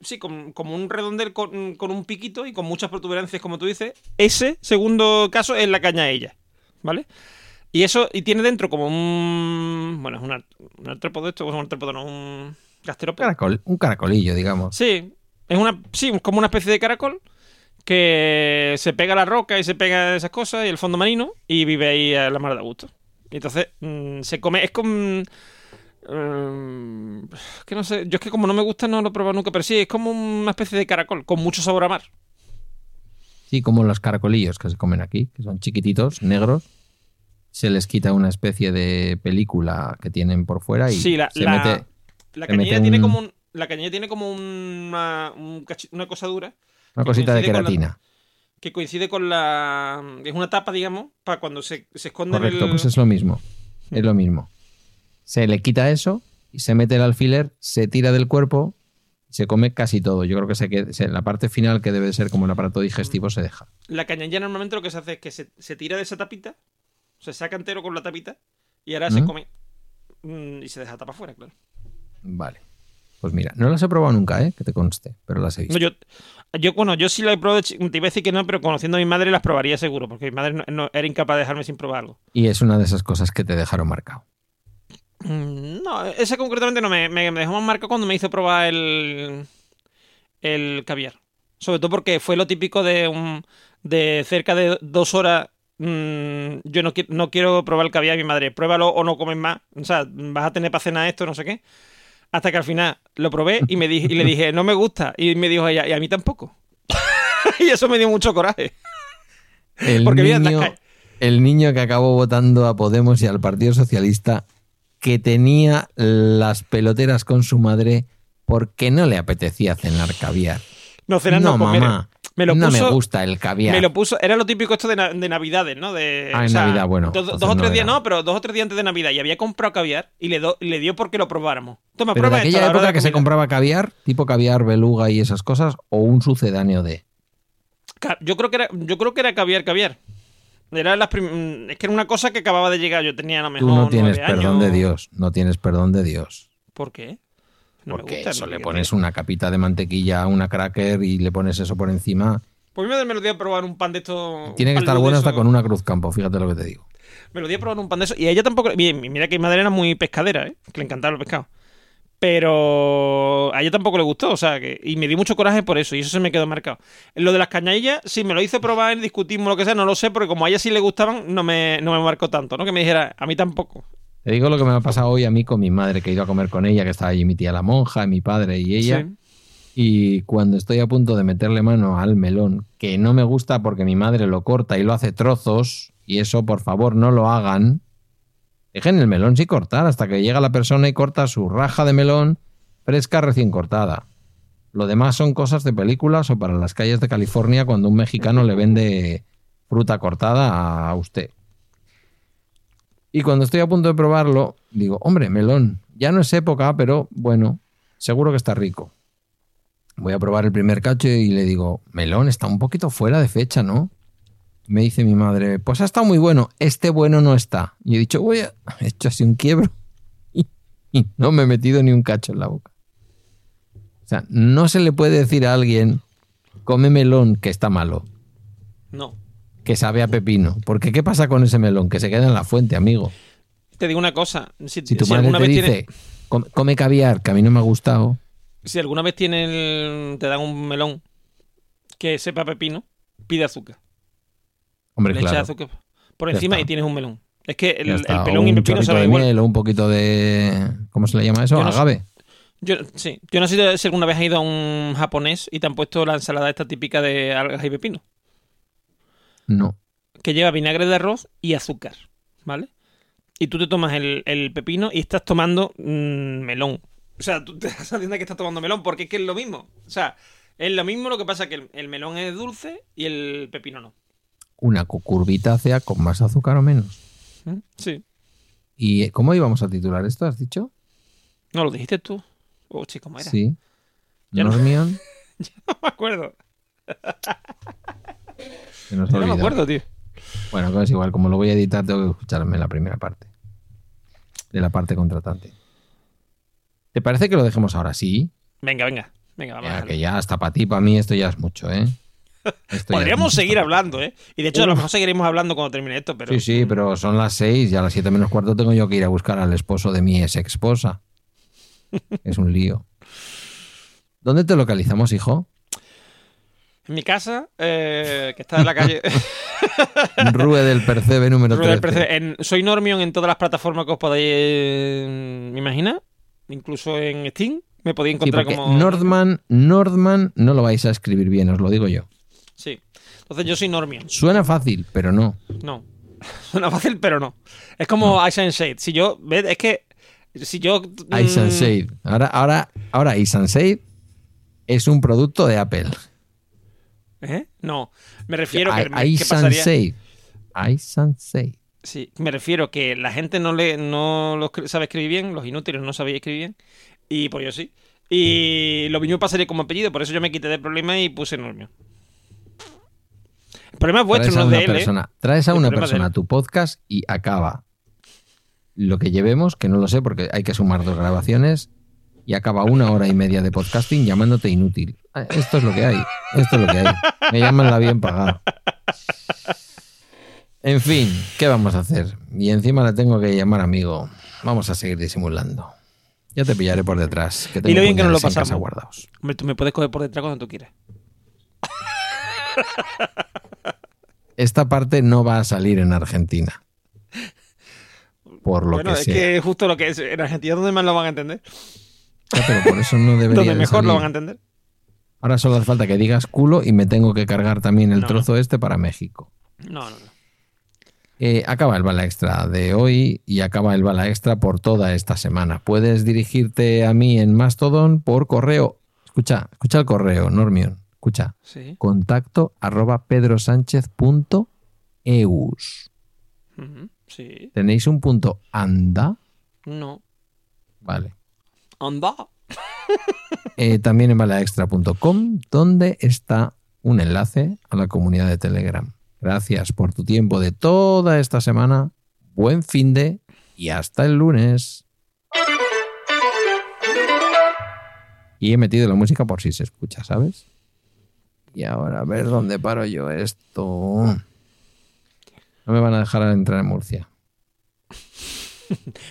sí, como, como un redondel con, con un piquito y con muchas protuberancias, como tú dices. Ese segundo caso es la cañaella, ¿vale? Y eso, y tiene dentro como un, bueno, es una- un artrópodo esto, es un artrópodo, no, un gasterópodo. Caracol, un caracolillo, digamos. Sí, es una, sí, como una especie de caracol que se pega a la roca y se pega a esas cosas y el fondo marino y vive ahí a la mar de gusto. Y entonces mm, se come, es como... mm, que no sé, yo es que como no me gusta no lo he probado nunca, pero sí, es como una especie de caracol con mucho sabor a mar. Sí, como los caracolillos que se comen aquí, que son chiquititos, negros. Se les quita una especie de película que tienen por fuera y Sí, la, se la, mete. la se tiene como un, la cañilla tiene como una, un cachi- una cosa dura Una cosita de queratina. que coincide con la... es una tapa, digamos, para cuando se, se esconde Correcto, el... pues es lo mismo. Es lo mismo. Se le quita eso y se mete el alfiler, se tira del cuerpo y se come casi todo. Yo creo que se la parte final, que debe ser como un aparato digestivo, se deja. La cañalla normalmente lo que se hace es que se, se tira de esa tapita, se saca entero con la tapita y ahora se come mm, y se deja tapa afuera, claro. Vale. Pues mira, no las he probado nunca, ¿eh? que te conste, pero las he visto. No, yo, yo, bueno, yo sí la he probado, te iba a decir que no, pero conociendo a mi madre las probaría seguro, porque mi madre no, no- era incapaz de dejarme sin probar algo. Y es una de esas cosas que te dejaron marcado. Mm, No, esa concretamente no me, me, me dejó más marcado cuando me hizo probar el, el caviar. Sobre todo porque fue lo típico de un de cerca de dos horas. Mm, yo no, qui- no quiero probar el caviar, mi madre. Pruébalo o no comes más. O sea, vas a tener para cenar esto, no sé qué. Hasta que al final lo probé y, me di- y le dije, no me gusta. Y me dijo ella, y a mí tampoco. <laughs> y eso me dio mucho coraje. El, Porque niño, el niño que acabó votando a Podemos y al Partido Socialista, que tenía las peloteras con su madre porque no le apetecía cenar caviar. No, cenar no, no, mamá, me lo no puso- me gusta el caviar. Me lo puso, era lo típico esto de, na- de Navidades, ¿no? De, Ah, en Navidad, bueno, Dos, dos entonces o tres no días, no, pero dos o tres días antes de Navidad. Y había comprado caviar y le, do- le dio porque lo probáramos. Toma, Pero prueba a aquella época que se compraba caviar, tipo caviar, beluga y esas cosas, o un sucedáneo de. Yo creo que era, yo creo que era caviar, caviar. Era las prim- es que era una cosa que acababa de llegar. Yo tenía a lo mejor. Tú no tienes perdón años. de Dios, no tienes perdón de Dios. ¿Por qué? No me porque gusta, eso le pones una capita de mantequilla una cracker y le pones eso por encima. Pues mí me lo dio a probar un pan de estos. Tiene que estar bueno hasta con una cruz campo, fíjate lo que te digo. Me lo di a probar un pan de eso. Y a ella tampoco. Bien, mira que mi madre era muy pescadera, ¿eh? Que le encantaba el pescado. Pero a ella tampoco le gustó, o sea, que. Y me dio mucho coraje por eso, y eso se me quedó marcado. Lo de las cañadillas, si me lo hizo probar, discutimos lo que sea, no lo sé, porque como a ella sí le gustaban, no me, no me marcó tanto, ¿no? Que me dijera, a mí tampoco. Te digo lo que me ha pasado hoy a mí con mi madre, que he ido a comer con ella, que estaba allí mi tía la monja, mi padre y ella. Sí. Y cuando estoy a punto de meterle mano al melón, que no me gusta porque mi madre lo corta y lo hace trozos, y eso por favor no lo hagan, dejen el melón sin cortar hasta que llega la persona y corta su raja de melón fresca recién cortada. Lo demás son cosas de películas o para las calles de California cuando un mexicano le vende fruta cortada a usted. Y cuando estoy a punto de probarlo, digo, hombre, melón, ya no es época, pero bueno, seguro que está rico. Voy a probar el primer cacho y le digo, melón, está un poquito fuera de fecha, ¿no? Me dice mi madre, pues ha estado muy bueno, este bueno no está. Y he dicho, voy a... He hecho así un quiebro <laughs> y, no me he metido ni un cacho en la boca. O sea, no se le puede decir a alguien, come melón que está malo, No. Que sabe a pepino. Porque ¿qué pasa con ese melón? Que se queda en la fuente, amigo. Te digo una cosa. Si, Si tu si madre alguna te vez dice, tiene, come, caviar, que a mí no me ha gustado, si alguna vez tiene el- te dan un melón que sepa pepino, pide azúcar. hombre, Le claro. azúcar por Ya encima está. y tienes un melón. Es que el, el pelón y un el pepino saben igual. miel o un poquito de... ¿Cómo se le llama eso? Yo no sé. Agave. Yo, sí, yo no sé si alguna vez has ido a un japonés y te han puesto la ensalada esta típica de algas y pepino, No. que lleva vinagre de arroz y azúcar, ¿vale? Y tú te tomas el, el pepino y estás tomando mm, melón. O sea, tú te das a entender que estás tomando melón porque es que es lo mismo. O sea, es lo mismo, lo que pasa que el, el melón es dulce y el pepino no. Una cucurbitácea con más azúcar o menos. ¿Mm? Sí. ¿Y eh, cómo íbamos a titular esto? ¿Has dicho? ¿No lo dijiste tú? Oh, chico, ¿cómo era? Sí. Ya no- Normion. <laughs> No me acuerdo. <laughs> Se nos no me acuerdo, tío. Bueno, pues igual, como lo voy a editar, tengo que escucharme la primera parte. De la parte contratante. ¿Te parece que lo dejemos ahora? Sí. Venga, venga. Venga, vamos Ya, que ya hasta para ti, para mí, esto ya es mucho, ¿eh? Esto es Podríamos mucho. seguir hablando, ¿eh? Y de hecho, a lo Uf. mejor seguiremos hablando cuando termine esto, pero. Sí, sí, pero son las seis y a las siete menos cuarto tengo yo que ir a buscar al esposo de mi ex esposa. <laughs> Es un lío. ¿Dónde te localizamos, hijo? En mi casa, eh, que está en la calle. <laughs> Rue del Percebe número Rueda del 13. Perce- en- soy Normion en todas las plataformas que os podáis eh, imaginar. Incluso en Steam. Me podéis encontrar como. Nordman, Nordman no lo vais a escribir bien, os lo digo yo. Sí. Entonces yo soy Normion. Suena fácil, pero no. No. <laughs> Suena fáciil, pero no. Es como Ice and Shade. Si yo. ¿ves? Es que. Si yo. mm, Ice and Shade. Ahora, ahora, ahora Ice and Shade es un producto de Apple. ¿Eh? No. Me refiero que. I- ¿qué Ice and pasaría? Shade. Ice and Shade. Sí, me refiero que la gente no le no lo sabe escribir bien, los inútiles no sabéis escribir bien, y pues yo sí. Y lo mismo pasaría como apellido, por eso yo me quité de problema y puse Normio. El problema es vuestro, traes no es de él, ¿eh? persona, traes a El una persona a tu podcast y acaba lo que llevemos, que no lo sé porque hay que sumar dos grabaciones, y acaba una hora y media de podcasting llamándote inútil. Ah, Esto es lo que hay. Esto es lo que hay. Me llaman la bien pagada. En fin, ¿qué vamos a hacer? Y encima le tengo que llamar amigo. Vamos a seguir disimulando. Ya te pillaré por detrás. Que tengo lo bien que nos lo pasamos. Hombre, tú me puedes coger por detrás cuando tú quieras. Esta parte no va a salir en Argentina. Por lo bueno, que es sea. que justo lo que es. En Argentina, ¿dónde más lo van a entender? Ya, pero por eso no <laughs> debería Donde de mejor lo van a entender. Ahora solo hace falta que digas culo y me tengo que cargar también el No. trozo este para México. No, no, no. Eh, acaba el bala extra de hoy y acaba el bala extra por toda esta semana. Puedes dirigirte a mí en Mastodon por correo. Escucha, escucha el correo, Normion. Escucha. Sí. Contacto arroba pedrosánchez.eus. Ujú, Sí. ¿Tenéis un punto anda? No. Vale. Anda. Eh, también en balaextra.com, donde está un enlace a la comunidad de Telegram. Gracias por tu tiempo de toda esta semana. Buen fin de y hasta el lunes. Y he metido la música por si se escucha, ¿sabes? Y ahora a ver dónde paro yo esto. No me van a dejar entrar en Murcia. <laughs>